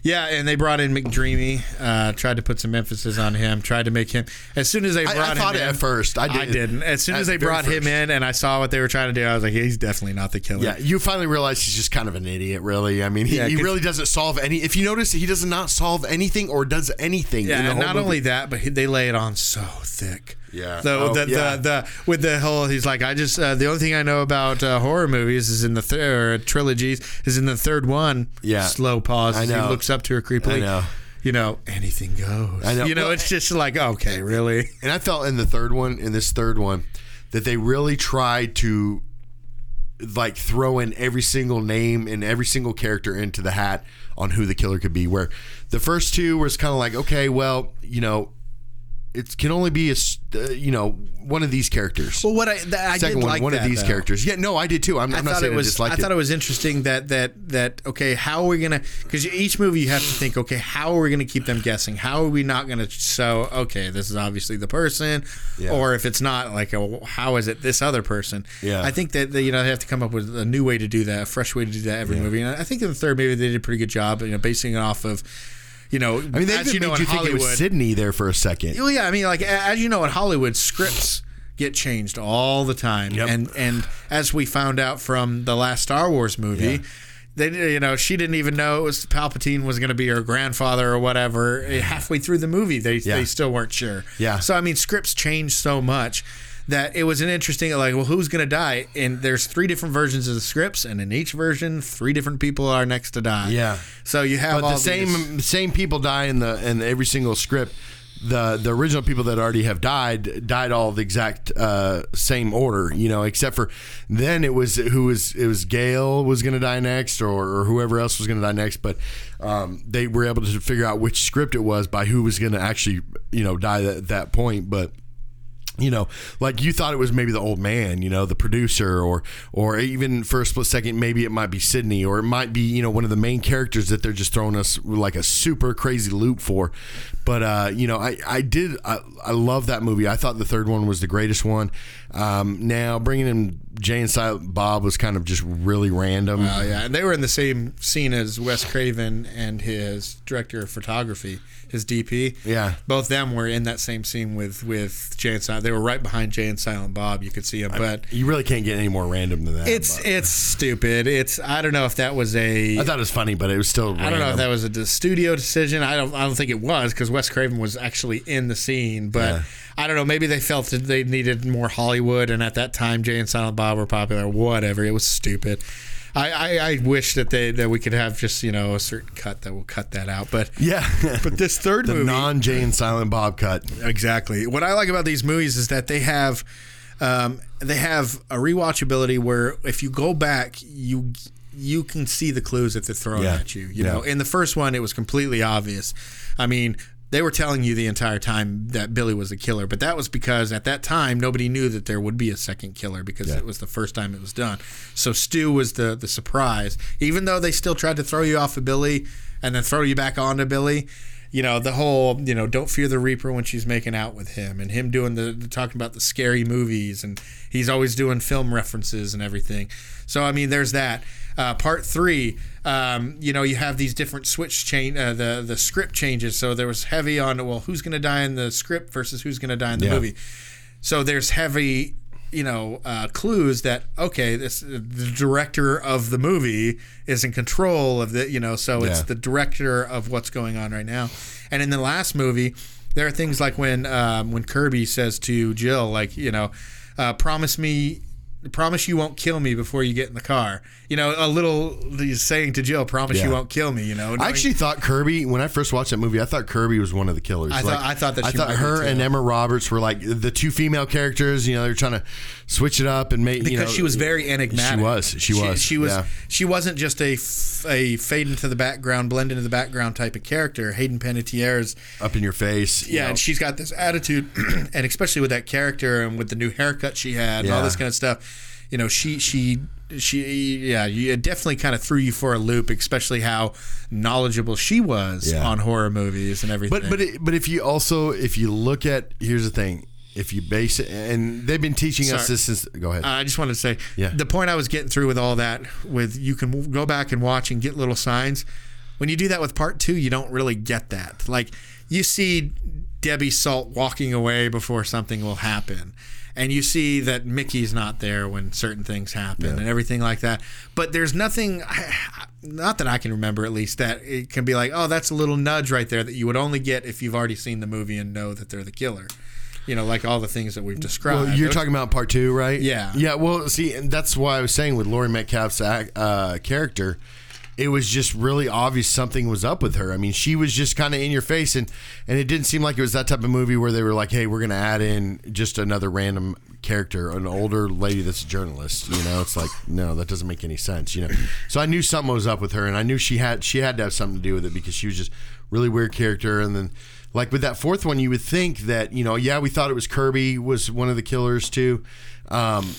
yeah. And they brought in McDreamy. Uh, tried to put some emphasis on him. Tried to make him. As soon as they I- I brought thought him it in, at first. I did. didn't. As soon as they brought him in, and I saw what they were trying to do, I was like, he's definitely not the killer. Yeah, you finally realize he's just kind of an idiot, really. I mean, he, Yeah, he really doesn't solve any. If you notice, he does not solve anything or does anything. Yeah, in the and whole not movie. only that, but he, they lay it on so thick. Yeah. The, Oh, the, yeah. the the with the whole he's like I just uh, the only thing I know about uh, horror movies is in the third trilogies is in the third one. Yeah. Slow pause. I as He know. looks up to her creepily. I know. You know, anything goes. I know. You know, Well, it's just like okay, really. And I felt in the third one, in this third one, that they really tried to like throw in every single name and every single character into the hat on who the killer could be. Where the first two was kind of like, okay, well, you know, it can only be a uh, you know one of these characters. Well, what I th- I Second did one, like one of these though. characters. Yeah, no, I did too. I'm, I I'm not thought saying it was. I disliked I thought it was interesting that that that okay, how are we gonna? Because each movie you have to think, okay, how are we gonna keep them guessing? How are we not gonna? So okay, this is obviously the person, Yeah. or if it's not, like, oh, how is it this other person? Yeah. I think that, that you know they have to come up with a new way to do that, a fresh way to do that every movie. And I think in the third movie they did a pretty good job, you know, basing it off of. You know, I mean, they as you know, in you think it Hollywood, was Sidney there for a second. well, yeah, I mean, like as you know, in Hollywood, scripts get changed all the time, Yep. and and as we found out from the last Star Wars movie. Yeah. They, you know, she didn't even know it was Palpatine was going to be her grandfather or whatever. Eh, halfway through the movie, they Yeah. they still weren't sure. Yeah. So I mean, scripts change so much that it was an interesting like, well, who's going to die? And there's three different versions of the scripts, and in each version, three different people are next to die. Yeah. So you have but all the same these- same people die in the in every single script. The the original people that already have died died all the exact uh, same order, you know, except for then it was who was it was Gale was going to die next or, or whoever else was going to die next, but um, they were able to figure out which script it was by who was going to actually you know die at that point, but you know, like you thought it was maybe the old man, you know, the producer, or or even for a split second, maybe it might be Sidney, or it might be you know one of the main characters that they're just throwing us like a super crazy loop for. But uh, you know, I I did I, I love that movie. I thought the third one was the greatest one. Um, now bringing in Jay and Silent Bob was kind of just really random. Oh yeah, and they were in the same scene as Wes Craven and his director of photography, his DP. Yeah. both them were in that same scene with with Jay and Silent. They were right behind Jay and Silent Bob. You could see them, but you really can't get any more random than that. it's but- it's stupid. It's I don't know if that was a I thought it was funny, but it was still. I don't know if that was a studio decision. I don't. I don't think it was because Wes Craven was actually in the scene. But Yeah. I don't know. Maybe they felt that they needed more Hollywood, and at that time, Jay and Silent Bob were popular. Whatever. It was stupid. I, I, I wish that they that we could have just you know a certain cut that will cut that out. But Yeah, but this third the movie, non Jay and Silent Bob cut. Exactly. What I like about these movies is that they have um, they have a rewatchability where if you go back, you you can see the clues that they're throwing Yeah. at you. You Yeah. know, in the first one, it was completely obvious. I mean, they were telling you the entire time that Billy was the killer, but that was because at that time nobody knew that there would be a second killer because it was the first time it was done. So Stu was the the surprise, even though they still tried to throw you off of Billy and then throw you back onto Billy. You know the whole you know don't fear the Reaper when she's making out with him and him doing the, the talking about the scary movies and he's always doing film references and everything. So I mean there's that. Uh, part three, um, you know, you have these different switch chain, uh, the the script changes. So there was heavy on well, who's going to die in the script versus who's going to die in the Yeah. movie. So there's heavy, you know, uh, clues that okay, this the director of the movie is in control of the, you know, so it's Yeah. the director of what's going on right now. And in the last movie, there are things like when um, when Kirby says to Jill, like, you know, uh, promise me. Promise you won't kill me before you get in the car. You know, a little he's saying to Jill, "Promise you won't kill me." You know, I actually thought Kirby when I first watched that movie. I thought Kirby was one of the killers. I thought- I thought that I she thought her and Emma Roberts were like the two female characters. You know, they're trying to switch it up and make because you know, she was very enigmatic. She was. She was. She, was. Yeah. She wasn't just a f- a fade into the background, blend into the background type of character. Hayden Panettiere's up in your face. you yeah, know. and she's got this attitude, and especially with that character and with the new haircut she had and all this kind of stuff. You know, she she she yeah, you it definitely kind of threw you for a loop, especially how knowledgeable she was Yeah. on horror movies and everything. But but it, but if you also if you look at here's the thing if you base it and they've been teaching us this since go ahead I just wanted to say Yeah. the point I was getting through with all that with you can go back and watch and get little signs. When you do that with part two, you don't really get that. Like you see Debbie Salt walking away before something will happen. And you see that Mickey's not there when certain things happen and everything like that. But there's nothing, not that I can remember at least, that it can be like, oh, that's a little nudge right there that you would only get if you've already seen the movie and know that they're the killer. You know, like all the things that we've described. well, you're talking about part two, right? Yeah. Yeah. Well, see, and that's why I was saying with Laurie Metcalf's uh, character, it was just really obvious something was up with her. I mean, she was just kind of in your face, and and it didn't seem like it was that type of movie where they were like, "Hey, we're going to add in just another random character, an older lady that's a journalist." You know, it's like, no, that doesn't make any sense. You know, so I knew something was up with her, and I knew she had she had to have something to do with it because she was just really weird character, and then. Like with that fourth one, you would think that you know, yeah, we thought it was Kirby was one of the killers too, um,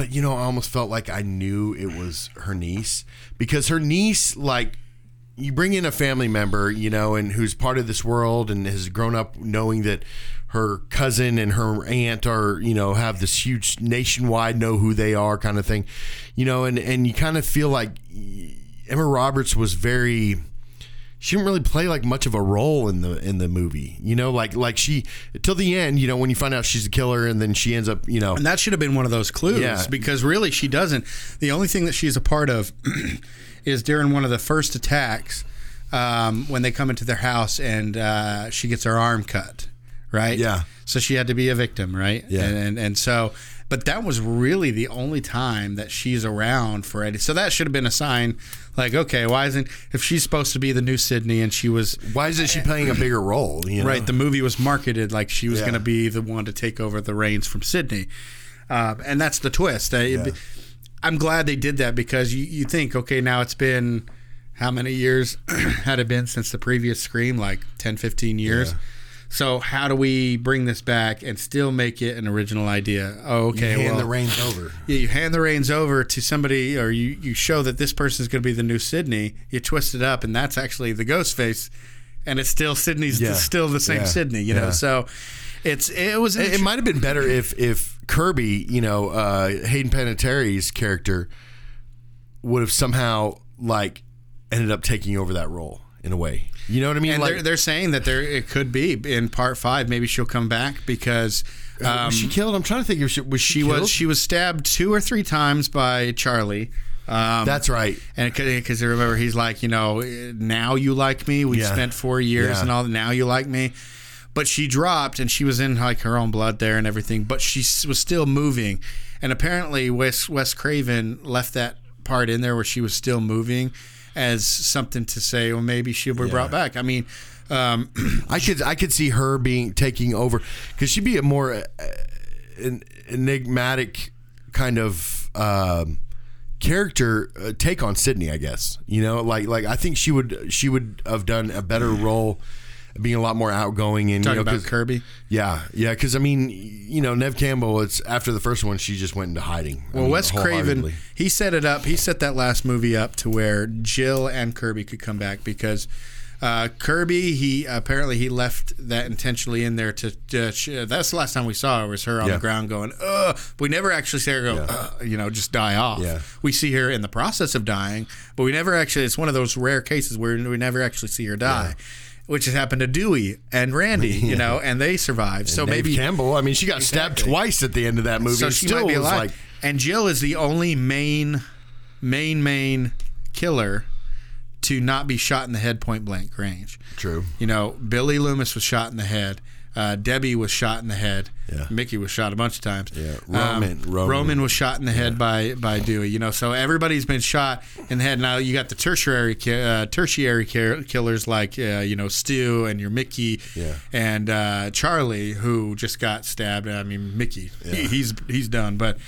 but you know, I almost felt like I knew it was her niece because her niece, like, you bring in a family member, you know, and who's part of this world and has grown up knowing that her cousin and her aunt are, you know, have this huge nationwide know who they are kind of thing, you know, and and you kind of feel like Emma Roberts was very she didn't really play like much of a role in the in the movie. You know, like like she till the end, you know, when you find out she's a killer and then she ends up, you know, And that should have been one of those clues Yeah. because really she doesn't. The only thing that she's a part of is during one of the first attacks um, when they come into their house and uh, she gets her arm cut, right? Yeah. So she had to be a victim, right? Yeah. And, and, and so, but that was really the only time that she's around for Eddie. So that should have been a sign like, okay, why isn't, if she's supposed to be the new Sidney and she was, why isn't she playing a bigger role? You know? Right. The movie was marketed like she was Yeah. going to be the one to take over the reins from Sidney, uh, and that's the twist. I, I'm glad they did that because you, you think, okay, now it's been how many years had it been since the previous Scream? Like 10, 15 years. So how do we bring this back and still make it an original idea? Oh, okay. hand well, the reins over. yeah, you hand the reins over to somebody, or you, you show that this person is going to be the new Sidney. You twist it up, and that's actually the ghost face, and it's still Sidney's Yeah. still the same Yeah. Sidney. You know, Yeah. so it's it was It, it might have been better if if Kirby, you know, uh, Hayden Panettiere's character would have somehow like ended up taking over that role in a way. You know what I mean? and like, they're, they're saying that there it could be in part five. Maybe she'll come back because um, was she killed? I'm trying to think if she was she, she was she was stabbed two or three times by Charlie. Um, That's right. And because remember, he's like, you know, now you like me. We Yeah. spent four years Yeah. and all. Now you like me. But she dropped, and she was in like her own blood there and everything. But she was still moving, and apparently Wes Wes Craven left that part in there where she was still moving, as something to say, well, maybe she'll be brought back. I mean, um, I could I could see her being taking over because she'd be a more uh, en- enigmatic kind of um, character uh, take on Sidney. I guess you know, like like I think she would she would have done a better role being a lot more outgoing and Talking you know, about Kirby. Yeah, yeah, because I mean, you know, Neve Campbell. It's after the first one, she just went into hiding. I Well, mean, Wes Craven, he set it up. He set that last movie up to where Jill and Kirby could come back because uh, Kirby, he apparently he left that intentionally in there to. to sh- that's the last time we saw her was her on Yeah. the ground going, "Ugh." We never actually see her go, "Ugh," you know, just die off. Yeah. We see her in the process of dying, but we never actually. It's one of those rare cases where we never actually see her die. Which has happened to Dewey and Randy, you know, and they survived. so maybe Campbell. I mean, she got stabbed Exactly. twice at the end of that movie. so and she still might be was alive. like, and Jill is the only main, main, main killer to not be shot in the head point blank range. True. You know, Billy Loomis was shot in the head. Uh, Debbie was shot in the head. Yeah. Mickey was shot a bunch of times. Yeah. Um, Roman- Roman, Roman. was shot in the head by by Dewey. You know, so everybody's been shot in the head. Now you got the tertiary uh, tertiary killers like uh, you know Stu and your Mickey Yeah. and uh, Charlie who just got stabbed. I mean Mickey, he, he's he's done. But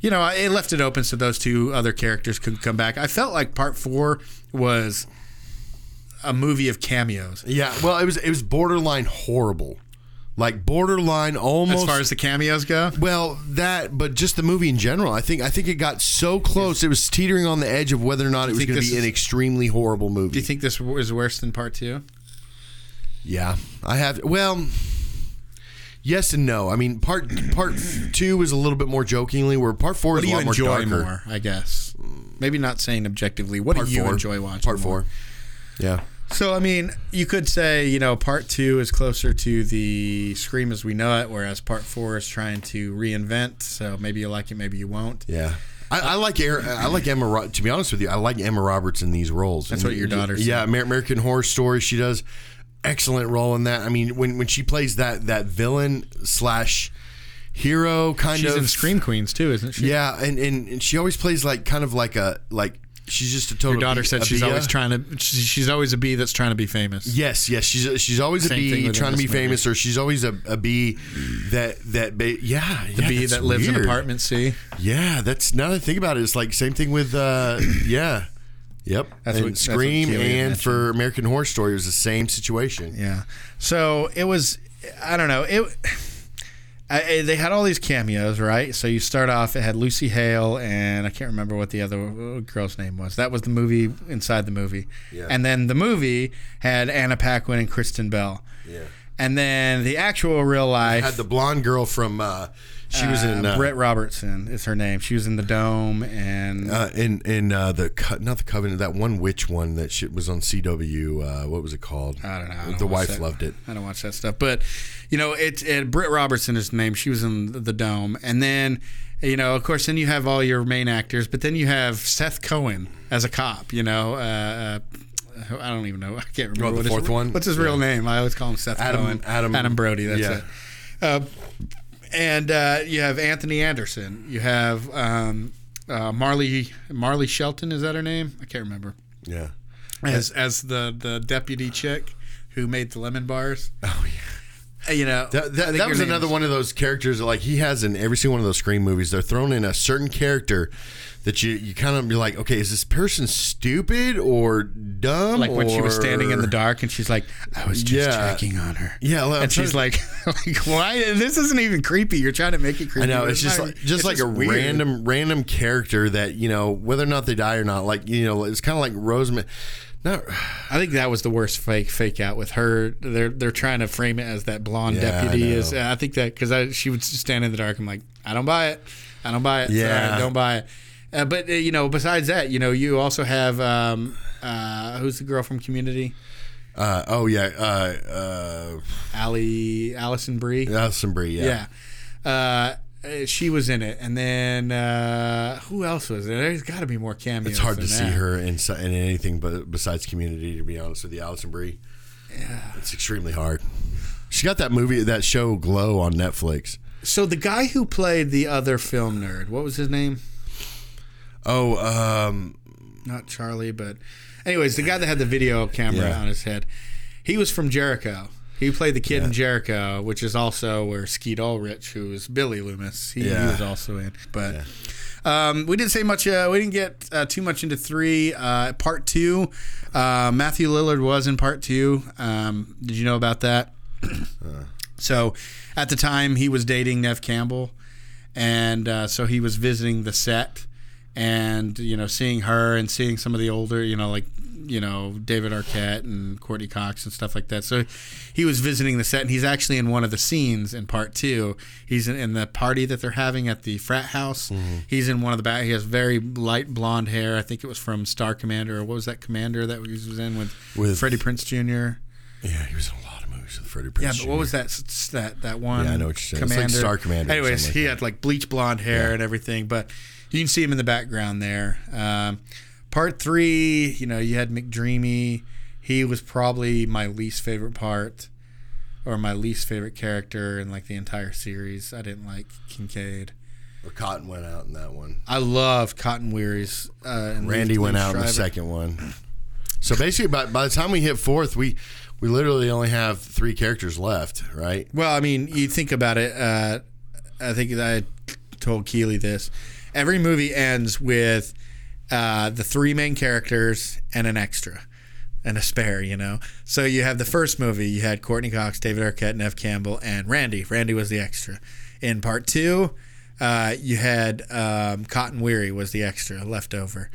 you know, it left it open so those two other characters could come back. I felt like part four was a movie of cameos. yeah. Well, it was it was borderline horrible, like borderline almost. As far as the cameos go, well, that, but just the movie in general. I think I think it got so close. It was teetering on the edge of whether or not it was going to be is- an extremely horrible movie. do you think this was worse than part two? Yeah, I have. Well, yes and no. I mean, part part two was a little bit more jokingly, where part four What is do a you lot enjoy more more, darker. I guess. Maybe not saying objectively. What Part do you four. enjoy watching? Part more? four. Yeah. So I mean, you could say you know part two is closer to the Scream as we know it, whereas part four is trying to reinvent. So maybe you like it, maybe you won't. Yeah. I, I like I like Emma. To be honest with you, I like Emma Roberts in these roles. That's And- what your daughter. Yeah, Amer- American Horror Story. She does excellent role in that. I mean, when when she plays that that villain slash hero kind She's of in Scream Queens too, isn't she? Yeah, and, and and she always plays like kind of like a like she's just a total. Your daughter bee- said she's bee- always trying to. she- She's always a bee that's trying to be famous. Yes, yes, she's she's always Same a bee trying to be movie. famous, or she's always a, a bee that that ba- yeah, The bee that lives in apartment C. Yeah, that's now that I think about it, it's like same thing with uh yeah. Yep. That's and what- that's what Scream and mentioned. for American Horror Story it was the same situation. Yeah. So it was, I don't know. It. I, they had all these cameos, right? So you start off. It had Lucy Hale and I can't remember what the other girl's name was. That was the movie inside the movie. Yeah. And then the movie had Anna Paquin and Kristen Bell. Yeah. And then the actual real life. Had the blonde girl from uh she was in uh, uh, Britt Robertson is her name. She was in the Dome and uh, in in uh, the co- not the covenant that one witch one that shit was on CW uh, what was it called I don't know. I don't the wife that. loved it I don't watch that stuff, but you know, it's it, Britt Robertson is the name. She was in the, the Dome, and then you know, of course, then you have all your main actors, but then you have Seth Cohen as a cop. You know, uh, uh, I don't even know. I can't remember Oh, the what fourth his, one? What's his real name? I always call him Seth Adam- Cohen. Adam- Adam Brody. That's yeah. it. Uh, and uh, you have Anthony Anderson. You have um, uh, Marley Marley Shelton. Is that her name? I can't remember. yeah As as the the deputy chick who made the lemon bars. Oh yeah. You know That, that, that was another is- one of those characters that, like he has in every single one of those Scream movies. They're thrown in a certain character that you you kind of be like, okay, is this person stupid or dumb? Like when she was standing in the dark and she's like, I was just Yeah. checking on her. Yeah, well, and she's trying like, like, why? This isn't even creepy. You're trying to make it creepy. I know but it's just not like just it's like a weird. random random character that you know whether or not they die or not. Like you know, it's kind of like Rosamund. Not I think that was the worst fake fake out with her. They're they're trying to frame it as that blonde Yeah, deputy know. is. I think that because she would stand in the dark. I'm like, I don't buy it. I don't buy it. Yeah. Don't buy it. Uh, but uh, you know, besides that, you know, you also have um, uh, who's the girl from Community? uh, oh yeah, uh, Ali Alison Brie. Alison Brie. Yeah. Yeah. Uh, uh, she was in it, and then uh, who else was there? There's got to be more cameos. It's hard to than see her in, in anything but besides Community. To be honest with you, Alison Brie. Yeah, it's extremely hard. She got that movie, that show Glow on Netflix. So the guy who played the other film nerd, what was his name? Oh, um, Not Charlie, but anyways, the guy that had the video camera Yeah. on his head. He was from Jericho. He played the kid Yeah. in Jericho, which is also where Skeet Ulrich, who was Billy Loomis, he, he was also in. But Um, we didn't say much. Uh, we didn't get uh, too much into three. Uh, part two, uh, Matthew Lillard was in part two. Um, did you know about that? so, at the time, he was dating Neve Campbell, and uh, so he was visiting the set, and you know, seeing her and seeing some of the older, you know, like you know David Arquette and Courteney Cox and stuff like that. So he was visiting the set, and he's actually in one of the scenes in part two. He's in, in the party that they're having at the frat house. Mm-hmm. He's in one of the back. He has very light blonde hair. I think it was from Star Commander or what was that Commander that he was in with With- Freddie Prinze Jr. Yeah, he was in a lot of movies with Freddie Prinze. Yeah, but what was that that that one? Yeah, I know what you're saying. It's like Star Commander Anyways, like he that. had like bleach blonde hair Yeah. and everything, but you can see him in the background there. Um, part three, you know, you had McDreamy. He was probably my least favorite part, or my least favorite character in like the entire series. I didn't like Kincaid. Or Cotton went out in that one. I love Cotton Weary's. Uh, and Randy went out in the second one. So basically, by, by the time we hit fourth, we we literally only have three characters left, right? Well, I mean, you think about it. Uh, I think I told Keely this. Every movie ends with uh, the three main characters and an extra and a spare, you know. So you have the first movie. You had Courteney Cox, David Arquette, Neve Campbell, and Randy. Randy was the extra. In part two, uh, you had um, Cotton Weary was the extra left over,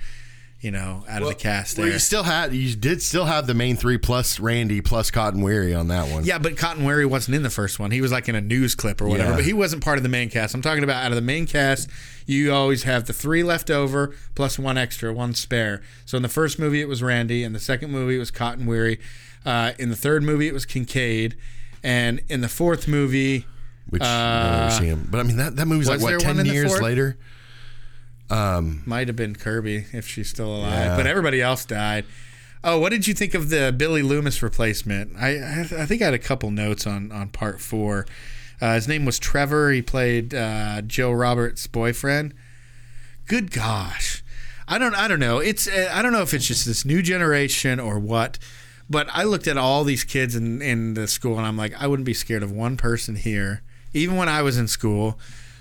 you know, out of the cast Well, you still had you did still have the main three plus Randy plus Cotton Weary on that one. Yeah, but Cotton Weary wasn't in the first one. He was like in a news clip or whatever, Yeah. but he wasn't part of the main cast. I'm talking about out of the main cast, you always have the three left over plus one extra, one spare. So in the first movie, it was Randy. In the second movie, it was Cotton Weary. Uh, in the third movie, it was Kincaid. And in the fourth movie, which you don't ever see him. But I mean that that movie's like what there ten one in the years fourth? Later. might have been Kirby if she's still alive, Yeah. but everybody else died. Oh, what did you think of the Billy Loomis replacement? I I, I think I had a couple notes on on part four. Uh, his name was Trevor. He played uh, Joe Roberts' boyfriend. Good gosh, I don't I don't know. It's uh, I don't know if it's just this new generation or what. But I looked at all these kids in, in the school and I'm like, I wouldn't be scared of one person here, even when I was in school.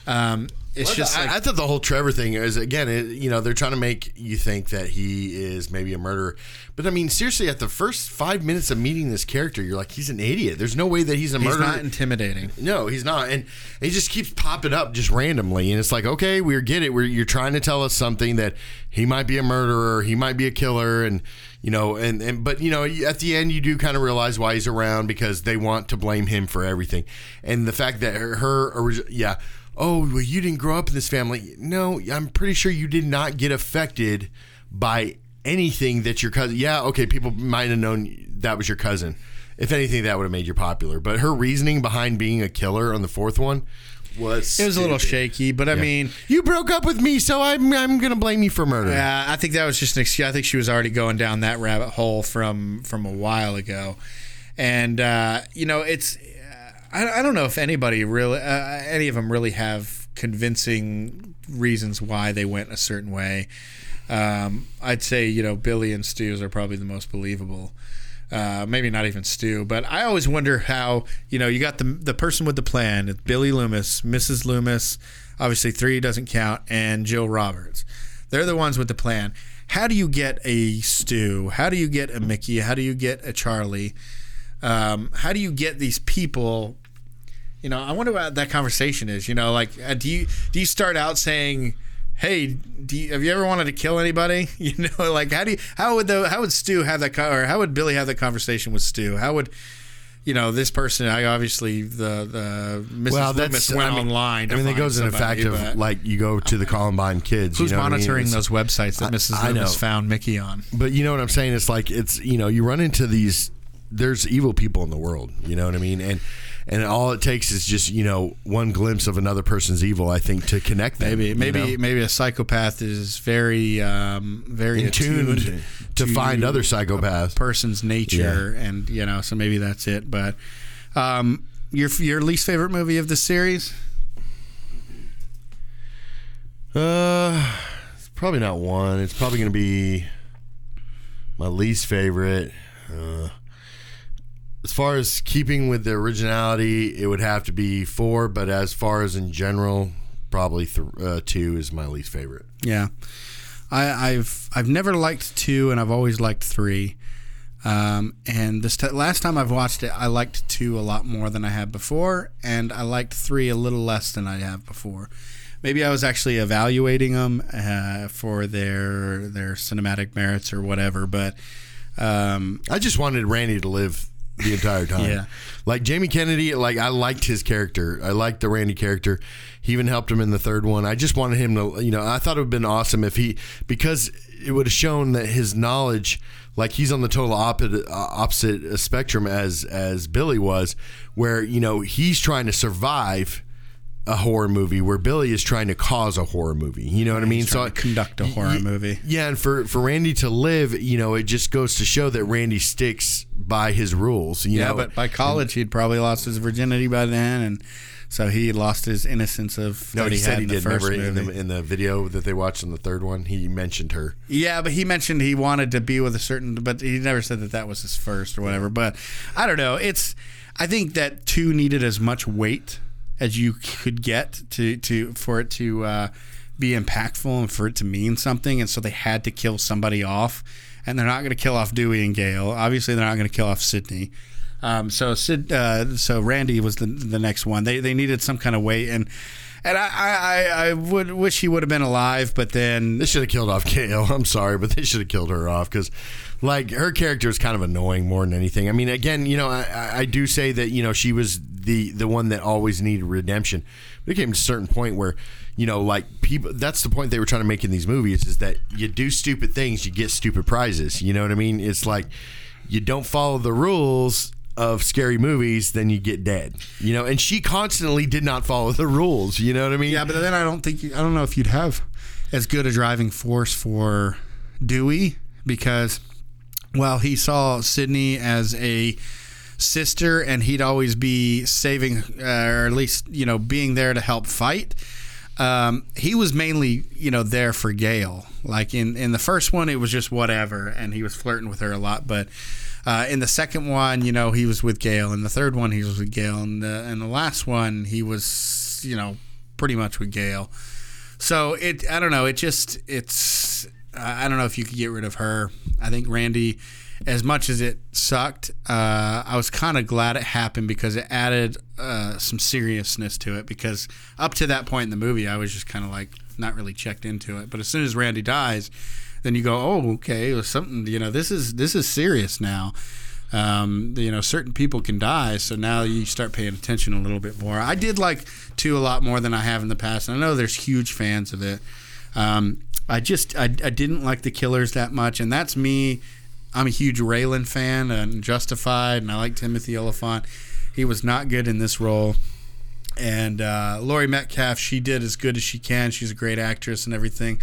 Um, it's just I, like, I thought the whole Trevor thing is again, it, you know, they're trying to make you think that he is maybe a murderer, but I mean, seriously, at the first five minutes of meeting this character, you're like, he's an idiot. There's no way that he's a he's murderer. not intimidating. No, he's not, and he just keeps popping up just randomly, and it's like, okay, we get it. We're, you're trying to tell us something that he might be a murderer, he might be a killer, and you know, and and but you know, at the end, you do kind of realize why he's around because they want to blame him for everything, and the fact that her, her yeah. Oh, well, you didn't grow up in this family. No, I'm pretty sure you did not get affected by anything that your cousin. Yeah, okay, people might have known that was your cousin. If anything, that would have made you popular. But her reasoning behind being a killer on the fourth one was It was a little stupid. shaky, but I mean, You broke up with me, so I'm I'm gonna blame you for murder. yeah, I think that was just an excuse. I think she was already going down that rabbit hole from from a while ago, and uh, you know, it's I, I don't know if anybody really, uh, any of them really have convincing reasons why they went a certain way. Um, I'd say you know Billy and Stu's are probably the most believable. Uh, maybe not even Stu, but I always wonder how you know you got the the person with the plan. Billy Loomis, Mrs. Loomis, obviously three doesn't count, and Jill Roberts. They're the ones with the plan. How do you get a Stu? How do you get a Mickey? How do you get a Charlie? Um, how do you get these people? You know, I wonder what that conversation is. You know, like uh, do you do you start out saying, "Hey, do you, have you ever wanted to kill anybody?" You know, like how do you how would the how would Stu have that or how would Billy have that conversation with Stu? How would you know this person? I obviously the the Mrs. Well, Loomis went I mean, online. I mean, that goes in fact of like you go to the Columbine kids. who's you know what I mean? monitoring those websites that Mrs. I Loomis know. found Mickey on? But you know what I'm saying? It's like it's you know you run into these. There's evil people in the world. You know what I mean? And and all it takes is just you know one glimpse of another person's evil. I think to connect them. Maybe you maybe know? maybe a psychopath is very um, very in tuned attuned to, find other psychopaths. person's nature, and you know, so maybe that's it. But um, your your least favorite movie of the series? Uh, it's probably not one. It's probably going to be my least favorite. Uh, as far as keeping with the originality, it would have to be four. But as far as in general, probably th- uh, two is my least favorite. Yeah, I, I've I've never liked two, and I've always liked three. Um, and this t- last time I've watched it, I liked two a lot more than I had before, and I liked three a little less than I have before. Maybe I was actually evaluating them uh, for their their cinematic merits or whatever, but um, I just wanted Randy to live the entire time. Yeah. Like Jamie Kennedy, like I liked his character. I liked the Randy character. He even helped him in the third one. I just wanted him to, you know, I thought it would have been awesome if he, because it would have shown that his knowledge, like he's on the total opposite, opposite spectrum as as Billy was, where you know he's trying to survive a horror movie where Billy is trying to cause a horror movie. You know what I mean? So conduct a horror y- movie. Yeah, and for for Randy to live, you know, it just goes to show that Randy sticks by his rules. You yeah, know? but by college he'd probably lost his virginity by then, and so he lost his innocence of no, that he, he, said he did. Remember in the, in the video that they watched in the third one, he mentioned her. Yeah, but he mentioned he wanted to be with a certain, but he never said that that was his first or whatever. But I don't know. It's I think that two needed as much weight as you could get to to for it to uh, be impactful and for it to mean something, and so they had to kill somebody off, and they're not going to kill off Dewey and Gale. Obviously, they're not going to kill off Sidney. Um, so Sid, uh, so Randy was the the next one. They they needed some kind of weight and. And I, I, I would wish he would have been alive, but then They should have killed off Gale. I'm sorry, but they should have killed her off because, like, her character is kind of annoying more than anything. I mean, again, you know, I- I, do say that you know she was the the one that always needed redemption. But it came to a certain point where, you know, like people. That's the point they were trying to make in these movies is that you do stupid things, you get stupid prizes. You know what I mean? It's like you don't follow the rules of scary movies, then you get dead. You know, and she constantly did not follow the rules. You know what I mean? Yeah, but then I don't think you, I don't know if you'd have as good a driving force for Dewey because well, he saw Sidney as a sister and he'd always be saving uh, or at least, you know, being there to help fight. Um, he was mainly, you know, there for Gale. Like in, in the first one, it was just whatever, and he was flirting with her a lot. But uh, in the second one, you know, he was with Gale. In the third one, he was with Gale. And the, and the last one, he was, you know, pretty much with Gale. So it, I don't know. It just, it's, I don't know if you could get rid of her. I think Randy, as much as it sucked, uh, I was kind of glad it happened because it added uh, some seriousness to it. Because up to that point in the movie, I was just kind of like not really checked into it. But as soon as Randy dies, then you go, oh, okay, was something. You know, this is this is serious now. Um, you know, certain people can die, so now you start paying attention a little bit more. I did like two a lot more than I have in the past. And I know there's huge fans of it. Um, I just I, I didn't like the Killers that much, and that's me. I'm a huge Raylan fan and Justified, and I like Timothy Olyphant. He was not good in this role. And uh, Laurie Metcalf, she did as good as she can. She's a great actress and everything,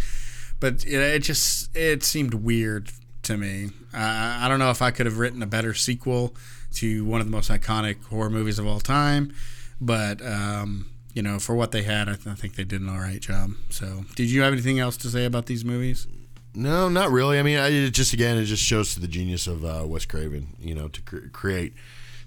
but it, it just it seemed weird to me. Uh, I don't know if I could have written a better sequel to one of the most iconic horror movies of all time, but um, you know, for what they had, I, th- I think they did an all right job. So, did you have anything else to say about these movies? No, not really. I mean, I, it just again, it just shows to the genius of uh, Wes Craven. You know, to cre- create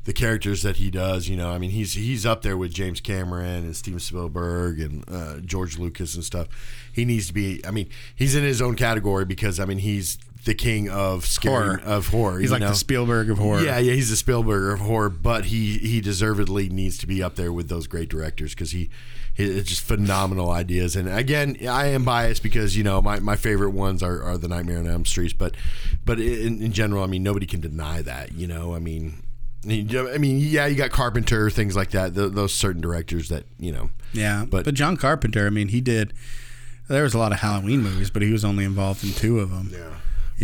the characters that he does. You know, I mean, he's he's up there with James Cameron and Steven Spielberg and uh, George Lucas and stuff. He needs to be. I mean, he's in his own category because I mean, he's the king of scary, Horror. of horror. He's like know? the Spielberg of horror. Yeah, yeah, he's the Spielberg of horror, but he he deservedly needs to be up there with those great directors because he, he it's just phenomenal ideas. And again, I am biased because you know my, my favorite ones are, are the Nightmare on Elm Street, but but in, in general, I mean nobody can deny that. You know, I mean. I mean, yeah, you got Carpenter, things like that. th those certain directors that you know. Yeah, But- but John Carpenter, I mean, he did. There was a lot of Halloween movies, but he was only involved in two of them. Yeah.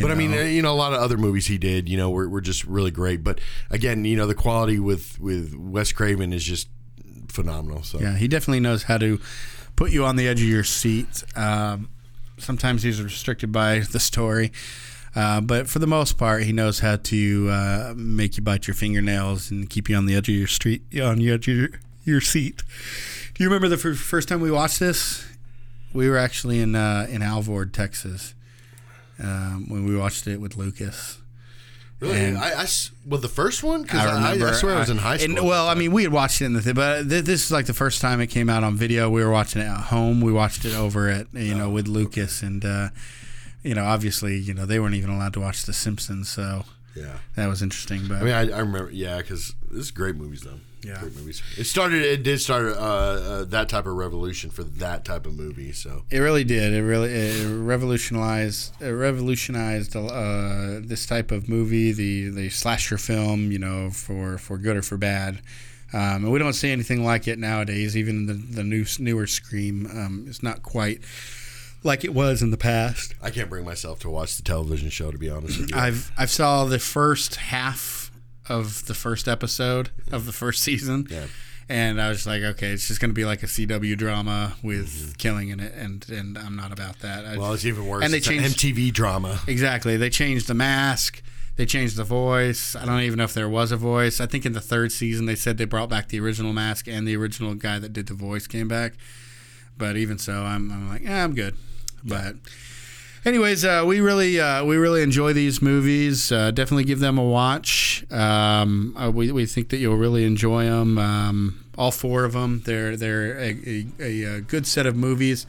But I mean, you know, a lot of other movies he did, you know, were, were just really great. But again, you know, the quality with with Wes Craven is just phenomenal. So Yeah, he definitely knows how to put you on the edge of your seat. Um, sometimes he's restricted by the story, uh, but for the most part, he knows how to uh, make you bite your fingernails and keep you on the edge of your street, on the edge of your, your seat. Do you remember the fir- first time we watched this? We were actually in uh, in Alvord, Texas, um, when we watched it with Lucas. Really? And- I, I well, the first one because I I, I, swear I was in high and- school. well, I mean, we had watched it in the thing, but th- this is like the first time it came out on video. We were watching it at home. We watched it over at you know with Lucas, and uh, you know, obviously, you know, they weren't even allowed to watch The Simpsons, so yeah. that was interesting. But I mean, I, I remember, yeah, because this is great movies though. Yeah. great movies. It started. It did start uh, uh, that type of revolution for that type of movie. So It really did. It really it revolutionized it revolutionized uh, this type of movie, the the slasher film, you know, for for good or for bad. Um, and we don't see anything like it nowadays. Even the the new newer Scream um, is not quite like it was in the past. I can't bring myself to watch the television show. To be honest with you, I've I've saw the first half of the first episode of the first season. Yeah. And I was like, okay, it's just going to be like a CW drama with killing in it, and and I'm not about that. I, Mm-hmm. well, it's even worse. And they it's an changed MTV drama. exactly. They changed the mask. They changed the voice. I don't even know if there was a voice. I think in the third season they said they brought back the original mask and the original guy that did the voice came back. But even so, I'm, I'm like, yeah, I'm good. But anyways, uh, we really uh, we really enjoy these movies. Uh, definitely give them a watch. Um, uh, we, we think that you'll really enjoy them. Um, all four of them. They're they're a, a, a, a good set of movies.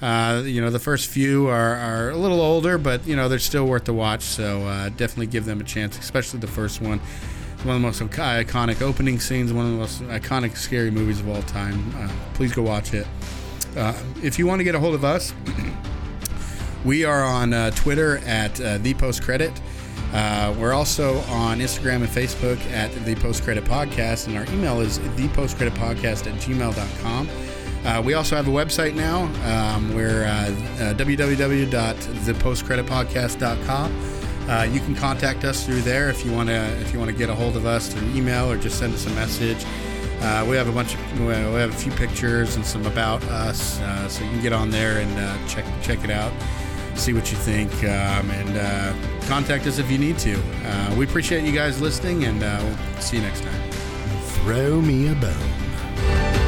Uh, you know, the first few are, are a little older, but you know they're still worth the watch. So uh, definitely give them a chance, especially the first one. One of the most iconic opening scenes, one of the most iconic scary movies of all time. Uh, please go watch it. Uh, if you want to get a hold of us, we are on uh, Twitter at uh, the Post Credit. Uh, we're also on Instagram and Facebook at the Post Credit Podcast, and our email is thepostcreditpodcast at gmail.com. Uh, we also have a website now. Um, we're uh, uh, www.thepostcreditpodcast.com. Uh, you can contact us through there if you want to if you want to get a hold of us through email or just send us a message. Uh, we have a bunch of we have a few pictures and some about us, uh, so you can get on there and uh, check check it out, see what you think, um, and uh, contact us if you need to. Uh, we appreciate you guys listening, and uh, we'll see you next time. Throw me a bone.